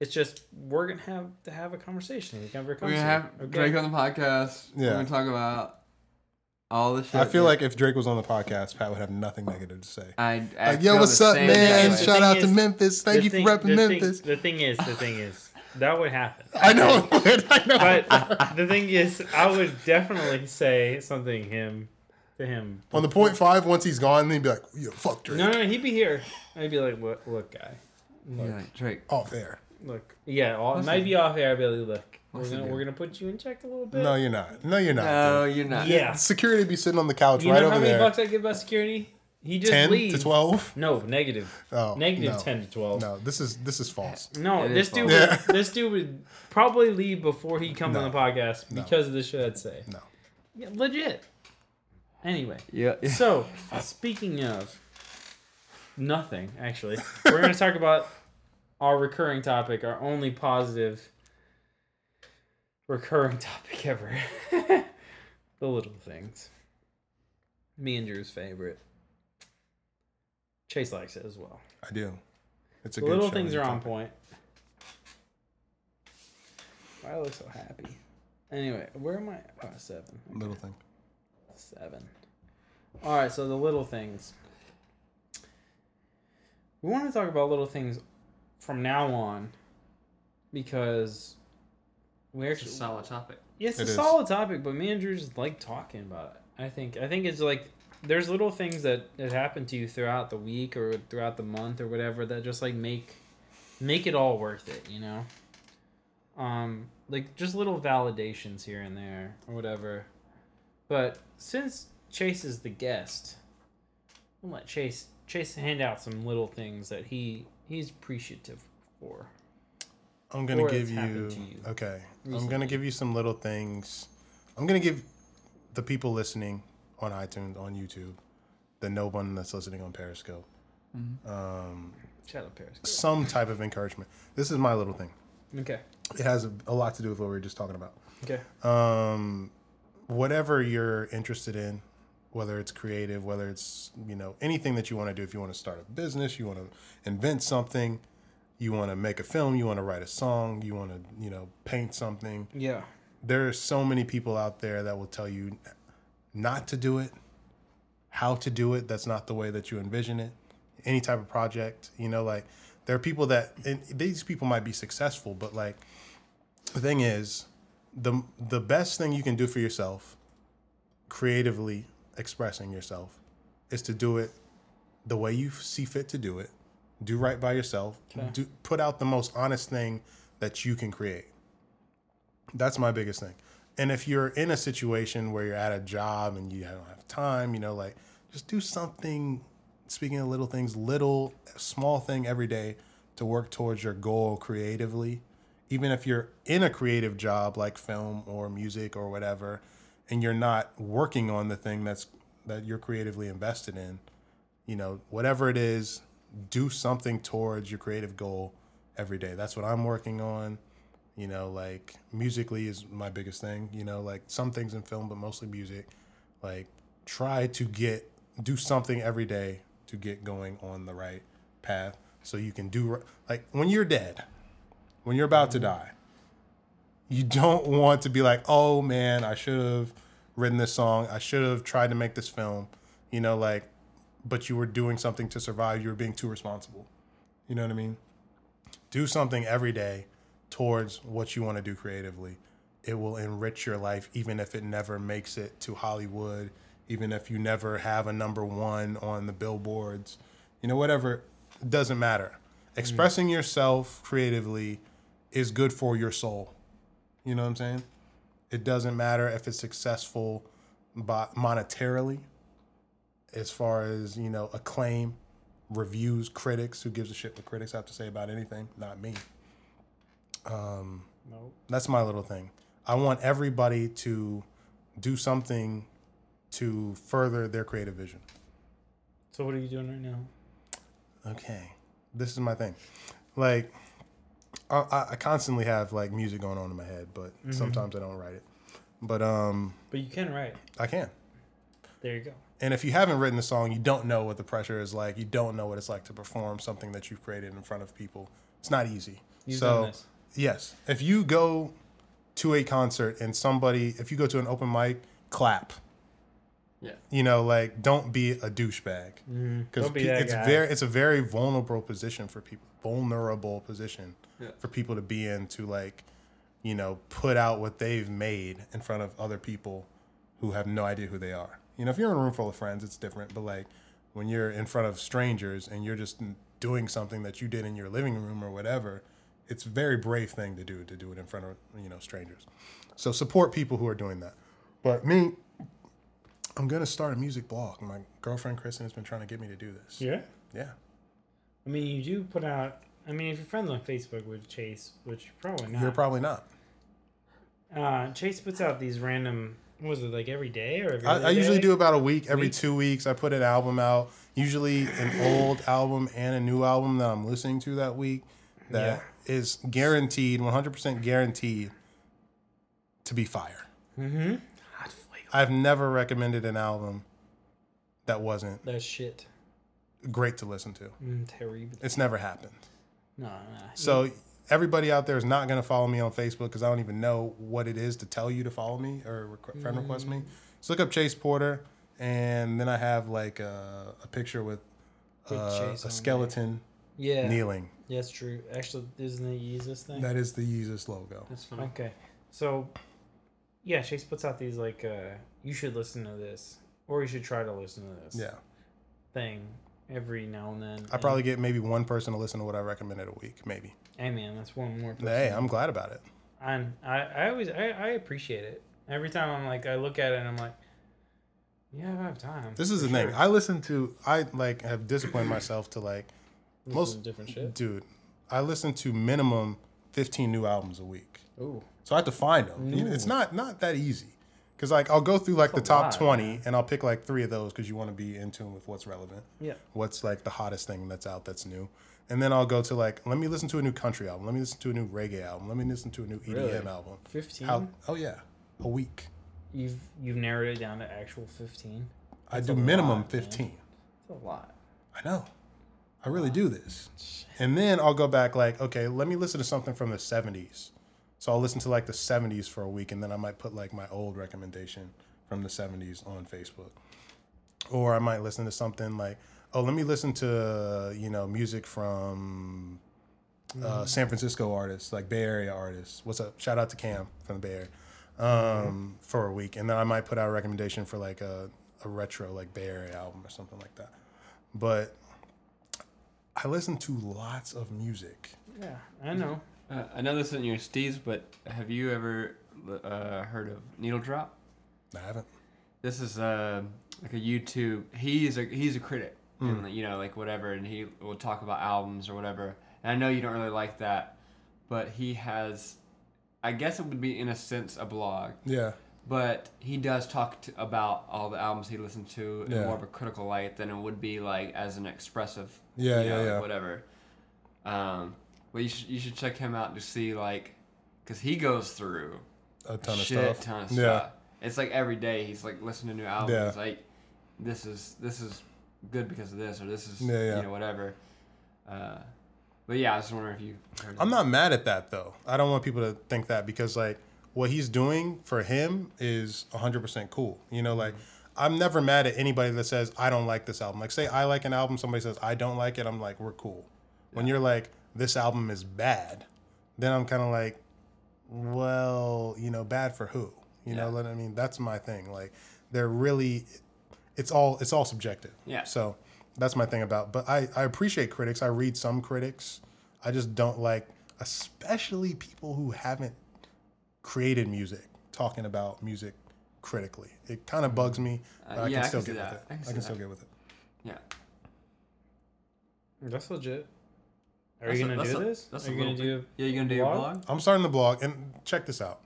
it's just we're gonna have to have a conversation. Whenever it We're comes gonna have okay? Drake on the podcast. Yeah. We're gonna talk about all the shit. I feel that- like if Drake was on the podcast, Pat would have nothing negative to say. I, I Like, yo, what's up, man? way. Shout thing out to Memphis. Thank you thing- for repping the thing- Memphis. the thing is, the thing is, that would happen. I know. I know. But the thing is, I would definitely say something him to him. on the point five, once he's gone, then he'd be like, yo, fuck Drake. No, no, he'd be here. I'd be like, look, look, guy, Yeah, like, Drake. Off air. look. Yeah, all, What's might be off air. I'd be like, look, we're gonna we're gonna put you in check a little bit. No, you're not. No, you're not. No, dude. you're not. Yeah. Security be sitting on the couch You right know over how many there. bucks I give by security? He just ten leaves. to twelve. No, negative. Oh, Negative no. ten to twelve. No, this is this is false. No, It this dude. false. Would, this dude would probably leave before he comes on the podcast No. because of the shit I'd say. No. Yeah, legit. Anyway, Yeah. so speaking of nothing, actually, we're going to talk about our recurring topic, our only positive recurring topic ever: the little things. Me and Drew's favorite. Chase likes it as well. I do. It's a The good little things are on point. Why do I look so happy? Anyway, where am I? Oh, seven. Little thing. Seven. All right, so the little things. We want to talk about little things from now on because we It's a solid topic. yeah, it's a It is. solid topic, but me and Drew just like talking about it. I think I think it's like there's little things that that happen to you throughout the week or throughout the month or whatever that just like make make it all worth it, you know. Um, like just little validations here and there or whatever. But since Chase is the guest, we'll let Chase Chase hand out some little things that he he's appreciative for. I'm gonna give you, to you okay. I'm gonna give you some little things. I'm gonna give the people listening on iTunes, on YouTube, the no one that's listening on Periscope, um, Shout out Paris. some type of encouragement. This is my little thing. Okay. It has a, a lot to do with what we were just talking about. Okay. um, whatever you're interested in, whether it's creative, whether it's you know anything that you want to do. If you want to start a business, you want to invent something, you want to make a film, you want to write a song, you want to you know paint something. Yeah. There are so many people out there that will tell you not to do it, how to do it. That's not the way that you envision it. Any type of project, you know, like there are people that and these people might be successful, but like the thing is, the the best thing you can do for yourself, creatively expressing yourself, is to do it the way you see fit to do it. Do right by yourself. Okay. Do put out the most honest thing that you can create. That's my biggest thing. And if you're in a situation where you're at a job and you don't have time, you know, like just do something. Speaking of little things, little small thing every day to work towards your goal creatively. Even if you're in a creative job like film or music or whatever, and you're not working on the thing that's that you're creatively invested in, you know, whatever it is, do something towards your creative goal every day. That's what I'm working on. You know, like musically is my biggest thing. You know, like some things in film, but mostly music. Like try to get do something every day to get going on the right path, so you can do like when you're dead, when you're about to mm-hmm. die. You don't want to be like, oh man, I should have written this song. I should have tried to make this film. You know, like, but you were doing something to survive. You were being too responsible. You know what I mean? Do something every day towards what you want to do creatively. It will enrich your life, even if it never makes it to Hollywood, even if you never have a number one on the billboards, you know, whatever, it doesn't matter. Mm-hmm. Expressing yourself creatively is good for your soul. You know what I'm saying? It doesn't matter if it's successful monetarily, as far as, you know, acclaim, reviews, critics, who gives a shit what critics have to say about anything? Not me. Um, Nope. that's my little thing. I want everybody to do something to further their creative vision. So what are you doing right now? Okay, this is my thing. Like, I, I- I constantly have like music going on in my head, but sometimes I don't write it. But um, But you can write. I can. There you go. And if you haven't written a song, you don't know what the pressure is like. You don't know what it's like to perform something that you've created in front of people. It's not easy. You've so yes, if you go to a concert and somebody, if you go to an open mic, clap. Yeah. You know, like don't be a douchebag mm-hmm. because Don't be that it's guy. very it's a very vulnerable position for people. Vulnerable position Yeah. for people to be in to like, you know, put out what they've made in front of other people who have no idea who they are. You know, if you're in a room full of friends, it's different. But like when you're in front of strangers and you're just doing something that you did in your living room or whatever, it's a very brave thing to do to do it in front of you know strangers. So support people who are doing that. But me, I'm gonna start a music blog. My girlfriend Kristen has been trying to get me to do this. Yeah. Yeah. I mean, you do put out. I mean, if you're friends on Facebook with Chase, which you're probably not. You're probably not. uh, Chase puts out these random. What was it like every day or every? I, I usually do about a week. Every Week? two weeks, I put an album out. Usually an old album and a new album that I'm listening to that week. That is guaranteed, 100% guaranteed to be fire. Mm-hmm. Hot. I've never recommended an album that wasn't That shit. great to listen to. Mm, terrible. It's never happened. No, no. So everybody out there is not going to follow me on Facebook because I don't even know what it is to tell you to follow me or requ- friend request me. So look up Chase Porter, and then I have like a, a picture with Big uh, Chase on a there. skeleton yeah. kneeling. Yeah, that's true. Actually, isn't it Yeezus thing? That is the Yeezus logo. That's funny. Okay. So, yeah, Chase puts out these like, uh, you should listen to this, or you should try to listen to this Yeah, thing every now and then. I probably get maybe one person to listen to what I recommended a week, maybe. Hey man, that's one more. Person. Hey, I'm glad about it. And I, I always, I, I appreciate it. Every time I'm like, I look at it and I'm like, yeah, I have time. This is for the thing. I listen to. I like have disciplined myself to like Listen most to different shit. dude. I listen to minimum 15 new albums a week. Ooh. So I have to find them. You know, It's not not that easy. Cause like I'll go through like the That's a top lot, twenty and I'll pick like three of those because you want to be in tune with what's relevant, Yeah. what's like the hottest thing that's out that's new, and then I'll go to like let me listen to a new country album, let me listen to a new reggae album, let me listen to a new EDM Really? album. Fifteen. How? Oh yeah, a week. You've you've narrowed it down to actual fifteen. I do minimum lot, fifteen. It's a lot. I know. I really do this. And then I'll go back like, okay, let me listen to something from the 70s. So I'll listen to like the 70s for a week and then I might put like my old recommendation from the 70s on Facebook. Or I might listen to something like, oh, let me listen to, you know, music from uh, San Francisco artists, like Bay Area artists. What's up? Shout out to Cam from the Bay Area um, for a week. And then I might put out a recommendation for like a, a retro, like Bay Area album or something like that. But I listen to lots of music. Yeah, I know. Uh, I know this isn't your steez, but have you ever uh, heard of Needle Drop? I haven't. This is uh, like a YouTube. He's a he's a critic, and you know, like whatever, and he will talk about albums or whatever. And I know you don't really like that, but he has, I guess it would be in a sense a blog, Yeah. but he does talk to, about all the albums he listened to in Yeah. more of a critical light than it would be like as an expressive. Yeah, you yeah, yeah. Whatever. Um, but you should you should check him out to see like, cause he goes through A ton a of shit stuff. ton of Yeah. stuff. It's like every day he's like listening to new albums. Yeah. Like this is this is good because of this or this is Yeah, yeah. you know whatever. Uh, but yeah, I was just wondering if you. Heard I'm not mad at that though. I don't want people to think that because like what he's doing for him is 100% cool. You know, like I'm never mad at anybody that says I don't like this album. Like say I like an album, somebody says I don't like it, I'm like we're cool. When you're like this album is bad, then I'm kind of like well, you know, bad for who? You know, what I mean, that's my thing. Like they're really it's all it's all subjective. Yeah. So that's my thing about. But I I appreciate critics. I read some critics. I just don't like, especially people who haven't created music talking about music critically. It kind of bugs me. but Uh, I yeah, I can still can see get with that. it. I I can can, still that. get with it. Yeah. That's legit. Are That's you gonna that's do a- this? that's Are a you gonna little do? Yeah, you gonna do your blog? blog? I'm starting the blog, and check this out.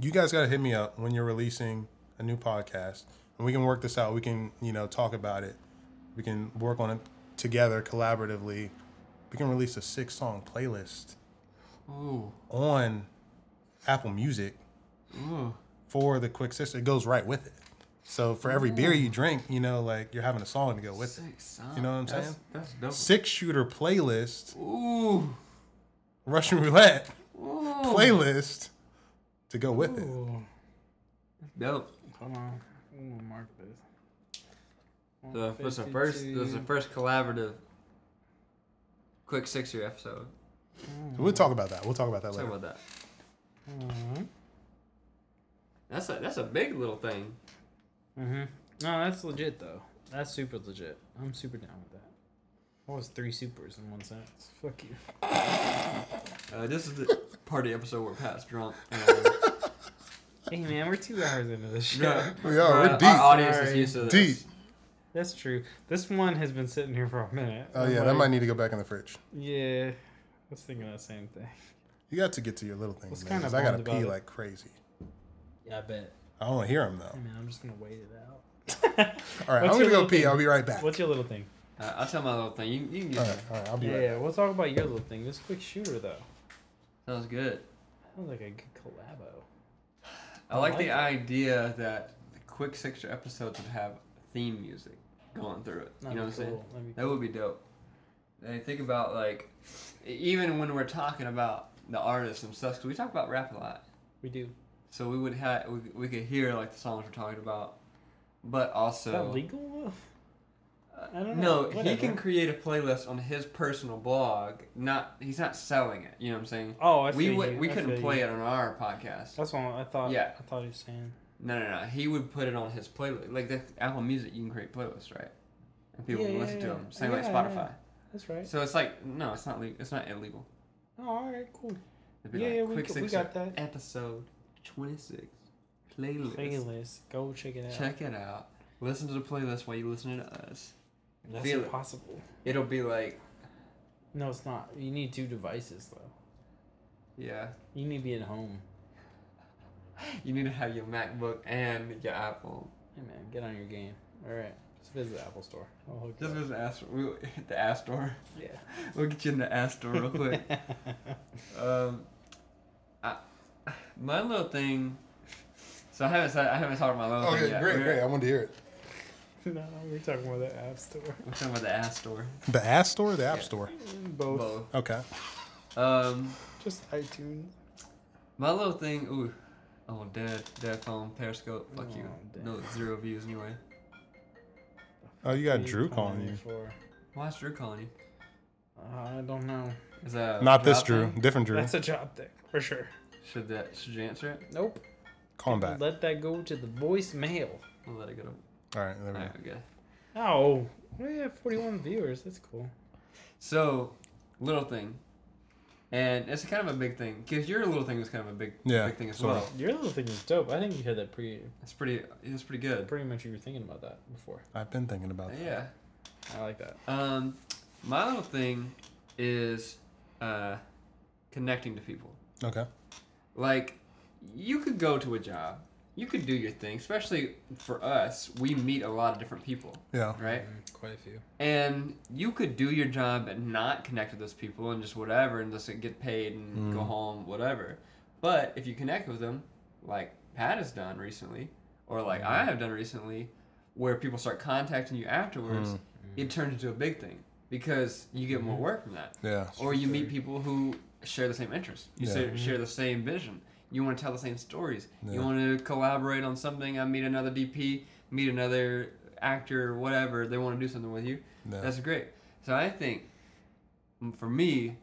You guys got to hit me up when you're releasing a new podcast, and we can work this out. We can, you know, talk about it. We can work on it together collaboratively. We can release a six song playlist Ooh, on Apple Music ooh. for the Quick Sister. It goes right with it. So for every beer you drink, you know, like you're having a song to go with it. Six, son. You know what I'm That's- saying? That's dope. Six shooter playlist, Ooh. Russian roulette Ooh. playlist to go with it. Dope. hold on. I'm gonna mark this. So this is the first. This is the first collaborative. Quick six year episode. We'll talk about that. We'll talk about that Talk later. Talk about that. Mm-hmm. That's a that's a big little thing. Mm-hmm. No, that's legit though. That's super legit. I'm super down with that. That was three supers in one sentence. Fuck you. Uh, this is the party episode where Pat's drunk. And Hey man, we're two hours into this show. No, We are, we're our- deep. Our audience is Sorry. used to this. Deep. That's true. This one has been sitting here for a minute. Oh I'm yeah, that like, might need to go back in the fridge. Yeah, I was thinking that same thing. You got to get to your little things, Was man. kinda 'cause I gotta bummed pee it. like crazy. Yeah, I bet. I don't want to hear him though. Hey man, I'm just gonna wait it out. All right, What's I'm gonna go pee. thing? I'll be right back. What's your little thing? Uh, I'll tell my little thing. You, you can get right, all right, I'll be Yeah, right. yeah, we'll talk about your little thing. This quick shooter though. Sounds good. Sounds like a good collabo. I like like the it. idea that the quick six episodes would have theme music going through it. You know what I'm saying? That'd be That would be dope. And think about like, even when we're talking about the artists themselves, because we talk about rap a lot, We do. So we would have we, we could hear like the songs we're talking about, but Is also that legal? I don't know. no, he can create a playlist on his personal blog. Not he's not selling it. You know what I'm saying? Oh, I we feel would you. we I couldn't play you. it on our podcast. That's what I thought. Yeah. I thought he was saying. No, no, no. He would put it on his playlist. Like the Apple Music, you can create playlists, right? And people Yeah, can yeah, listen to them. Same like Spotify. yeah. That's right. So it's like no, it's not legal. It's not illegal. Oh, all right, cool. Yeah, like yeah, we we got that. episode twenty six playlist. Playlist. Go check it out. Check it out. Listen to the playlist while you listening to us. That's feel it. impossible. It'll be like No, it's not. You need two devices though. yeah. You need to be at home. You need to have your MacBook and your iPhone. Hey man, get on your game. All right, just visit the Apple Store. I'll hook you Just visit the App Store. The App Store. Yeah. We'll get you in the App Store real quick. um, my little thing. So I haven't said I haven't talked about my little Oh thing yeah, yet. great, we're, great. I wanted to hear it. no, we're talking about the App Store. We're talking about the App Store. The App Store, or the App Yeah. Store. Both. Both. Okay. Um, Just iTunes. my little thing. Ooh. Oh, dead, dead phone, Periscope. Fuck you. Oh, damn. No, zero views anyway. Oh, you got Drew calling me you. For? Why is Drew calling you? Uh, I don't know. Is that Not this Drew, thing? different Drew. That's a job thing for sure. Should that should you answer it? Nope. Call him back. Let that go to the voicemail. We'll let it go. All right, there we go. Okay. Oh, we have 41 viewers. That's cool. So, little thing, and it's kind of a big thing because your little thing was kind of a big, Yeah, big thing as sort well. of. Your little thing is dope. I think you had that pretty, It's pretty, it's pretty good. pretty much you were thinking about that before. I've been thinking about that. Yeah. I like that. Um, my little thing is uh, connecting to people. Okay. Like, you could go to a job, you could do your thing. Especially for us, we meet a lot of different people, Yeah. right? Mm, quite a few. And you could do your job and not connect with those people and just whatever and just get paid and go Mm. home, whatever. But if you connect with them, like Pat has done recently, or like I have done recently, where people start contacting you afterwards, Mm. it turns into a big thing because you get more work from that. Yeah. Or you meet people who share the same interests. You Yeah. sa- mm-hmm. share the same vision. You want to tell the same stories. You want to collaborate on something. I meet another DP, meet another actor, whatever. They want to do something with you. Yeah. That's great. So I think for me,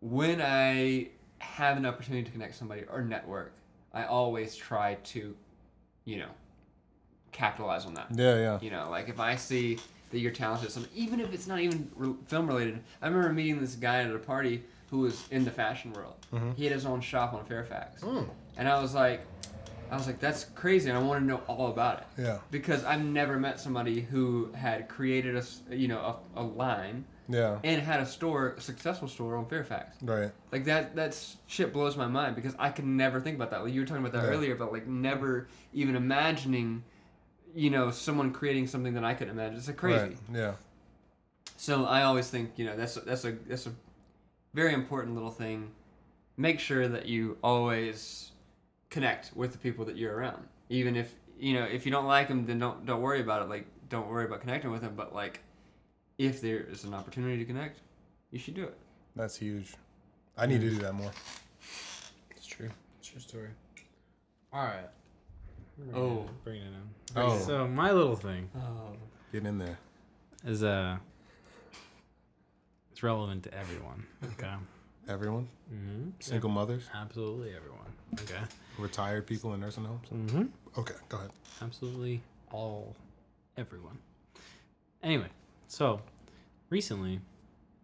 when I have an opportunity to connect somebody or network, I always try to, you know, capitalize on that. Yeah, yeah. You know, like if I see that you're talented at something, even if it's not even re- film related. I remember meeting this guy at a party who was in the fashion world. Mhm. He had his own shop on Fairfax, Mm. and I was like, I was like, that's crazy, and I want to know all about it Yeah. because I've never met somebody who had created a you know a, a line Yeah. and had a store, a successful store on Fairfax. Right. Like that that shit blows my mind because I can never think about that. Like you were talking about that Yeah. earlier about like never even imagining, you know, someone creating something that I couldn't imagine. It's like crazy. Right. Yeah. So I always think you know that's a, that's a that's a very important little thing. Make sure that you always connect with the people that you're around, even if you know if you don't like them, then don't don't worry about it. Like don't worry about connecting with them. But like if there is an opportunity to connect, you should do it. That's huge. I need to do that more. It's true. It's your story. All right. Oh. bring it in. Oh. So my little thing Oh. Get in there. is uh, it's relevant to everyone. Okay. Everyone. mm-hmm. Single mothers. Absolutely everyone. Okay. Retired people in nursing homes. Mm-hmm. Okay. Go ahead. absolutely all everyone anyway so recently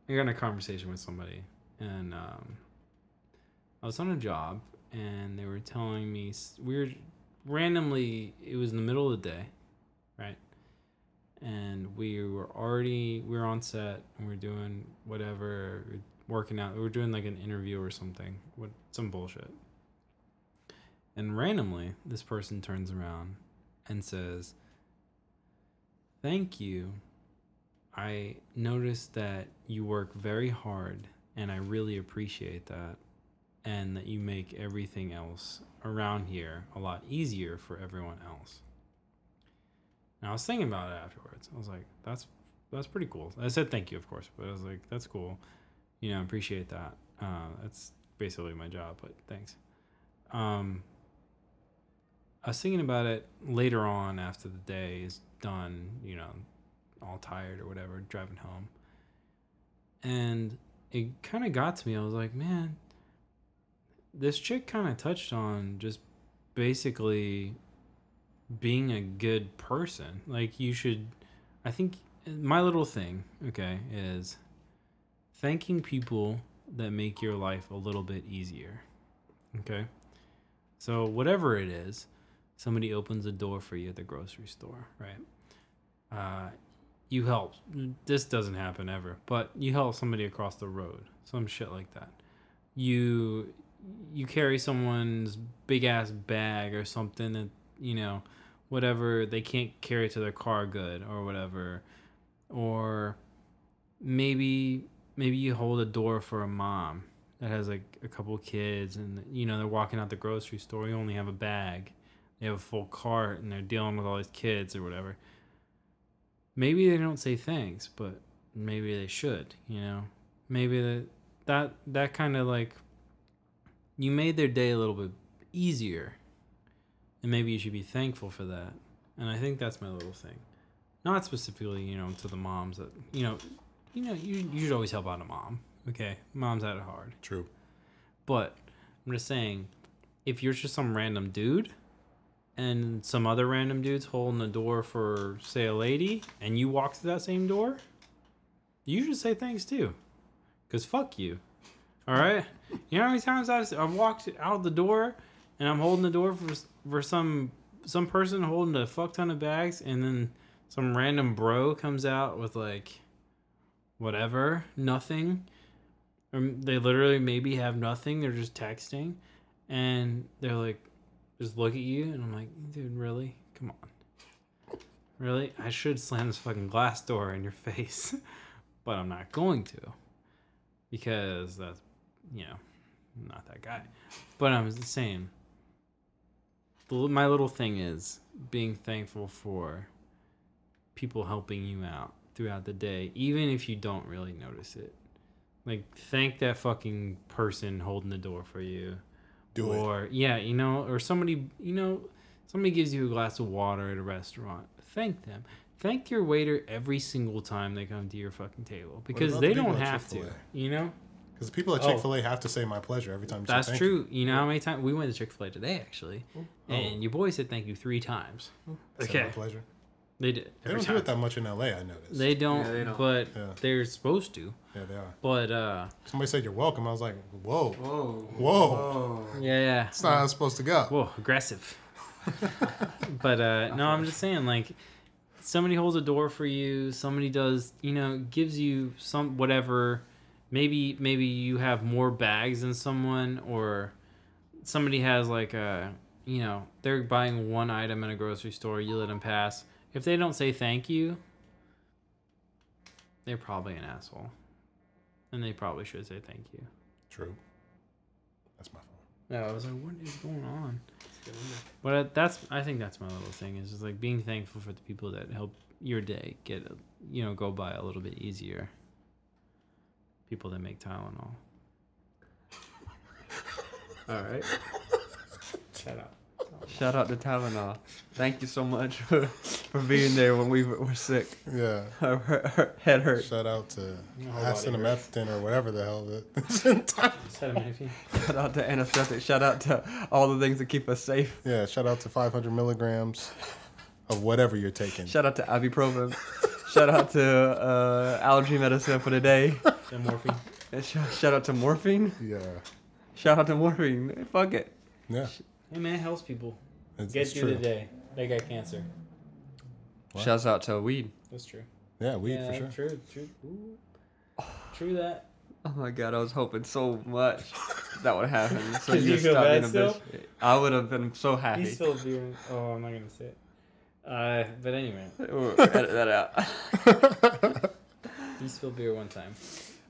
i got in a conversation with somebody and um, i was on a job and they were telling me we were randomly. It was in the middle of the day, right? And we were already we were on set and we are doing whatever, working out. We were doing like an interview or something, what some bullshit. And randomly, this person turns around and says, "Thank you I noticed that you work very hard, and I really appreciate that, and that you make everything else around here a lot easier for everyone else. Now I was thinking about it afterwards. I was like, "That's that's pretty cool." I said thank you, of course, but I was like, "That's cool." You know, appreciate that. Uh, that's basically my job, but thanks. Um, I was thinking about it later on after the day is done. You know, all tired or whatever, driving home. And it kind of got to me. I was like, man, this chick kind of touched on just basically being a good person. Like, you should, I think, my little thing, okay, is thanking people that make your life a little bit easier. Okay? So, whatever it is, somebody opens a door for you at the grocery store, right? Uh, you help. This doesn't happen ever, but you help somebody across the road, some shit like that. You you carry someone's big ass bag or something that you know, whatever they can't carry to their car good or whatever, or maybe maybe you hold a door for a mom that has like a couple kids and you know they're walking out the grocery store. You only have a bag. They have a full cart and they're dealing with all these kids or whatever maybe they don't say thanks, but maybe they should, you know? Maybe that that that kind of like you made their day a little bit easier. And maybe you should be thankful for that. And I think that's my little thing. Not specifically, you know, to the moms that, you know, you know, you, you should always help out a mom. Okay? Moms had it hard. True. But I'm just saying, if you're just some random dude and some other random dudes holding the door for, say, a lady, and you walk through that same door, you should say thanks too. Because fuck you. All right? You know how many times I've, I've walked out the door and I'm holding the door for, for some some person holding a fuck ton of bags, and then some random bro comes out with like whatever, nothing. Or they literally maybe have nothing. They're just texting, and they're like, just look at you, and I'm like, dude, really? Come on, really? I should slam this fucking glass door in your face, but I'm not going to, because that's, you know, not that guy. But I'm saying, the, my little thing is being thankful for people helping you out throughout the day, even if you don't really notice it. Like thank that fucking person holding the door for you. Do it. or yeah, you know, or somebody, you know, somebody gives you a glass of water at a restaurant. Thank them. Thank your waiter every single time they come to your fucking table because they the don't have to. You know, Because people at Oh. Chick Fil A have to say my pleasure every time. You say that's thank true. You. know how many times we went to Chick Fil A today actually, Oh. and your boy said thank you three times. You. Say Okay. my pleasure. They did. They don't time. do it that much in L A. I noticed. They don't, Yeah, they don't. but Yeah. they're supposed to. yeah, they are. But uh, Somebody said you're welcome. I was like, whoa, Whoa. whoa. yeah, yeah. That's not how it's supposed to go. Whoa, aggressive. but uh, no, I'm just saying, like, somebody holds a door for you. Somebody does, you know, gives you some whatever. Maybe maybe you have more bags than someone, or somebody has like a, you know, they're buying one item in a grocery store. You let them pass. If they don't say thank you, they're probably an asshole, and they probably should say thank you. True. That's my fault. Yeah, I was like, what is going on? But that's, I think that's my little thing is just like being thankful for the people that help your day get, a, you know, go by a little bit easier. People that make Tylenol. All right. Shut up. Shout out to Tylenol. Thank you so much for, for being there when we were, were sick. Yeah. Our, our head hurt. Shout out to acetaminophen or whatever the hell that. Shout out to anesthetic. Shout out to all the things that keep us safe. yeah. Shout out to 500 milligrams of whatever you're taking. Shout out to ibuprofen. Shout out to uh, allergy medicine for the day. morphine. And sh- shout out to morphine. Yeah. Shout out to morphine. Fuck it. Yeah, Hey man, it helps people it's, get it's through true. the day. They got cancer. What? Shouts out to weed. That's true. Yeah, weed yeah, for sure. True, true. Ooh. True that. Oh my god, I was hoping so much that would happen. So Did you you just feel stopped being bad a still? bitch. I would have been so happy. He's still doing. Oh, I'm not gonna say it. Uh, but anyway, Ooh, Edit that out. he spilled beer one time.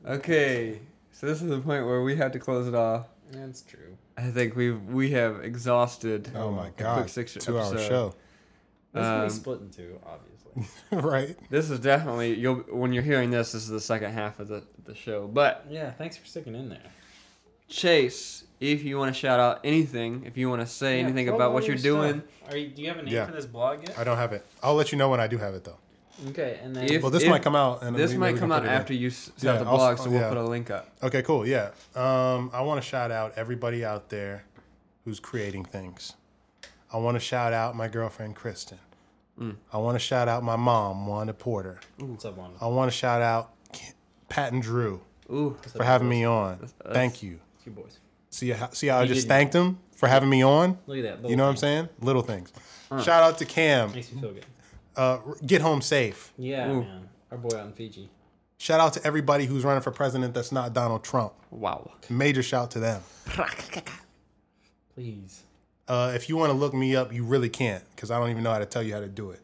Okay, so this is the point where we have to close it off. That's true. I think we've we have exhausted. Oh my a god, quick six two hour episode. show, This can Um, be split in two, obviously. right? This is definitely you'll when you're hearing this. This is the second half of the the show. But yeah, thanks for sticking in there. Chase, if you want to shout out anything, if you want to say Yeah, anything about what you're doing. Are you, do you have a name Yeah. for this blog yet? I don't have it. I'll let you know when I do have it though. Okay, and then If- Well, this might come out, and this might come out put it in. after you s- set Yeah, the I'll- blog, so we'll yeah. put a link up. Okay, cool. Yeah. Um, I want to shout out everybody out there who's creating things. I want to shout out my girlfriend Kristen. Mm. I want to shout out my mom, Wanda Porter. Ooh, what's up, Wanda? I want to shout out Pat and Drew Ooh, for having me on. that's- Thank you. Two boys. See how, see how I just thanked them for having me on? Look at that. You know what I'm saying? Little things. Shout out to Cam. Makes me feel good. Uh, get home safe. Yeah, Ooh. man. Our boy out in Fiji. Shout out to everybody who's running for president that's not Donald Trump. wow. Major shout to them. Please. Uh, if you want to look me up, you really can't because I don't even know how to tell you how to do it.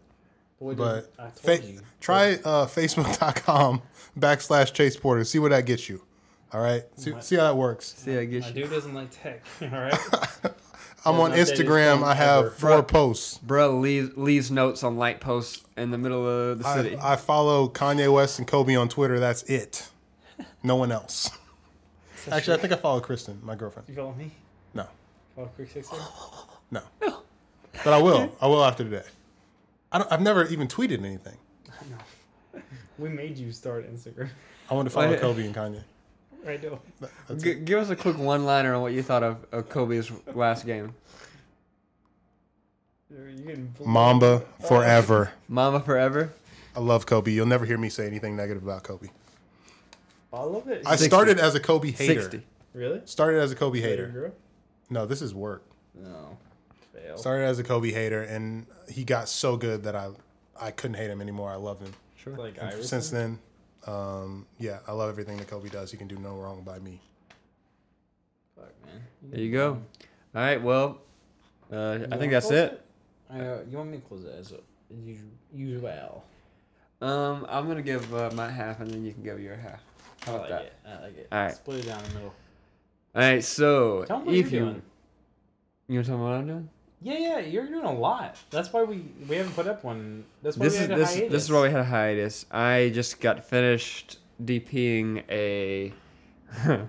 Boy, But did- I told fa- you. try uh, facebook.com backslash Chase Porter. See what that gets you. All right. See, see how that works. See, I get My you. dude doesn't like tech. All right. I'm on Instagram. I have ever. four posts. Bro leaves, leaves notes on light posts in the middle of the city. I, I follow Kanye West and Kobe on Twitter. That's it. No one else. Actually, I think I follow Kristen, my girlfriend. you follow me? No, Follow Creek Six Six? no. But I will. I will after today. I don't, I've never even tweeted anything. No. We made you start Instagram. I want to follow Wait. Kobe and Kanye. Right now. G- give us a quick one-liner on what you thought of, of Kobe's last game. You're getting bullied. Mamba forever. Mama forever. I love Kobe. You'll never hear me say anything negative about Kobe. I love it. I 60. started as a Kobe hater. Sixty. really? Started as a Kobe Later hater. grew? No, this is work. No. Fail. Started as a Kobe hater, and he got so good that I, I couldn't hate him anymore. I love him. Sure. Like And Iverson? since then, um, yeah, I love everything that Kobe does. He can do no wrong by me. Fuck, man. There you go. All right. Well, uh, I think that's close it. Uh, you want me to close it as, as usual? usual. Um, I'm gonna give uh, my half, and then you can give your half. I How like about that? it. I like it. All right. Split it down the middle. All right. So Tell me what if you're you doing. you want to tell me what I'm doing? Yeah, yeah, you're doing a lot. That's why we we haven't put up one. That's why This we is had a this hiatus. this is why we had a hiatus. I just got finished DPing a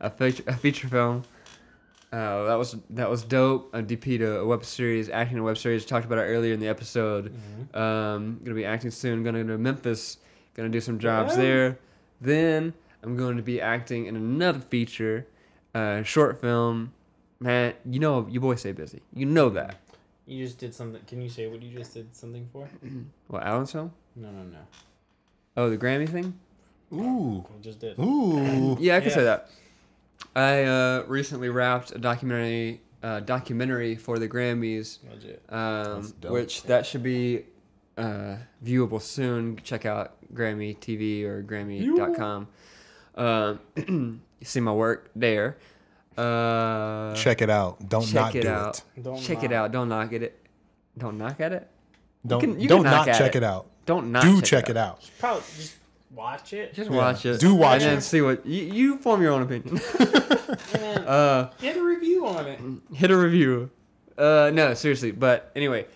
a feature a feature film. Uh, that was that was dope. I DP'd a, a web series, acting in a web series. Talked about it earlier in the episode. Mhm. Um, gonna be acting soon. Gonna go to Memphis. Gonna do some jobs Yeah. there. Then I'm going to be acting in another feature, uh, short film. Man, you know your boy stay busy. You know that. You just did something. Can you say what you just did something for? What Alan's film? No, no, no. Oh, the Grammy thing. Ooh, You just did. ooh. Yeah, I can Yeah. say that. I uh, recently wrapped a documentary uh, documentary for the Grammys, Legit. um, That's dope. which that should be uh, viewable soon. Check out Grammy TV or Grammy.com. Um, you see my work there. Uh, Check it out. Don't check not it do out. it. Don't check it knock. out. Don't knock at it. Don't knock at it. Don't can- you don't can knock not at check it. it out. Don't not do check, check it out. Probably just watch it. Just Yeah. watch it. Do watch it. and then it. see what you, you form your own opinion. Man, uh, get a review on it. hit a review. Uh, no, seriously. But anyway,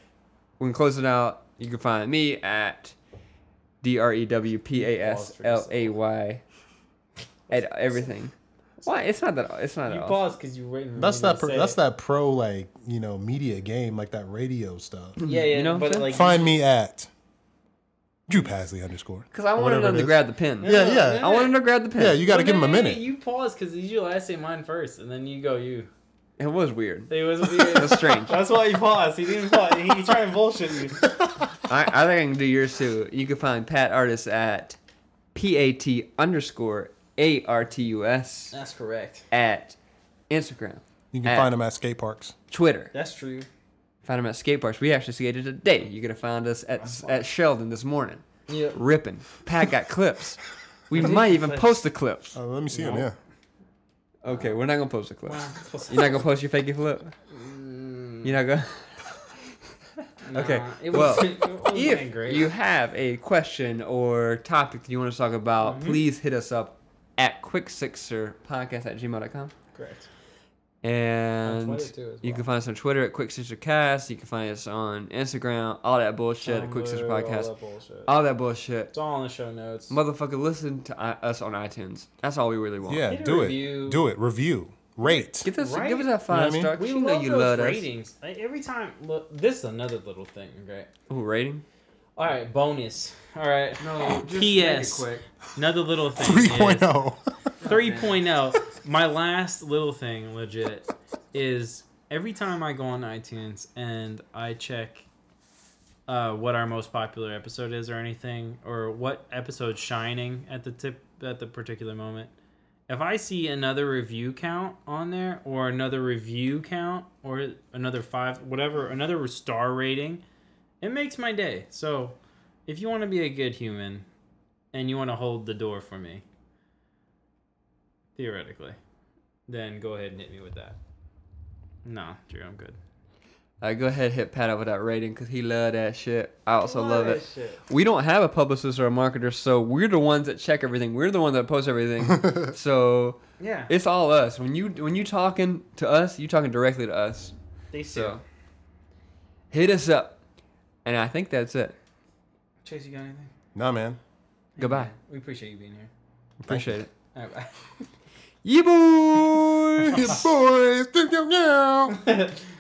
we can close it out. You can find me at D R E W P A S L A Y at everything. Why? It's not that. It's not You that. awesome. paused because you were waiting. That's that. Pro, that's it. that pro like you know media game like that radio stuff. Yeah, yeah. You know but saying? like, Find me at Drew Pasley underscore. Because I wanted him to grab the pin. Yeah, yeah. I wanted him to grab the pin. Yeah, you got to Well, give him a minute. You pause because usually I say mine first, and then you go you. It was weird. It was weird. That's strange. That's why he paused. He didn't pause. He, he tried to bullshit you. I, I think I can do yours too. You can find Pat Artis at P A T underscore A R T U S That's correct. at Instagram. You can At- find them at skate parks. Twitter. That's true. Find them at skate parks. We actually skated today. You're gonna find us at at Sheldon this morning, Yeah. ripping. Pat got clips. We might even clips? post the clips. Uh, let me see them. Yeah. Okay, we're not gonna post the clips. Wow. You're not gonna post your fakey flip. Mm, You're not gonna. Okay, nah, It well, was, it wasn't If that you have a question or topic that you want to talk about, Mhm. please hit us up at quicksixerpodcast at gmail.com. Correct. And On too, you well. can find us on Twitter at quicksixercast. You can find us on Instagram, all that bullshit, at Tumblr, Quick Sixer all Podcast, that bullshit. all that bullshit. It's all in the show notes. Motherfucker, listen to I- us on iTunes. That's all we really want. Yeah. Hit a Do it. Do it. Review. Rate. Give us, Right? give us that You know five what I mean? We You know love you those love us. ratings. Like, every time, look, this is another little thing, okay? Ooh, rating? All right, bonus. All right, No, just P.S. quick. another little thing. 3.0. 3.0. My last little thing, legit, is every time I go on iTunes and I check uh, what our most popular episode is or anything, or what episode's shining at the tip at the particular moment. If I see another review count on there, or another review count, or another five, whatever, another star rating, it makes my day. So, if you want to be a good human, and you want to hold the door for me, theoretically, then go ahead and hit me with that. No, Drew, I'm good. All right, go ahead hit Pat up with that rating because he love that shit. I also love it. We don't have a publicist or a marketer, so we're the ones that check everything. We're the ones that post everything. so Yeah, it's all us. When you when you talking to us, you talking directly to us. they see. So hit us up, and I think that's it. Chase, you got anything? nah, man. Goodbye. We appreciate you being here. Appreciate it. All right, bye. Yeah, boy. Boys. Bye.